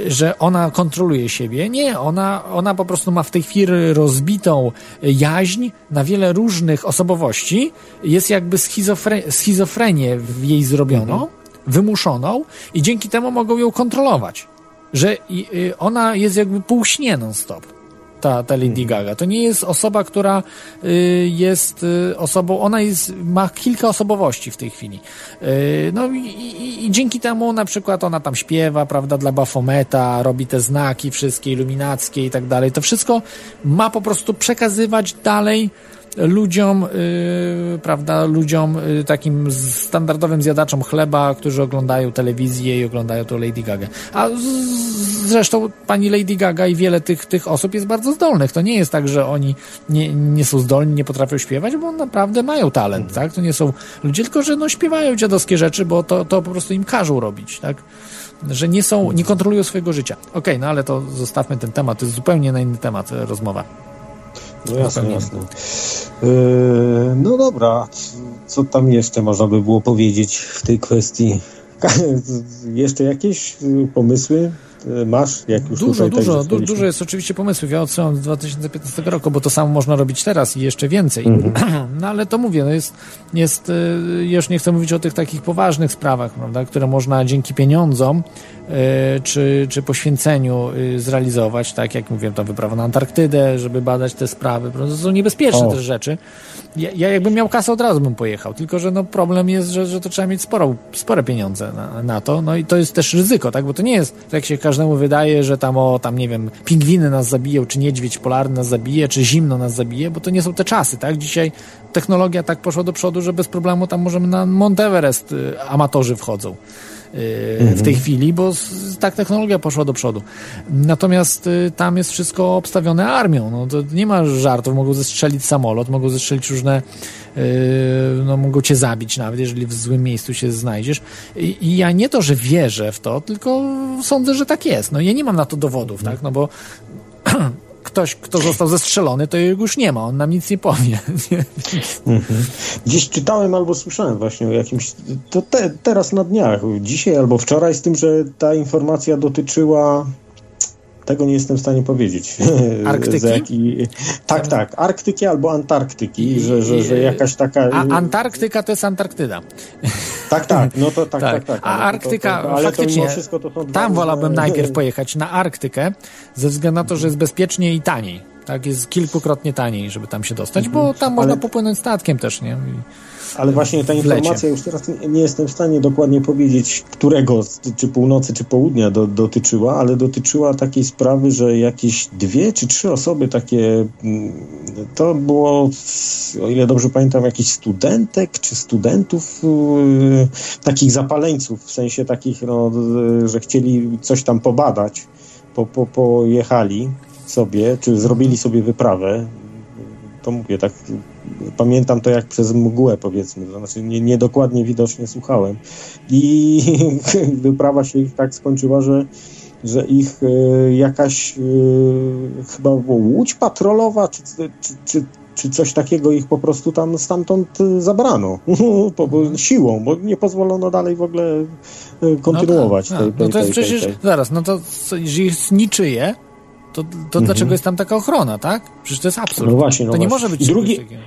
że ona kontroluje siebie. Nie, ona, ona po prostu ma w tej chwili rozbitą jaźń na wiele różnych osobowości. Jest jakby schizofre, schizofrenię w jej zrobiono. Mhm wymuszoną i dzięki temu mogą ją kontrolować. Że y, ona jest jakby półśnie non-stop. Ta, ta Lady mhm. Gaga. To nie jest osoba, która y, jest y, osobą, ona jest, ma kilka osobowości w tej chwili. no i, i, i, dzięki temu na przykład ona tam śpiewa, prawda, dla Bafometa, robi te znaki wszystkie iluminackie i tak dalej. To wszystko ma po prostu przekazywać dalej ludziom, yy, prawda, ludziom yy, takim standardowym zjadaczom chleba, którzy oglądają telewizję i oglądają to Lady Gaga. A zresztą pani Lady Gaga i wiele tych, tych osób jest bardzo zdolnych. To nie jest tak, że oni nie, nie są zdolni, nie potrafią śpiewać, bo naprawdę mają talent, tak? To nie są ludzie, tylko że no, śpiewają dziadowskie rzeczy, bo to, to po prostu im każą robić, tak? Że nie są, nie kontrolują swojego życia. Okej, okay, no ale to zostawmy ten temat, to jest zupełnie na inny temat e, rozmowa. No jasne, jasne. Yy, no dobra, co tam jeszcze można by było powiedzieć w tej kwestii? jeszcze jakieś pomysły? Y, masz? Jak już dużo, dużo, du dużo jest oczywiście pomysłów. Ja odsyłam z 2015 roku, bo to samo można robić teraz i jeszcze więcej. -hmm. No ale to mówię, no jest, jest, y, już nie chcę mówić o tych takich poważnych sprawach, prawda, które można dzięki pieniądzom y, czy, czy poświęceniu zrealizować, tak jak mówiłem, to wyprawa na Antarktydę, żeby badać te sprawy. To są niebezpieczne o. też rzeczy. Ja, ja jakbym miał kasę, od razu bym pojechał, tylko że no problem jest, że, że to trzeba mieć sporo, spore pieniądze na, na to, no i to jest też ryzyko, tak, bo to nie jest, tak jak się każdemu wydaje, że tam o, tam nie wiem, pingwiny nas zabiją, czy niedźwiedź polarny nas zabije, czy zimno nas zabije, bo to nie są te czasy, tak, dzisiaj technologia tak poszła do przodu, że bez problemu tam możemy na Monteverest y, amatorzy wchodzą w tej chwili, bo tak technologia poszła do przodu. Natomiast y, tam jest wszystko obstawione armią. No, to nie ma żartów. Mogą zestrzelić samolot, mogą zestrzelić różne, y, no, mogą cię zabić nawet, jeżeli w złym miejscu się znajdziesz. I, ja nie to, że wierzę w to, tylko sądzę, że tak jest. No ja nie mam na to dowodów, tak? No bo ktoś, kto został zestrzelony, to już nie ma, on nam nic nie powie. Mhm. Dziś czytałem albo słyszałem właśnie o jakimś, to te, teraz na dniach, dzisiaj albo wczoraj, z tym, że ta informacja dotyczyła tego nie jestem w stanie powiedzieć. Arktyki? Jaki... Tak, tak. Arktyki albo Antarktyki, że, że, że jakaś taka... A Antarktyka to jest Antarktyda. Tak, tak. No to tak, tak, tak. tak. A Arktyka, to, to, ale faktycznie, to to tam wolałbym najpierw pojechać na Arktykę, ze względu na to, że jest bezpiecznie i taniej. Tak, jest kilkukrotnie taniej, żeby tam się dostać, bo tam ale... można popłynąć statkiem też, nie? I ale właśnie ta informacja, już teraz nie jestem w stanie dokładnie powiedzieć, którego, czy północy, czy południa do, dotyczyła, ale dotyczyła takiej sprawy, że jakieś dwie czy trzy osoby takie, mm, to było, o ile dobrze pamiętam, jakichś studentek czy studentów, yy, takich zapaleńców, w sensie takich, no, że chcieli coś tam pobadać, po, po, pojechali sobie, czy zrobili sobie wyprawę to mówię, tak pamiętam to jak przez mgłę powiedzmy, to znaczy nie, niedokładnie widocznie słuchałem. I wyprawa się ich tak skończyła, że że ich e, jakaś e, chyba łódź patrolowa, czy, czy, czy, czy coś takiego ich po prostu tam stamtąd e, zabrano. Po, siłą, bo nie pozwolono dalej w ogóle kontynuować no, tak, tej, tej, no to jest tej, przecież, tej, zaraz, no to jest niczyje, to, to Mhm. dlaczego jest tam taka ochrona, tak? Przecież to jest absurd. No właśnie, no to nie właśnie. może być I drugi- takiego.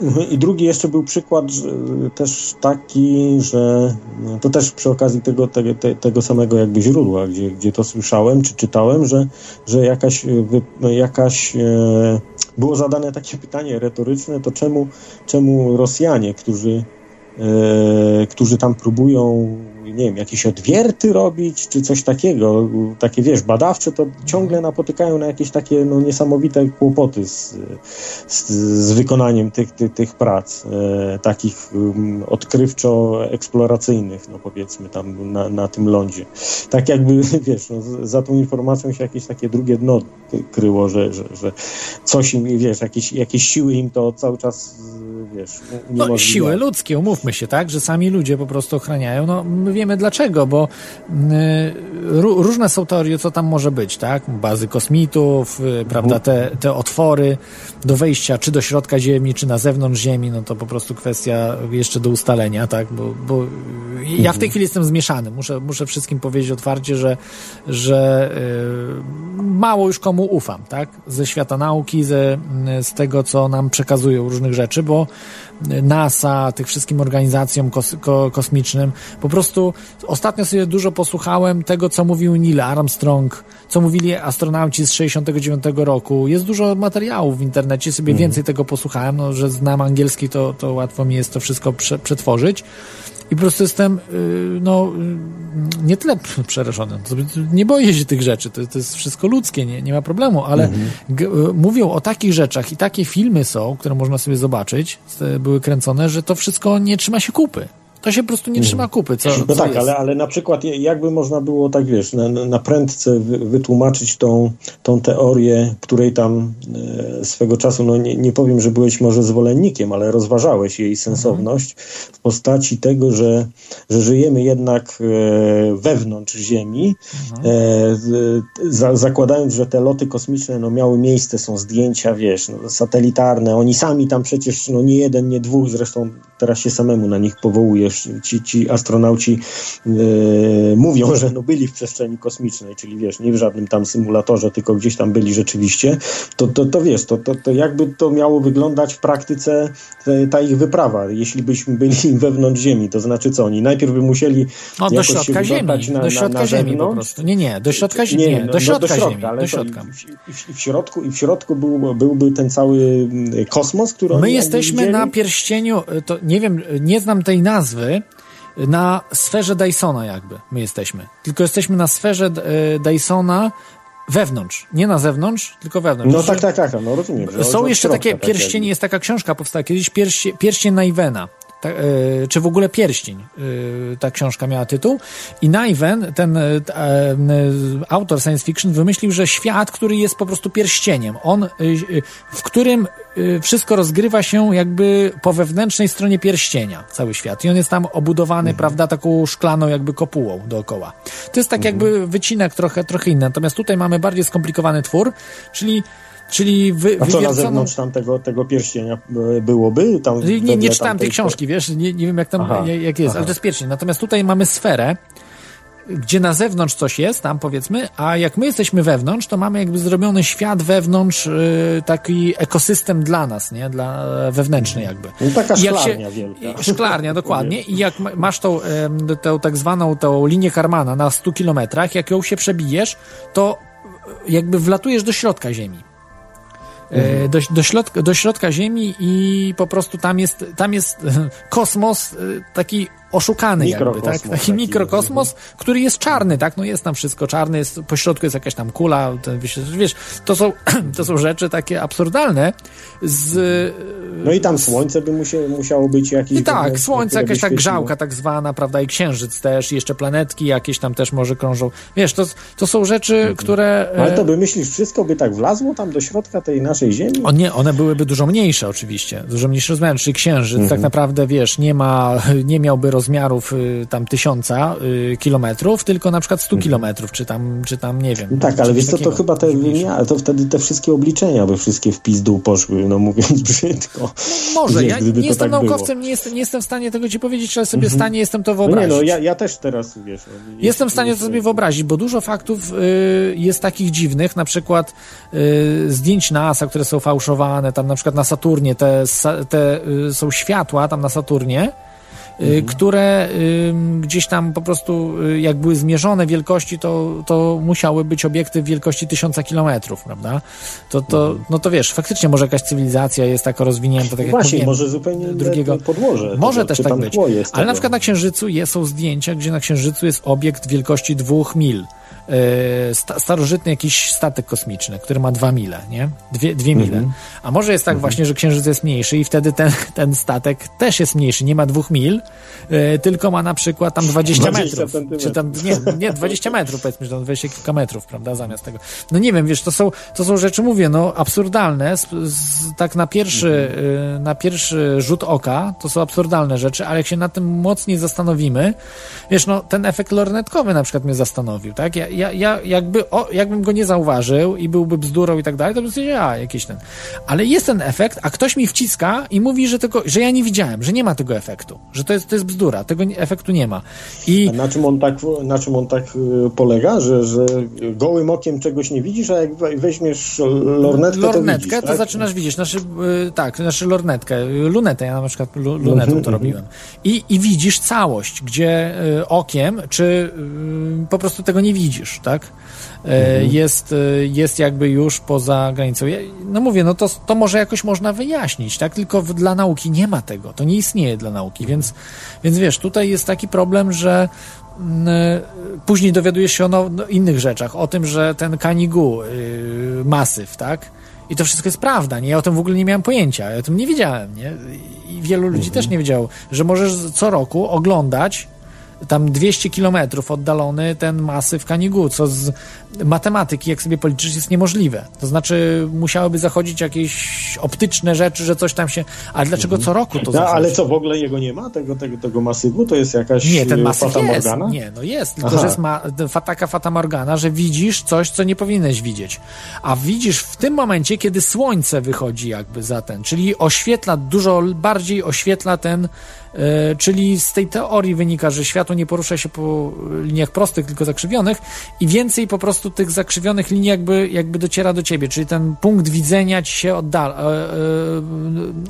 Mhm. I drugi jeszcze był przykład że, też taki, że no, to też przy okazji tego, tego, te- tego samego jakby źródła, gdzie, gdzie to słyszałem czy czytałem, że, że jakaś, e, wy, jakaś e, było zadane takie pytanie retoryczne, to czemu, czemu Rosjanie, którzy, e, którzy tam próbują nie wiem, jakieś odwierty robić, czy coś takiego, takie wiesz, badawcze, to ciągle napotykają na jakieś takie no, niesamowite kłopoty z, z, z wykonaniem tych, tych, tych prac, e, takich um, odkrywczo-eksploracyjnych, no powiedzmy tam na, na tym lądzie. Tak jakby, wiesz, no, za tą informacją się jakieś takie drugie dno kryło, że, że, że coś im, wiesz, jakieś, jakieś siły im to cały czas, wiesz, No, uniemożliwiają. siły ludzkie, umówmy się, tak, że sami ludzie po prostu ochraniają. No, wiemy dlaczego, bo y, ró- różne są teorie, co tam może być, tak? Bazy kosmitów, y, prawda, te, te otwory do wejścia, czy do środka Ziemi, czy na zewnątrz Ziemi, no to po prostu kwestia jeszcze do ustalenia, tak? Bo, bo ja w tej chwili jestem zmieszany. Muszę, muszę wszystkim powiedzieć otwarcie, że, że y, mało już komu ufam, tak? Ze świata nauki, ze, z tego, co nam przekazują różnych rzeczy, bo NASA, tych wszystkim organizacjom kos, ko, kosmicznym, po prostu ostatnio sobie dużo posłuchałem tego, co mówił Neil Armstrong, co mówili astronauci z 69 roku. Jest dużo materiałów w internecie, sobie więcej tego posłuchałem, no, że znam angielski, to, to łatwo mi jest to wszystko prze, przetworzyć. I po prostu jestem, y, no, y, nie tyle przerażony. Nie boję się tych rzeczy. To, to jest wszystko ludzkie, nie, nie ma problemu, ale g- y, mówią o takich rzeczach i takie filmy są, które można sobie zobaczyć, były kręcone, że to wszystko nie trzyma się kupy. To się po prostu nie trzyma kupy. Co, No co tak, jest? ale, ale na przykład jakby można było tak, wiesz, na, na prędce wy, wytłumaczyć tą, tą teorię, której tam e, swego czasu, no nie, nie powiem, że byłeś może zwolennikiem, ale rozważałeś jej sensowność w postaci tego, że, że żyjemy jednak e, wewnątrz Ziemi, e, z- za, zakładając, że te loty kosmiczne no, miały miejsce, są zdjęcia, wiesz, no, satelitarne, oni sami tam przecież, no nie jeden, nie dwóch, zresztą teraz się samemu na nich powołujesz, ci, ci astronauci e, mówią, że no byli w przestrzeni kosmicznej, czyli wiesz, nie w żadnym tam symulatorze, tylko gdzieś tam byli rzeczywiście, to, to, to wiesz, to, to, to jakby to miało wyglądać w praktyce te, ta ich wyprawa, jeśli byśmy byli wewnątrz Ziemi, to znaczy co, oni najpierw by musieli No, do środka Ziemi. na, do środka na, na Ziemi po prostu. Nie, nie, do środka Ziemi. Nie, no, do środka środka, Ziemi. ale Do środka. I, w, i, w środku, I w środku był, byłby ten cały mm, kosmos, który My jesteśmy na pierścieniu, to nie wiem, nie znam tej nazwy, na sferze Dysona jakby my jesteśmy. Tylko jesteśmy na sferze e, Dysona wewnątrz. Nie na zewnątrz, tylko wewnątrz. No tak, tak, tak, no rozumiem. Są jeszcze takie tak pierścienie, jest taka książka powstała kiedyś, pierście, pierścień Naivena. Ta, e, czy w ogóle pierścień, e, ta książka miała tytuł. I Naiven, ten e, e, m, autor science fiction, wymyślił, że świat, który jest po prostu pierścieniem, on, e, e, w którym e, wszystko rozgrywa się jakby po wewnętrznej stronie pierścienia, cały świat. I on jest tam obudowany, prawda, taką szklaną jakby kopułą dookoła. To jest tak jakby wycinek trochę, trochę inny. Natomiast tutaj mamy bardziej skomplikowany twór, czyli Czyli wy, A co na zewnątrz tam tego, tego pierścienia e, byłoby? Tam nie, nie, czytałem tej książki, wiesz, nie, nie wiem jak tam, Aha, jak jest, aha. ale to jest pierścień. Natomiast tutaj mamy sferę, gdzie na zewnątrz coś jest, tam powiedzmy, a jak my jesteśmy wewnątrz, to mamy jakby zrobiony świat wewnątrz, y, taki ekosystem dla nas, nie? Dla wewnętrzny jakby. No taka szklarnia wielka. i- Szklarnia, dokładnie. I jak ma- masz tą, em, tę tak zwaną tą linię Karmana na 100 kilometrach, jak ją się przebijesz, to e, jakby wlatujesz do środka Ziemi. E, Do, do, środka, do środka Ziemi i po prostu tam jest, tam jest kosmos e, taki oszukany jakby, tak? Taki, taki mikrokosmos, który jest czarny, tak? No jest tam wszystko czarne, jest, po środku jest jakaś tam kula, ten, wiesz, to są, to są rzeczy takie absurdalne z... No i tam słońce by musiało być jakieś... I tak, słońce, jakaś tak grzałka tak zwana, prawda, i księżyc też, i jeszcze planetki jakieś tam też może krążą. Wiesz, to, to są rzeczy, mhm. które... Ale to by myślisz, wszystko by tak wlazło tam do środka tej naszej Ziemi? O nie, one byłyby dużo mniejsze oczywiście, dużo mniejsze rozmiary, czyli księżyc tak mhm. tak naprawdę, wiesz, nie ma, nie miałby rozmiarów y, tam tysiąca y, kilometrów, tylko na przykład stu mhm. kilometrów, czy tam, czy tam, nie wiem. No tak, ale wiesz co, to chyba te, nie, to wtedy te wszystkie obliczenia by wszystkie w pizdu poszły, no mówiąc brzydko. No, może, wiesz, ja nie jestem tak naukowcem, nie jestem, nie jestem w stanie tego ci powiedzieć, ale sobie w stanie jestem to wyobrazić. No nie, no ja, ja też teraz, wiesz. Jestem w stanie to sobie wyobrazić, bo dużo faktów y, jest takich dziwnych, na przykład y, zdjęć NASA, które są fałszowane, tam na przykład na Saturnie te, te są światła tam na Saturnie, mhm. które gdzieś tam po prostu, y, jak były zmierzone wielkości, to, to musiały być obiekty wielkości tysiąca kilometrów, prawda? To, to, mhm. no to wiesz, faktycznie może jakaś cywilizacja jest taka rozwinięta, tak jak Właśnie, może zupełnie drugiego podłoże. Może też tak być. Ale na przykład na Księżycu jest, są zdjęcia, gdzie na Księżycu jest obiekt wielkości dwóch mil. E, starożytny jakiś statek kosmiczny, który ma dwa mile, nie? Dwie, dwie mile. Mhm. A może jest tak mhm. właśnie, że Księżyc jest mniejszy i wtedy ten, ten statek też jest mniejszy, nie ma dwóch mil, e, tylko ma na przykład tam 20, 20 metrów. Czy tam, nie, nie, 20 metrów powiedzmy, że tam 20 kilka metrów, prawda, zamiast tego. No nie wiem, wiesz, to są, to są rzeczy, mówię, no absurdalne, z, z, tak na pierwszy, mhm. E, na pierwszy rzut oka, to są absurdalne rzeczy, ale jak się nad tym mocniej zastanowimy, wiesz, no ten efekt lornetkowy na przykład mnie zastanowił, tak? Ja, ja, ja jakby, o, jakbym go nie zauważył i byłby bzdurą i tak dalej, to bym sobie ja jakiś ten. Ale jest ten efekt, a ktoś mi wciska i mówi, że, tylko, że ja nie widziałem, że nie ma tego efektu, że to jest, to jest bzdura, tego efektu nie ma. I... A na czym on tak, na czym on tak y, polega, że, że gołym okiem czegoś nie widzisz, a jak weźmiesz lornetkę, lornetkę to, widzisz, to tak? zaczynasz widzieć, znaczy, y, tak, znaczy lornetkę, lunetę, ja na przykład lunetą to mhm, robiłem. I, I widzisz całość, gdzie y, okiem, czy po prostu tego nie widzisz widzisz, tak? E, mhm. Jest, e, jest jakby już poza granicą. No mówię, no to, to może jakoś można wyjaśnić, tak? Tylko dla nauki nie ma tego. To nie istnieje dla nauki, więc, więc wiesz, tutaj jest taki problem, że mm, e, później dowiadujesz się o no, no, innych rzeczach, o tym, że ten Kanigu, yy, masyw, tak? I to wszystko jest prawda, nie? Ja o tym w ogóle nie miałem pojęcia, ja o tym nie wiedziałem, nie? I wielu ludzi mhm. też nie wiedziało, że możesz co roku oglądać tam 200 kilometrów oddalony ten masyw Kanigu, co z matematyki, jak sobie policzysz, jest niemożliwe. To znaczy musiałyby zachodzić jakieś optyczne rzeczy, że coś tam się... Ale dlaczego co roku to no, zachodzi? Ale co, w ogóle jego nie ma, tego, tego, tego masywu? To jest jakaś Nie, ten masyw Fata jest. Nie, no jest, tylko Aha. że jest ma, taka Fata Morgana, że widzisz coś, co nie powinieneś widzieć. A widzisz w tym momencie, kiedy słońce wychodzi jakby za ten, czyli oświetla, dużo bardziej oświetla ten czyli z tej teorii wynika, że światło nie porusza się po liniach prostych, tylko zakrzywionych i więcej po prostu tych zakrzywionych linii jakby, jakby dociera do ciebie, czyli ten punkt widzenia ci się oddala, e, e,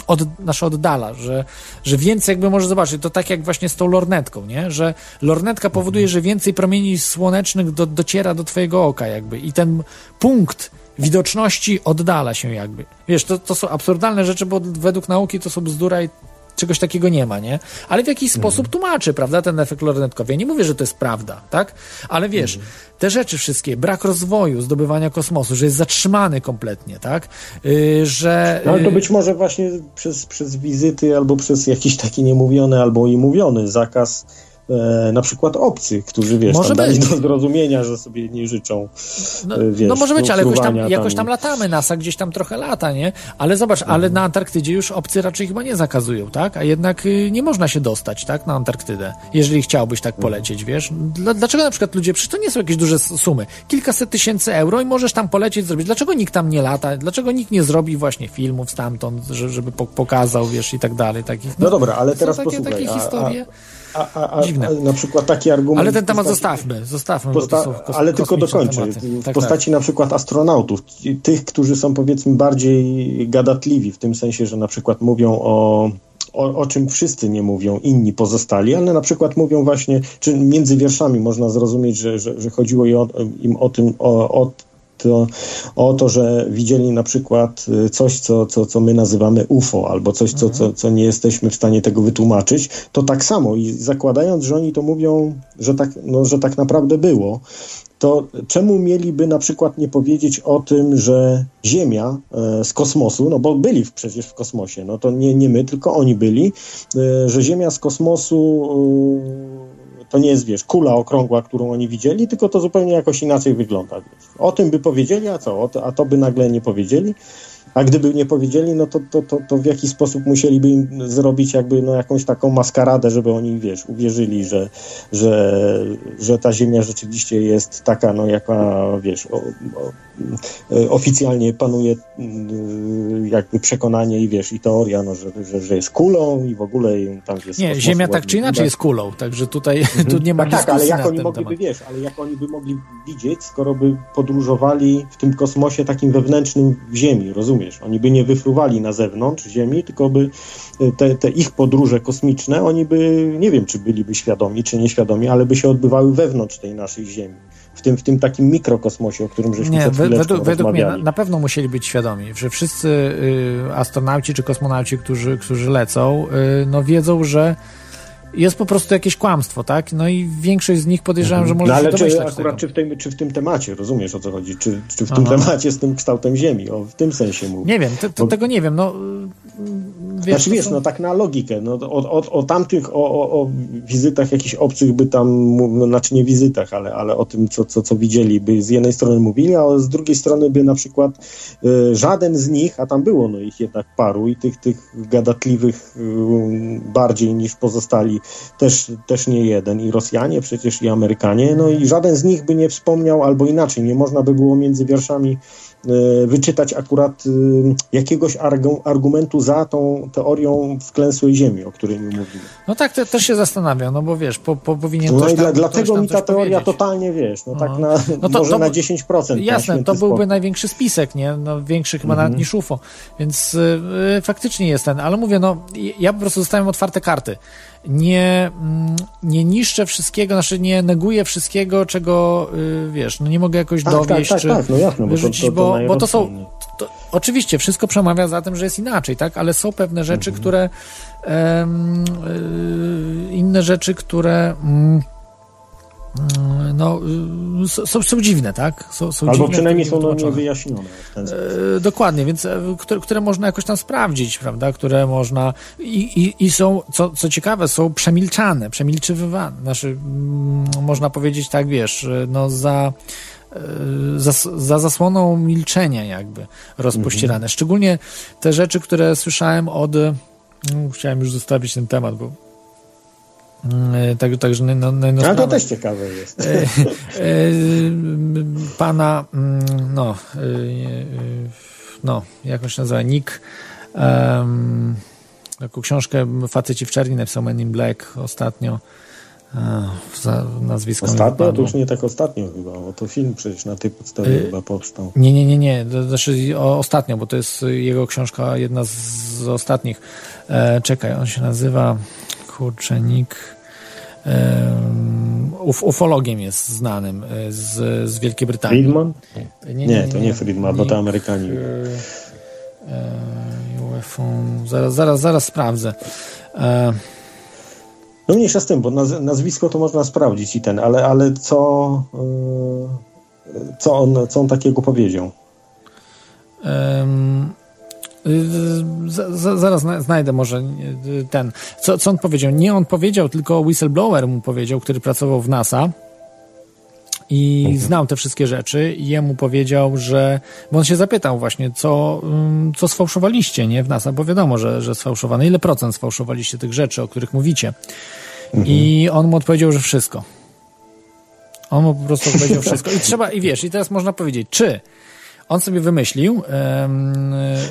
od, nasz oddala, że, że więcej jakby może zobaczyć. To tak jak właśnie z tą lornetką, nie? Że lornetka powoduje, że więcej promieni słonecznych do, dociera do twojego oka jakby i ten punkt widoczności oddala się jakby. Wiesz, to, to są absurdalne rzeczy, bo według nauki to są bzdura i czegoś takiego nie ma, nie? Ale w jakiś mhm. sposób tłumaczy, prawda, ten efekt lornetkowy. Ja nie mówię, że to jest prawda, tak? Ale wiesz, mhm. te rzeczy wszystkie, brak rozwoju, zdobywania kosmosu, że jest zatrzymany kompletnie, tak? Yy, że... No ale to y, być może właśnie przez, przez wizyty albo przez jakiś taki niemówiony albo i mówiony zakaz e, na przykład obcy, którzy wiesz, może tam dali do zrozumienia, że sobie nie życzą. No, e, wiesz, no może być, ale jakoś tam, jakoś tam latamy, NASA gdzieś tam trochę lata, nie? Ale zobacz, ale mhm. na Antarktydzie już obcy raczej chyba nie zakazują, tak? A jednak y, nie można się dostać, tak? Na Antarktydę, jeżeli chciałbyś tak mhm. polecieć, wiesz? Dlaczego na przykład ludzie, przecież to nie są jakieś duże sumy, kilkaset tysięcy euro i możesz tam polecieć, zrobić. Dlaczego nikt tam nie lata? Dlaczego nikt nie zrobi właśnie filmów stamtąd, żeby pokazał, wiesz, i tak dalej, takich. No, no dobra, ale teraz takie, posłuchaj. Takie historie. A, a a, a, a, a, na przykład taki argument. Ale ten temat postaci, zostawmy, zostawmy. Posta ale tylko dokończę. W tak, postaci tak. na przykład astronautów, tych, którzy są powiedzmy bardziej gadatliwi, w tym sensie, że na przykład mówią o o, o, czym wszyscy nie mówią, inni pozostali, ale na przykład mówią właśnie, czy między wierszami można zrozumieć, że, że, że chodziło im o, im o tym, o, o to, o to, że widzieli na przykład y, coś, co, co, co my nazywamy UFO, albo coś, co, co, co nie jesteśmy w stanie tego wytłumaczyć, to tak samo. I zakładając, że oni to mówią, że tak, no, że tak naprawdę było, to czemu mieliby na przykład nie powiedzieć o tym, że Ziemia e, z kosmosu, no bo byli przecież w kosmosie, no to nie, nie my, tylko oni byli, e, że Ziemia z kosmosu to nie jest, wiesz, kula okrągła, którą oni widzieli, tylko to zupełnie jakoś inaczej wygląda. Wiesz. O tym by powiedzieli, a co? A to by nagle nie powiedzieli. A gdyby nie powiedzieli, no to, to, to, to w jaki sposób musieliby im zrobić jakby no jakąś taką maskaradę, żeby oni, wiesz, uwierzyli, że, że, że ta ziemia rzeczywiście jest taka, no jaka, wiesz, o, o, oficjalnie panuje y, jakby przekonanie i wiesz, i teoria, no, że, że, że jest kulą i w ogóle tam jest... Nie, ziemia tak czy inaczej jest kulą, także tutaj mhm. tu nie ma tak, ale jak oni mogliby, temat. wiesz, ale jak oni by mogli widzieć, skoro by podróżowali w tym kosmosie takim wewnętrznym w ziemi, rozumiesz? rozumiesz? Oni by nie wyfruwali na zewnątrz Ziemi, tylko by e, te, te, ich podróże kosmiczne, oni by, nie wiem, czy byliby świadomi, czy nieświadomi, ale by się odbywały wewnątrz tej naszej Ziemi. W tym, w tym takim mikrokosmosie, o którym żeśmy Nie, według, według mnie na, pewno musieli być świadomi, że wszyscy y, astronauci czy kosmonauci, którzy, którzy lecą, y, no wiedzą, że jest po prostu jakieś kłamstwo, tak? No i większość z nich podejrzewam, że może no, ale się czy akurat czy w, tym, czy w tym temacie, rozumiesz o co chodzi? Czy, czy w Aha. tym temacie z tym kształtem Ziemi? O, w tym sensie mówię. Nie wiem, te, te, Bo... tego nie wiem, no... Wiesz, znaczy wiesz, są... no tak na logikę, no o, o, o tamtych, o, o, o wizytach jakichś obcych by tam, no, znaczy nie wizytach, ale, ale o tym, co, co, co widzieli, by z jednej strony mówili, a z drugiej strony by na przykład y, żaden z nich, a tam było no ich jednak paru i tych, tych gadatliwych y, bardziej niż pozostali też, też nie jeden. I Rosjanie przecież, i Amerykanie. No i żaden z nich by nie wspomniał, albo inaczej, nie można by było między wierszami e, wyczytać akurat e, jakiegoś argumentu za tą teorią wklęsłej ziemi, o której my mówimy. No tak, te, też się zastanawiam, no bo wiesz, po, po powinien No i dla, dlatego mi ta teoria totalnie, wiesz, no, tak na, no to, może to, na 10%. Jasne, to byłby spokój. największy spisek, nie? No większy chyba mhm. nawet niż UFO, więc y, faktycznie jest ten, ale mówię, no ja po prostu zostawiam otwarte karty nie, mm, nie niszczę wszystkiego, znaczy nie neguję wszystkiego, czego y, wiesz, no nie mogę jakoś tak, dowieść, tak, tak, tak, no jasne, wyrzucić, bo, to, to, bo to są. To, oczywiście wszystko przemawia za tym, że jest inaczej, tak? Ale są pewne rzeczy, mhm. które. Um, y, inne rzeczy, które. Um, no, y, są, są dziwne, tak? Są, są Albo dziwne, przynajmniej są no, niewyjaśnione w ten sposób. E, dokładnie, więc e, które, które, można jakoś tam sprawdzić, prawda? Które można i, i, i są, co, co ciekawe, są przemilczane, przemilczywywane. Znaczy, mm, można powiedzieć tak, wiesz, no za e, za, za zasłoną milczenia jakby rozpościerane. Mhm. Szczególnie te rzeczy, które słyszałem od... No, chciałem już zostawić ten temat, bo Mm, tak, także no, no, no, A to też ciekawe jest. E, e, pana, mm, no, e, no, jak on się nazywa, Nick, um, taką książkę Faceci w czerni napisał Men in Black ostatnio. Za nazwisko Ostatnio? To już nie tak ostatnio chyba, bo to film przecież na tej podstawie yy, chyba powstał. Nie, nie, nie, nie. Znaczy o, ostatnio, bo to jest jego książka, jedna z, z ostatnich. E, czekaj, on się nazywa uf, ufologiem jest znanym e, z, z Wielkiej Brytanii. Friedman? Nie, nie, nie, nie to nie Friedman, bo to Amerykanie. UFO, zaraz, zaraz, zaraz sprawdzę. E, no mniejsza z tym, bo naz nazwisko to można sprawdzić i ten, ale, ale co, e, co, on, co on takiego powiedział? Um, zaraz znajdę może ten. Co, co on powiedział? Nie on powiedział, tylko whistleblower mu powiedział, który pracował w NASA i mhm. znał te wszystkie rzeczy i jemu powiedział, że, bo on się zapytał właśnie, co, co sfałszowaliście, nie, w NASA, bo wiadomo, że, że sfałszowane, ile procent sfałszowaliście tych rzeczy, o których mówicie. Mhm. I on mu odpowiedział, że wszystko. On mu po prostu powiedział wszystko. I trzeba, i wiesz, i teraz można powiedzieć, czy on sobie wymyślił.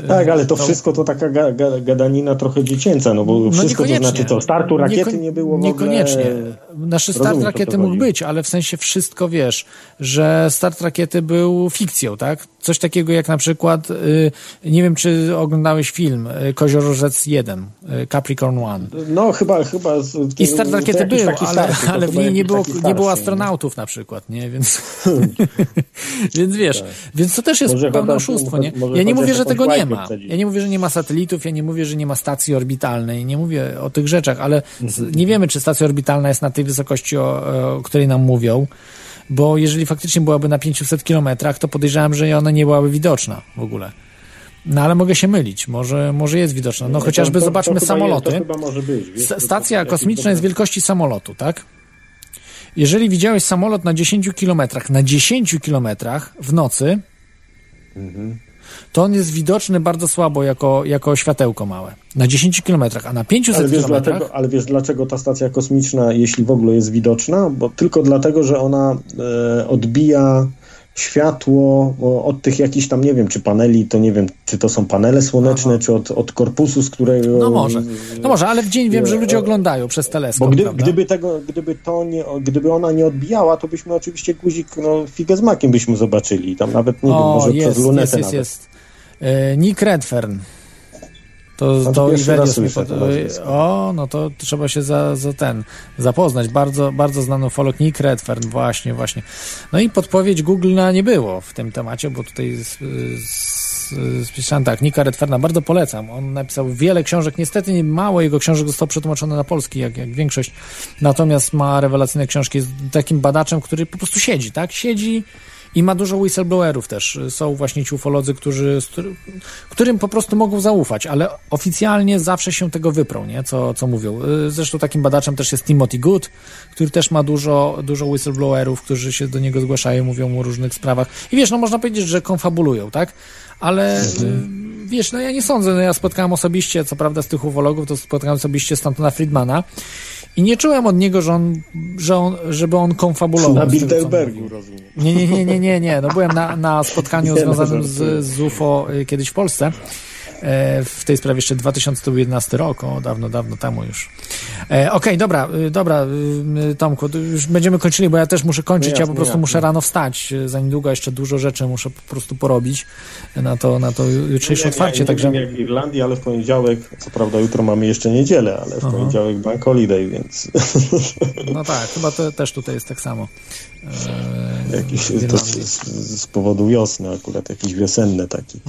tak, ale to, wszystko to taka ga, ga, gadanina trochę dziecięca, no bo no wszystko to znaczy to startu rakiety nie było w Niekoniecznie. Ogóle... naszy start Rozumiem, rakiety chodzi. mógł być, ale w sensie wszystko wiesz, że start rakiety był fikcją, tak? Coś takiego jak na przykład, y, nie wiem czy oglądałeś film y, Koziorożec 1, y, Capricorn One. No chyba, chyba... I start rakiety był, ale, ale w niej nie było, nie było astronautów na przykład, nie? Więc, więc wiesz, więc to też jest Tak. Może pełne oszustwo, nie? Ja nie mówię, że tego nie ma. Ja nie mówię, że nie ma satelitów, ja nie mówię, że nie ma stacji orbitalnej, nie mówię o tych rzeczach, ale z- nie wiemy, czy stacja orbitalna jest na tej wysokości, o, o której nam mówią, bo jeżeli faktycznie byłaby na 500 kilometrach, to podejrzewam, że ona nie byłaby widoczna w ogóle. No ale mogę się mylić, może, może jest widoczna. No chociażby to, zobaczmy to samoloty. Jest, to chyba może być. wiesz, Stacja to- kosmiczna jest wielkości samolotu, tak? Jeżeli widziałeś samolot na 10 kilometrach, na 10 kilometrach w nocy, to on jest widoczny bardzo słabo jako, jako światełko małe. Na 10 kilometrach, a na 500 Ale wiesz, kilometrach... dlaczego, ale wiesz dlaczego ta stacja kosmiczna, jeśli w ogóle jest widoczna? Bo tylko dlatego, że ona e, odbija światło od tych jakichś tam, nie wiem, czy paneli, to nie wiem, czy to są panele słoneczne, czy od, od korpusu, z którego... No może, no może, ale w dzień wiem, że ludzie oglądają przez Bo teleskop, gdy, prawda? gdyby, tego, gdyby, to nie, gdyby ona nie odbijała, to byśmy oczywiście guzik, no figę z makiem byśmy zobaczyli. Tam nawet, nie wiem, o, może jest, przez lunetę jest, jest, nawet. jest. E, Nick Redfern. To, No to to Ivelios mi pod... O, no to trzeba się za, za ten zapoznać. Bardzo, bardzo znany ufolog Nick Redfern, właśnie, właśnie. No i podpowiedź Google'a nie było w tym temacie, bo tutaj z- z- spisałem tak, Nicka Redferna bardzo polecam. On napisał wiele książek, niestety nie mało jego książek zostało przetłumaczone na polski, jak, jak większość, natomiast ma rewelacyjne książki, jest takim badaczem, który po prostu siedzi, tak? Siedzi i ma dużo whistleblowerów też. Są właśnie ci ufolodzy, którzy, którym po prostu mogą zaufać, ale oficjalnie zawsze się tego wyprą, nie? Co, co mówią. Y, Zresztą takim badaczem też jest Timothy Good, który też ma dużo, dużo whistleblowerów, którzy się do niego zgłaszają, mówią o różnych sprawach. I wiesz, no można powiedzieć, że konfabulują, tak? Ale y, wiesz, no ja nie sądzę, no ja spotkałem osobiście, co prawda z tych ufologów, to spotkałem osobiście Stantona Friedmana i nie czułem od niego, że on, że on żeby on konfabulował. Na Bilderbergu, rozumiem. Nie, nie, nie, nie, nie, nie. No byłem na, na spotkaniu Nie, no, związanym z, z UFO y, kiedyś w Polsce. E, W tej sprawie jeszcze 2011 rok, o dawno, dawno temu już. E, Okej, dobra, y, dobra, y, Tomku, to już będziemy kończyli, bo ja też muszę kończyć, No ja jasne, po prostu jasne. muszę rano wstać, y, za niedługo jeszcze dużo rzeczy muszę po prostu porobić na to, na to jutrzejsze Nie, otwarcie, nie, także... Nie wiem jak w Irlandii, ale w poniedziałek, co prawda jutro mamy jeszcze niedzielę, ale w Aha. poniedziałek bank holiday, więc No tak, chyba to też tutaj jest tak samo. E, jakiś, w to z, z powodu wiosny akurat, jakiś wiosenny taki.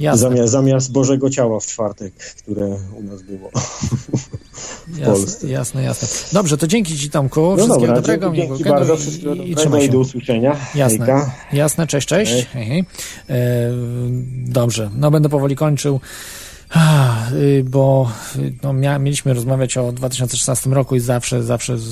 Jasne, Zamiast, zamiast Bożego Ciała w czwartek, które u nas było. Polsce. jasne, jasne, jasne. Dobrze, to dzięki Ci Tomku, No wszystkiego dobra, dobrego, dzięki, dzięki bardzo, i, wszystkiego i, dobrego trzymaj i do usłyszenia. Jasne, Hejka. jasne, cześć, cześć. Hej, hej. E, dobrze, no będę powoli kończył. Y, Bo y, no, mia, mieliśmy rozmawiać o 2016 roku i zawsze, zawsze z,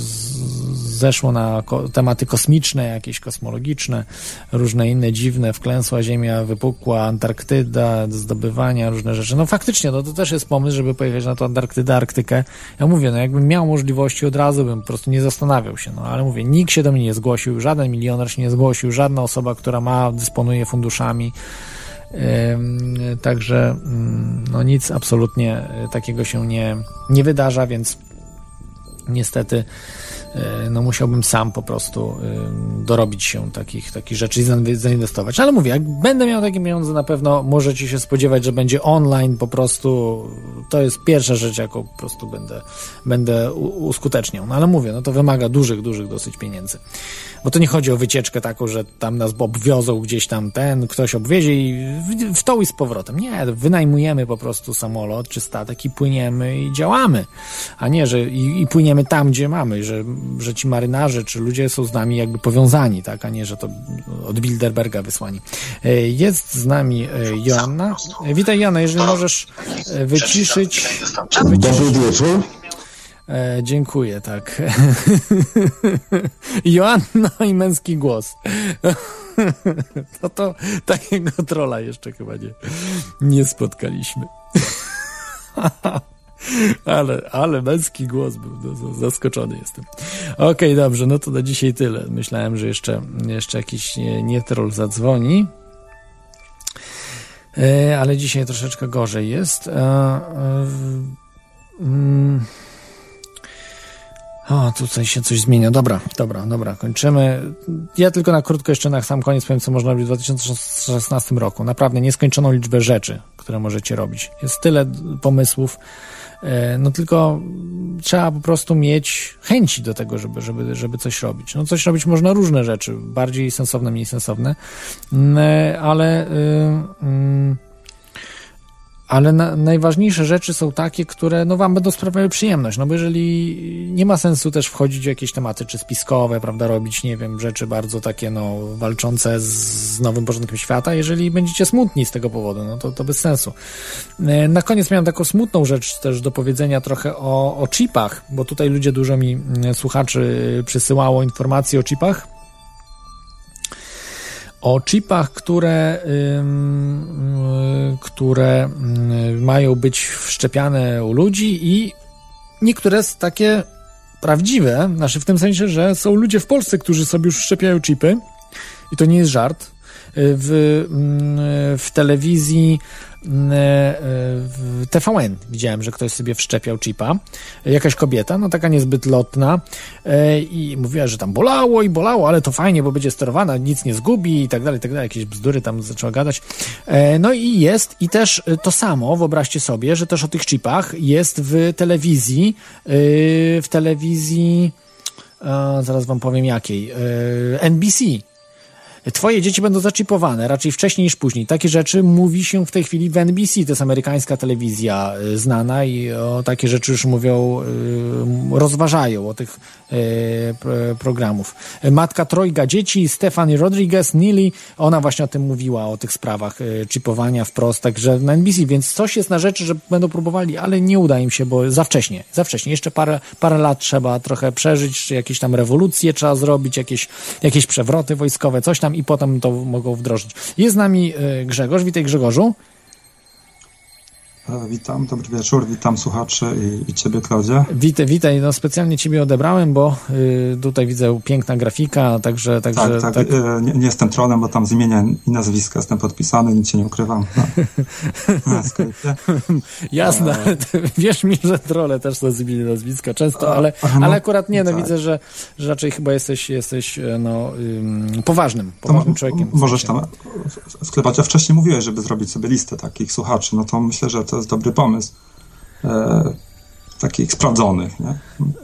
zeszło na ko, tematy kosmiczne, jakieś kosmologiczne, różne inne dziwne, wklęsła Ziemia, wypukła Antarktyda, zdobywania, różne rzeczy. No faktycznie, no to też jest pomysł, żeby pojechać na to Antarktydę, Arktykę. Ja mówię, no jakbym miał możliwości, od razu bym po prostu nie zastanawiał się, no ale mówię, nikt się do mnie nie zgłosił, żaden milioner się nie zgłosił, żadna osoba, która ma, dysponuje funduszami, Także mm, no nic absolutnie takiego się nie, nie wydarza, więc niestety no musiałbym sam po prostu dorobić się takich, takich rzeczy i zainwe- zainwestować. Ale mówię, jak będę miał takie pieniądze, na pewno możecie się spodziewać, że będzie online po prostu. To jest pierwsza rzecz, jaką po prostu będę, będę uskuteczniał. No ale mówię, no to wymaga dużych, dużych dosyć pieniędzy. Bo to nie chodzi o wycieczkę taką, że tam nas obwiozą gdzieś tam ten, ktoś obwiezie i w, w to i z powrotem. Nie, wynajmujemy po prostu samolot czy statek i płyniemy i działamy. A nie, że i, i płyniemy tam, gdzie mamy, że, że ci marynarze czy ludzie są z nami jakby powiązani, tak, a nie, że to od Bilderberga wysłani. E, Jest z nami e, Joanna. E, Witaj Joanna, jeżeli możesz wyciszyć... wyciszyć wieczór. E, dziękuję, tak. Joanna i męski głos. No to takiego trola jeszcze chyba nie, nie spotkaliśmy. Ale, ale męski głos był, no, zaskoczony jestem. Okej, dobrze, no to na dzisiaj tyle. Myślałem, że jeszcze, jeszcze jakiś nie, nie troll zadzwoni. E, ale dzisiaj troszeczkę gorzej jest. Mm, O, tutaj się coś zmienia. Dobra, dobra, dobra, kończymy. Ja tylko na krótko jeszcze na sam koniec powiem, co można robić w 2016 roku. Naprawdę nieskończoną liczbę rzeczy, które możecie robić. Jest tyle pomysłów. E, no tylko trzeba po prostu mieć chęci do tego, żeby, żeby, żeby coś robić. No coś robić można różne rzeczy, bardziej sensowne, mniej sensowne, mm, e, ale... Yy, yy, ale na, najważniejsze rzeczy są takie, które no, wam będą sprawiały przyjemność, no bo jeżeli nie ma sensu też wchodzić w jakieś tematy, czy spiskowe, prawda, robić, nie wiem, rzeczy bardzo takie, no, walczące z, z nowym porządkiem świata, jeżeli będziecie smutni z tego powodu, no to, to bez sensu. E, na koniec miałem taką smutną rzecz też do powiedzenia trochę o, o chipach, bo tutaj ludzie dużo mi mm, słuchaczy przysyłało informacji o chipach, o chipach, które, które mają być wszczepiane u ludzi i niektóre takie prawdziwe, znaczy w tym sensie, że są ludzie w Polsce, którzy sobie już wszczepiają chipy i to nie jest żart. W, w telewizji w TVN widziałem, że ktoś sobie wszczepiał chipa, jakaś kobieta, no taka niezbyt lotna e, i mówiła, że tam bolało i bolało, ale to fajnie, bo będzie sterowana, nic nie zgubi i tak dalej, i tak dalej, jakieś bzdury tam zaczęła gadać. E, no i jest, i też to samo, wyobraźcie sobie, że też o tych chipach jest w telewizji, e, w telewizji, zaraz wam powiem jakiej, NBC, Twoje dzieci będą zaczipowane raczej wcześniej niż później. Takie rzeczy mówi się w tej chwili w NBC, to jest amerykańska telewizja y, znana i o takie rzeczy już mówią, y, rozważają o tych programów. Matka trojga dzieci, Stephanie Rodriguez, Neely, ona właśnie o tym mówiła, o tych sprawach chipowania wprost, także na NBC, więc coś jest na rzeczy, że będą próbowali, ale nie uda im się, bo za wcześnie, za wcześnie. Jeszcze parę, parę lat trzeba trochę przeżyć, czy jakieś tam rewolucje trzeba zrobić, jakieś, jakieś przewroty wojskowe, coś tam i potem to mogą wdrożyć. Jest z nami e, Grzegorz. Witaj Grzegorzu. E, witam, dobry wieczór, witam słuchaczy i, i Ciebie, Klaudia. Witaj, witaj, no specjalnie Ciebie odebrałem, bo y, tutaj widzę piękna grafika, także... także tak, tak, tak. Y, nie, nie, jestem trolem, bo tam zmienię i nazwiska, jestem podpisany, nic się nie ukrywam. No. Na Jasne, e... wierz mi, że trole też są zmienione nazwiska często, ale, Aha, no, ale akurat nie, no tak. widzę, że, że raczej chyba jesteś, jesteś e, no, ym, poważnym, poważnym człowiekiem. Możesz tam sklepać, a wcześniej mówiłeś, żeby zrobić sobie listę takich słuchaczy, no to myślę, że to to jest dobry pomysł. Takich sprawdzonych, nie?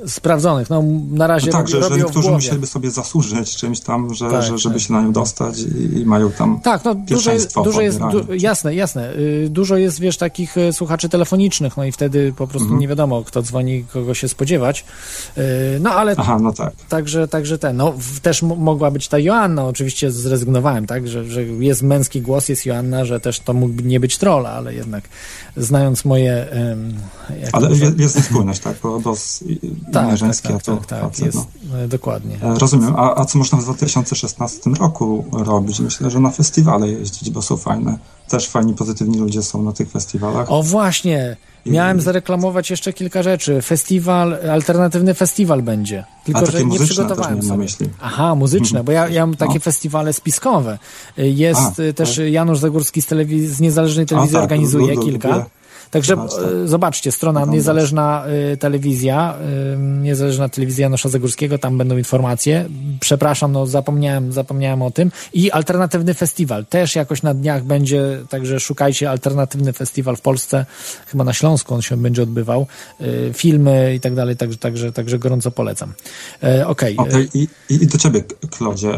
Sprawdzonych, no na razie no tak, że, że niektórzy musieliby sobie zasłużyć czymś tam, że, tak, że żeby tak. się na nią dostać i, i, mają tam Tak, no dużo jest, dużo jest du, jasne, jasne. Y, dużo jest, wiesz, takich y, słuchaczy telefonicznych, no i wtedy po prostu mhm. nie wiadomo, kto dzwoni, kogo się spodziewać. Y, no ale Aha, no tak. Także, także ten, no też mogła być ta Joanna, oczywiście zrezygnowałem, tak, że, że jest męski głos, jest Joanna, że też to mógłby nie być troll, ale jednak znając moje... ale jest spójność, tak? Bo dos tak, żeńskie, tak, tak, tak, tak jest, no. dokładnie. E, rozumiem. A, a co można w 2016 roku robić? Myślę, że na festiwale jeździć, bo są fajne. Też fajni, pozytywni ludzie są na tych festiwalach. O właśnie! Miałem zareklamować jeszcze kilka rzeczy. Festiwal, alternatywny festiwal będzie. Tylko, że nie przygotowałem sobie. myśli. Aha, muzyczne, mhm. bo ja, ja mam takie no. festiwale spiskowe. Jest A, też tak. Janusz Zagórski z, telewiz- z niezależnej telewizji A, tak, organizuje kilka. Także tak. E, zobaczcie, strona niezależna e, telewizja, e, niezależna telewizja Nosza Zagórskiego, tam będą informacje. Przepraszam, no zapomniałem, zapomniałem o tym. I alternatywny festiwal też jakoś na dniach będzie, także szukajcie alternatywny festiwal w Polsce, chyba na Śląsku on się będzie odbywał. Filmy i tak dalej, także, także, także gorąco polecam. Okej. Okay. okay. I, I do ciebie, Klodzie,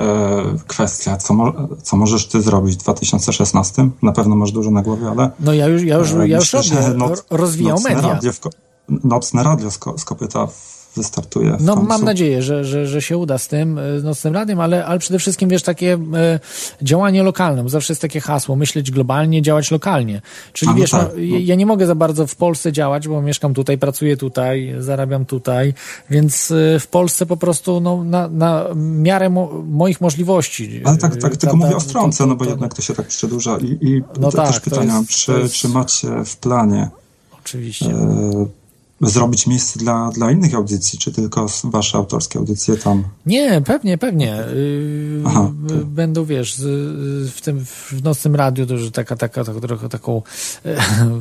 kwestia, co, mo co możesz ty zrobić w 2016? Na pewno masz dużo na głowie, ale... No ja już, ja już, ja już robię noc, rozwijał nocne media. Radio w, nocne radio z, z kopyta wystartuje. no mam nadzieję, że, że, że się uda z tym e, nocnym radiem, ale, ale przede wszystkim wiesz, takie e, działanie lokalne, bo zawsze jest takie hasło, myśleć globalnie, działać lokalnie. Czyli no wiesz, tak, no, no. ja nie mogę za bardzo w Polsce działać, bo mieszkam tutaj, pracuję tutaj, zarabiam tutaj, więc e, w Polsce po prostu no, na, na miarę mo moich możliwości. Ale tak, tak tylko mówię o stronce, no bo jednak to się tak przedłuża i, i no tak, też pytania, jest, czy, jest... czy macie w planie Oczywiście. E, zrobić miejsce dla, dla innych audycji, czy tylko wasze autorskie audycje tam? Nie, pewnie, pewnie. Yy, Aha, Będą, wiesz, w tym w nocnym radiu, to że taka, taka, taka trochę taką yy,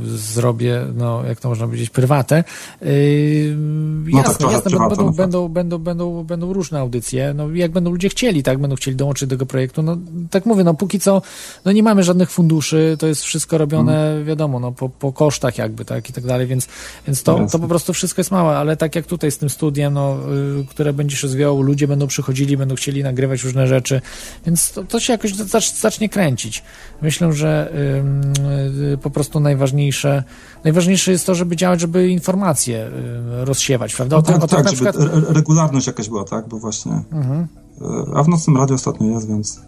zrobię, no, jak to można powiedzieć, prywatę. Yy, no jasne, tak jasne, będą, będą, będą, będą, będą różne audycje, no, jak będą ludzie chcieli, tak, będą chcieli dołączyć do tego projektu, no, tak mówię, no, póki co, no, nie mamy żadnych funduszy, to jest wszystko robione, hmm. wiadomo, no, po, po kosztach jakby, tak, i tak dalej, więc, więc to, to po prostu wszystko jest małe, ale tak jak tutaj z tym studiem, no, y, które będziesz rozwijał, ludzie będą przychodzili, będą chcieli nagrywać różne rzeczy, więc to, to się jakoś zacznie kręcić. Myślę, że y, po prostu najważniejsze, najważniejsze jest to, żeby działać, żeby informacje y, rozsiewać, prawda? No tak, tak, tak przykład... regularność jakaś była, tak, bo właśnie... Mhm. A w nocnym radio ostatnio jest, więc...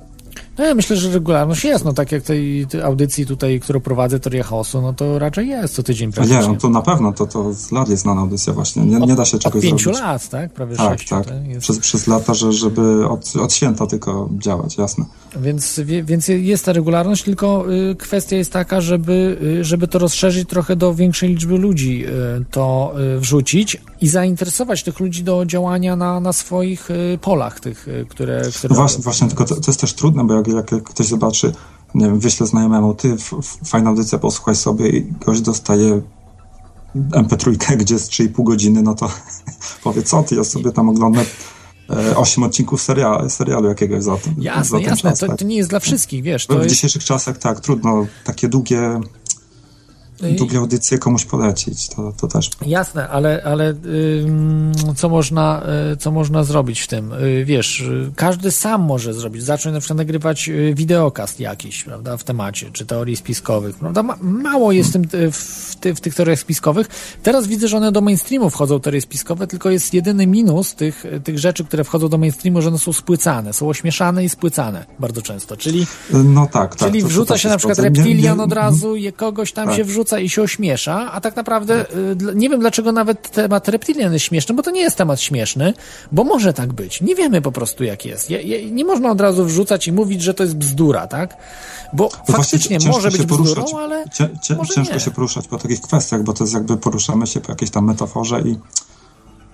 No ja myślę, że regularność jest, no tak jak tej, tej audycji tutaj, którą prowadzę, Teoria Chaosu, no to raczej jest co tydzień praktycznie. Nie, no to na pewno, to, to z lat jest znana audycja właśnie, nie, nie da się czegoś od pięciu zrobić. lat, tak? Prawie tak, sześciu. Tak, tak. Przez, przez lata, że, żeby od, od święta tylko działać, jasne. Więc, więc jest ta regularność, tylko y, kwestia jest taka, żeby, y, żeby to rozszerzyć trochę do większej liczby ludzi, y, to wrzucić i zainteresować tych ludzi do działania na, na swoich polach, tych, które... które no właśnie, właśnie, tylko to, to jest też trudne, bo jak, jak ktoś zobaczy, nie wiem, wyślę znajomemu, ty, fajna audycja, posłuchaj sobie i gość dostaje MP3, gdzie jest 3,5 godziny, no to powie, co ty, ja sobie tam oglądam 8 e, odcinków serialu, serialu jakiegoś za tym. Jasne, za jasne, czas, to, tak. to, nie jest dla wszystkich, wiesz. w dzisiejszych czasach tak, trudno takie długie długie audycje komuś polecić, to, to też. Jasne, ale, ale co, można, y, co można zrobić w tym? Y, wiesz, y, każdy sam może zrobić, zacząć na przykład nagrywać wideokast jakiś, prawda, w temacie, czy teorii spiskowych, prawda, mało jest hmm. tym, w, ty, w tych teoriach spiskowych. Teraz widzę, że one do mainstreamu wchodzą, teorie spiskowe, tylko jest jedyny minus tych, tych rzeczy, które wchodzą do mainstreamu, że one są spłycane, są ośmieszane i spłycane bardzo często, czyli no tak, tak, czyli wrzuca się na przykład reptilian od razu, kogoś tam tak. się wrzuca i się ośmiesza, a tak naprawdę y, nie wiem dlaczego nawet temat reptilian jest śmieszny, bo to nie jest temat śmieszny, bo może tak być. Nie wiemy po prostu jak jest. Je, je, nie można od razu wrzucać i mówić, że to jest bzdura, tak? Bo no faktycznie może być bzdurą, poruszać, ale cie, cie, Ciężko nie. się poruszać po takich kwestiach, bo to jest jakby poruszamy się po jakiejś tam metaforze i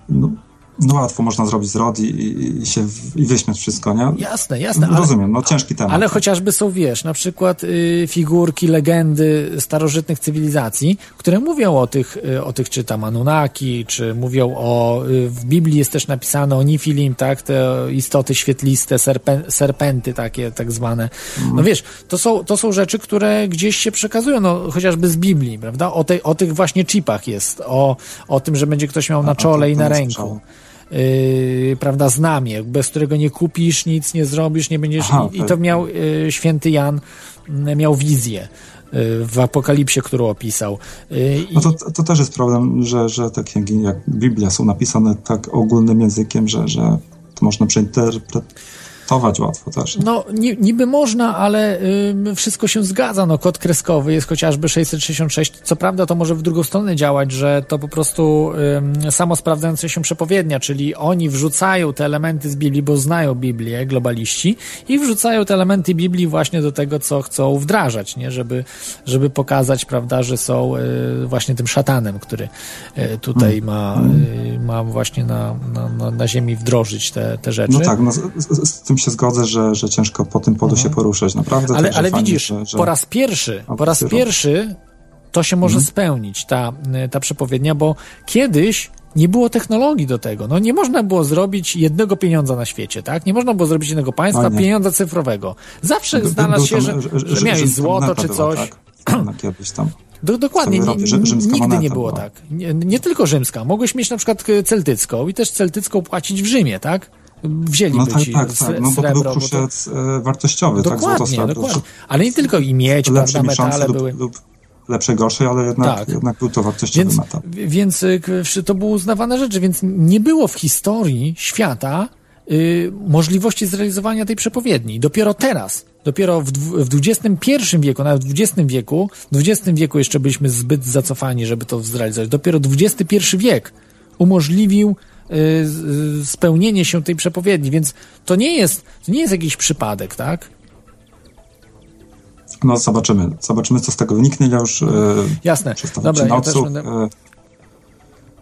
no, no łatwo można zrobić zrod i, i, się w, i wyśmiać wszystko, nie? Jasne, jasne. Ale, Rozumiem, no ciężki temat. Ale chociażby są, wiesz, na przykład y, figurki, legendy starożytnych cywilizacji, które mówią o tych, y, o tych czy tam Anunnaki, czy mówią o, y, w Biblii jest też napisane o Nifilim, tak, te istoty świetliste, serpen, serpenty takie tak zwane. Mm. No wiesz, to są, to są rzeczy, które gdzieś się przekazują, no chociażby z Biblii, prawda? O, tej, o tych właśnie chipach jest, o, o tym, że będzie ktoś miał na czole i na ręku yy, prawda, znamie, bez którego nie kupisz, nic nie zrobisz, nie będziesz. Aha, i, I, to miał yy, święty Jan, yy, miał wizję y, w Apokalipsie, którą opisał. Y, no to, to też jest problem, że, że te księgi jak Biblia są napisane tak ogólnym językiem, że, że to można przeinterpretować testować łatwo też. No, niby można, ale y, wszystko się zgadza. No, kod kreskowy jest chociażby 666. Co prawda, to może w drugą stronę działać, że to po prostu y, samo sprawdzające się przepowiednia, czyli oni wrzucają te elementy z Biblii, bo znają Biblię, globaliści, i wrzucają te elementy Biblii właśnie do tego, co chcą wdrażać, nie? Żeby, żeby pokazać, prawda, że są y, właśnie tym szatanem, który y, tutaj hmm. ma, y, ma właśnie na, na, na, na ziemi wdrożyć te, te rzeczy. No tak, no, z, z, z tym się zgodzę, że, że ciężko po tym polu mhm. się poruszać. Naprawdę. Ale, ale fajnie, widzisz, że, że... po raz pierwszy, po raz pierwszy to się może mhm. spełnić, ta, ta przepowiednia, bo kiedyś nie było technologii do tego. No nie można było zrobić jednego pieniądza na świecie, tak? Nie można było zrobić jednego państwa, pieniądza cyfrowego. Zawsze by, znalazł się, że, że, że miałeś złoto czy coś. Było, tak? kiedyś tam. Do, dokładnie, nie, nigdy nie było była. tak. Nie, nie, tylko rzymska. Mogłeś mieć na przykład celtycką i też celtycką płacić w Rzymie, tak? Wzięliby no tak, ci tak, tak. No bo to był kruszec to... E, wartościowy, dokładnie, tak? Dokładnie, dokładnie. Ale nie tylko i miedź, prawda, metale lub, były. Lub lepsze, gorsze, ale jednak, tak. jednak był to wartościowy więc, metal. Więc e, to było uznawane rzeczy, więc nie było w historii świata y, możliwości zrealizowania tej przepowiedni. Dopiero teraz, dopiero w, w XXI wieku, nawet w XX wieku, w XX wieku jeszcze byliśmy zbyt zacofani, żeby to zrealizować. Dopiero XXI wiek umożliwił spełnienie się tej przepowiedni, więc to nie jest, to nie jest jakiś przypadek, tak? No zobaczymy, zobaczymy co z tego wyniknie, ja już Jasne, dobra, ja też będę...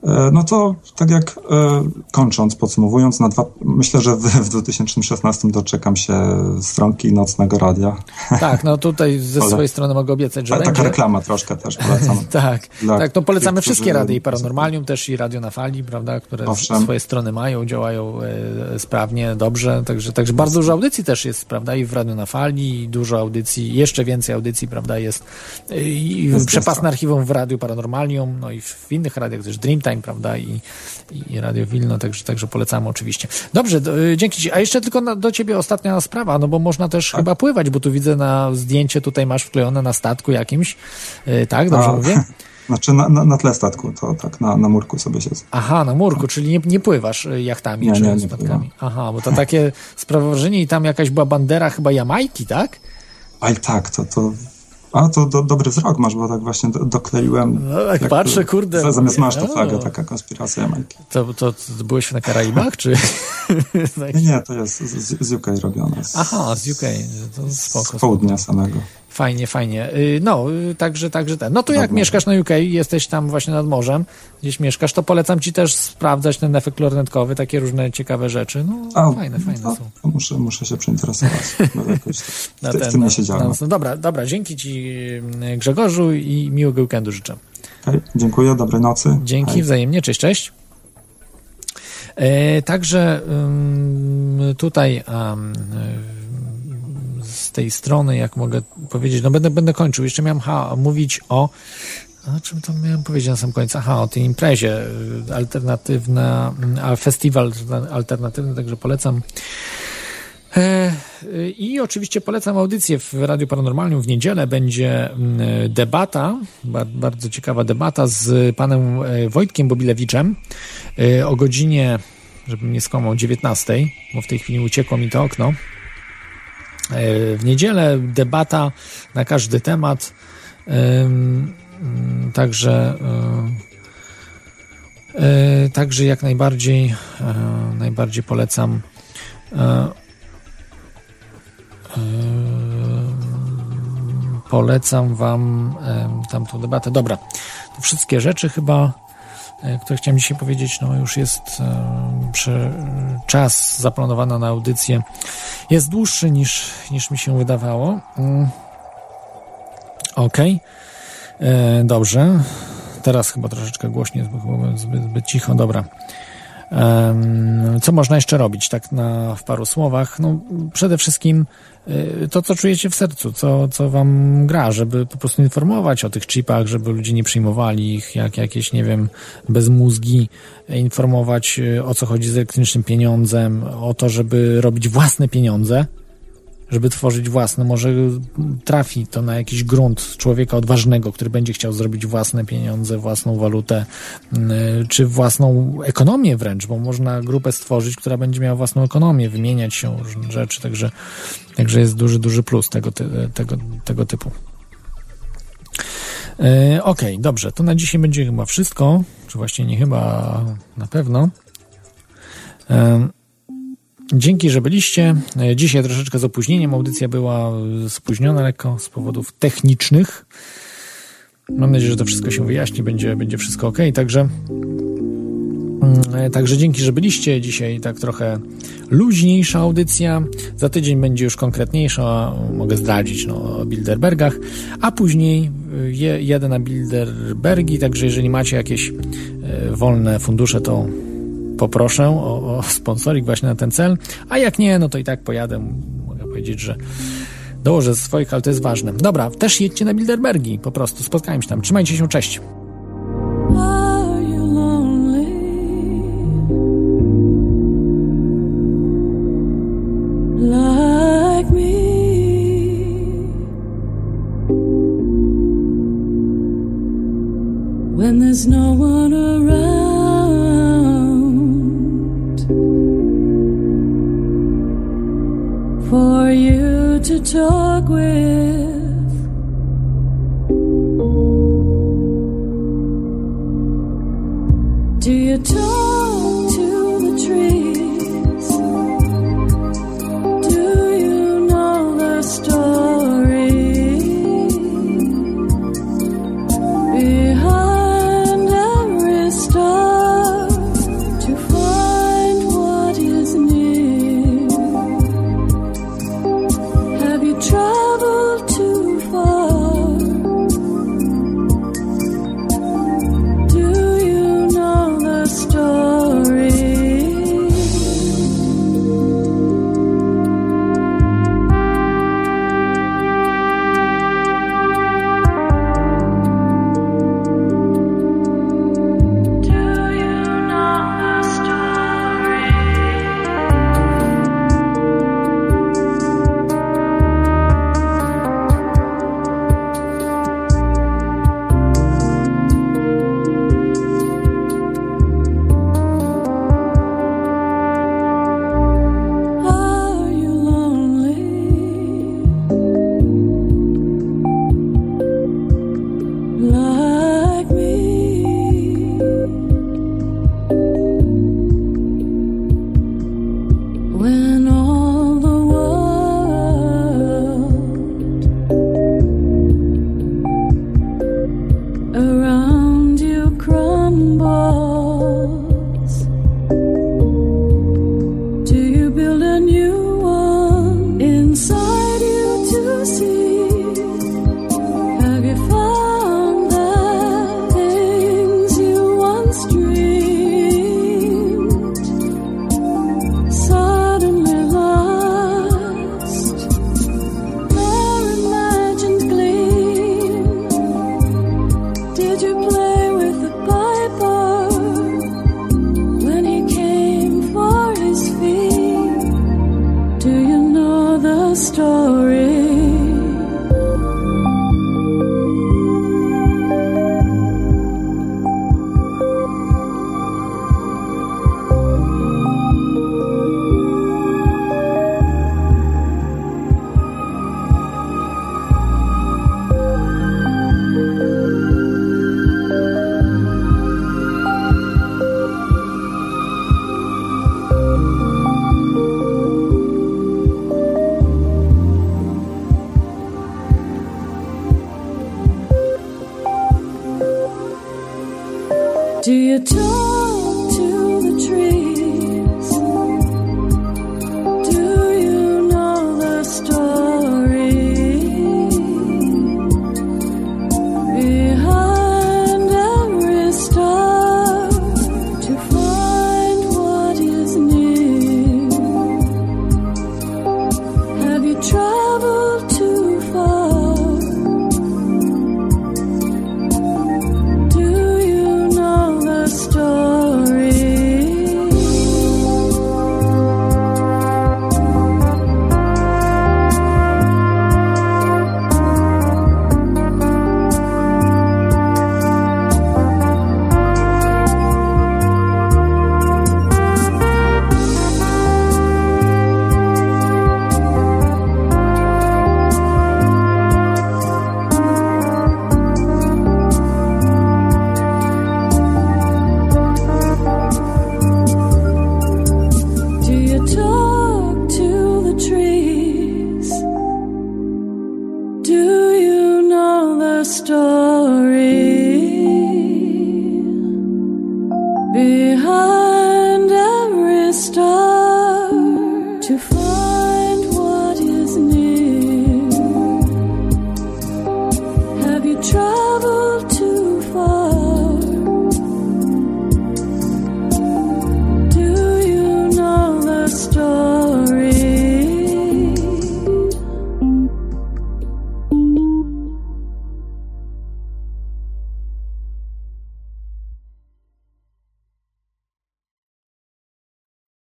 E, no to tak jak e, kończąc, podsumowując, na dwa, myślę, że w, w 2016 doczekam się stronki Nocnego Radia. Tak, no tutaj ze swojej strony mogę obiecać, że Ale będzie. Taka reklama troszkę też polecam. tak, tak, to polecamy tych, wszystkie rady i Paranormalium też i Radio na Fali, prawda, które Owszem. swoje strony mają, działają e, sprawnie, dobrze, także, także bardzo dużo audycji też jest, prawda, i w Radio na Fali, i dużo audycji, jeszcze więcej audycji, prawda, jest i przepasne jasne. archiwum w Radiu Paranormalium, no i w innych radiach też Dreamtime, prawda, i, i Radio Wilno, także, także polecamy oczywiście. Dobrze, do, e, dzięki Ci. A jeszcze tylko na, do Ciebie ostatnia sprawa, no bo można też chyba pływać, bo tu widzę na zdjęcie tutaj masz wklejone na statku jakimś, e, tak, dobrze A, mówię? Znaczy na, na, na tle statku, to tak na, na murku sobie siedzę. Aha, na murku, czyli nie, nie pływasz y, jachtami Nie, czy nie, nie statkami. Aha, bo to takie sprawia wrażenie i tam jakaś była bandera chyba Jamajki, tak? Ale tak, to, to a to do, dobry wzrok masz, bo tak właśnie do, dokleiłem. No, jak patrzę, kurde, za- Zamiast masz to o. flagę, taka konspiracja Jamajki. To, to, to byłeś na Karaibach, czy? Nie, nie, to jest z, z UK robione. Z, Aha, z UK, to spoko. z południa samego. Fajnie, fajnie. Y, No, y, także, także ten. No to jak Dobra. mieszkasz na UK, jesteś tam właśnie nad morzem, gdzieś mieszkasz, to polecam ci też sprawdzać ten efekt lornetkowy, takie różne ciekawe rzeczy. No, A, fajne, fajne to, są. muszę, muszę się przeinteresować. jakoś w, Na ty, w ten- tym na- nie siedziałem. na- No dobra, dobra, dzięki ci y, Grzegorzu i miłego weekendu życzę. Dziękuję, dobrej nocy. Dzięki Hej. wzajemnie, cześć, cześć. E, także tutaj y, z tej strony, jak mogę powiedzieć, no będę, będę kończył. Jeszcze miałem ha, mówić o. A czym to miałem powiedzieć na sam końcu? Aha, o tej imprezie y, alternatywna, y, a festiwal alternatywny, także polecam. E, I oczywiście polecam audycję w Radiu Paranormalnym w niedzielę. Będzie mm, debata, ba- bardzo ciekawa debata z panem e, Wojtkiem Bobilewiczem e, o godzinie, żebym nie skłamał, 19, bo w tej chwili uciekło mi to okno. W niedzielę debata na każdy temat. Mm, Także także jak najbardziej najbardziej polecam Polecam Wam tamtą debatę. Dobra, to wszystkie rzeczy chyba, e, które chciałem dzisiaj powiedzieć, no już jest przy, czas zaplanowany na audycję jest dłuższy niż, niż mi się wydawało. Mm. Okej, E, dobrze. Teraz chyba troszeczkę głośniej, bo chyba zbyt, zbyt cicho, dobra. Co można jeszcze robić, tak na, w paru słowach? No, przede wszystkim y, to, co czujecie w sercu, co, co wam gra, żeby po prostu informować o tych chipach, żeby ludzie nie przyjmowali ich jak jakieś, nie wiem, bezmózgi, informować y, o co chodzi z elektronicznym pieniądzem, o to, żeby robić własne pieniądze, żeby tworzyć własne. Może trafi to na jakiś grunt człowieka odważnego, który będzie chciał zrobić własne pieniądze, własną walutę, y, czy własną ekonomię wręcz, bo można grupę stworzyć, która będzie miała własną ekonomię, wymieniać się różne rzeczy, także, także jest duży, duży plus tego, tego, tego typu. E, Okej, dobrze, to na dzisiaj będzie chyba wszystko, czy właśnie nie chyba, na pewno. Em, Dzięki, że byliście. Dzisiaj troszeczkę z opóźnieniem. Audycja była spóźniona lekko z powodów technicznych. Mam nadzieję, że to wszystko się wyjaśni, będzie, będzie wszystko ok. Także, mm, także dzięki, że byliście. Dzisiaj tak trochę luźniejsza audycja. Za tydzień będzie już konkretniejsza, mogę zdradzić no, o Bilderbergach, a później y, je, jadę na Bilderbergi, także jeżeli macie jakieś e, wolne fundusze, to poproszę o, o sponsoring właśnie na ten cel, a jak nie, no to i tak pojadę. Mogę powiedzieć, że dołożę swoich, ale to jest ważne. Dobra, też jedźcie na Bilderbergi, po prostu spotkajmy się tam. Trzymajcie się, cześć.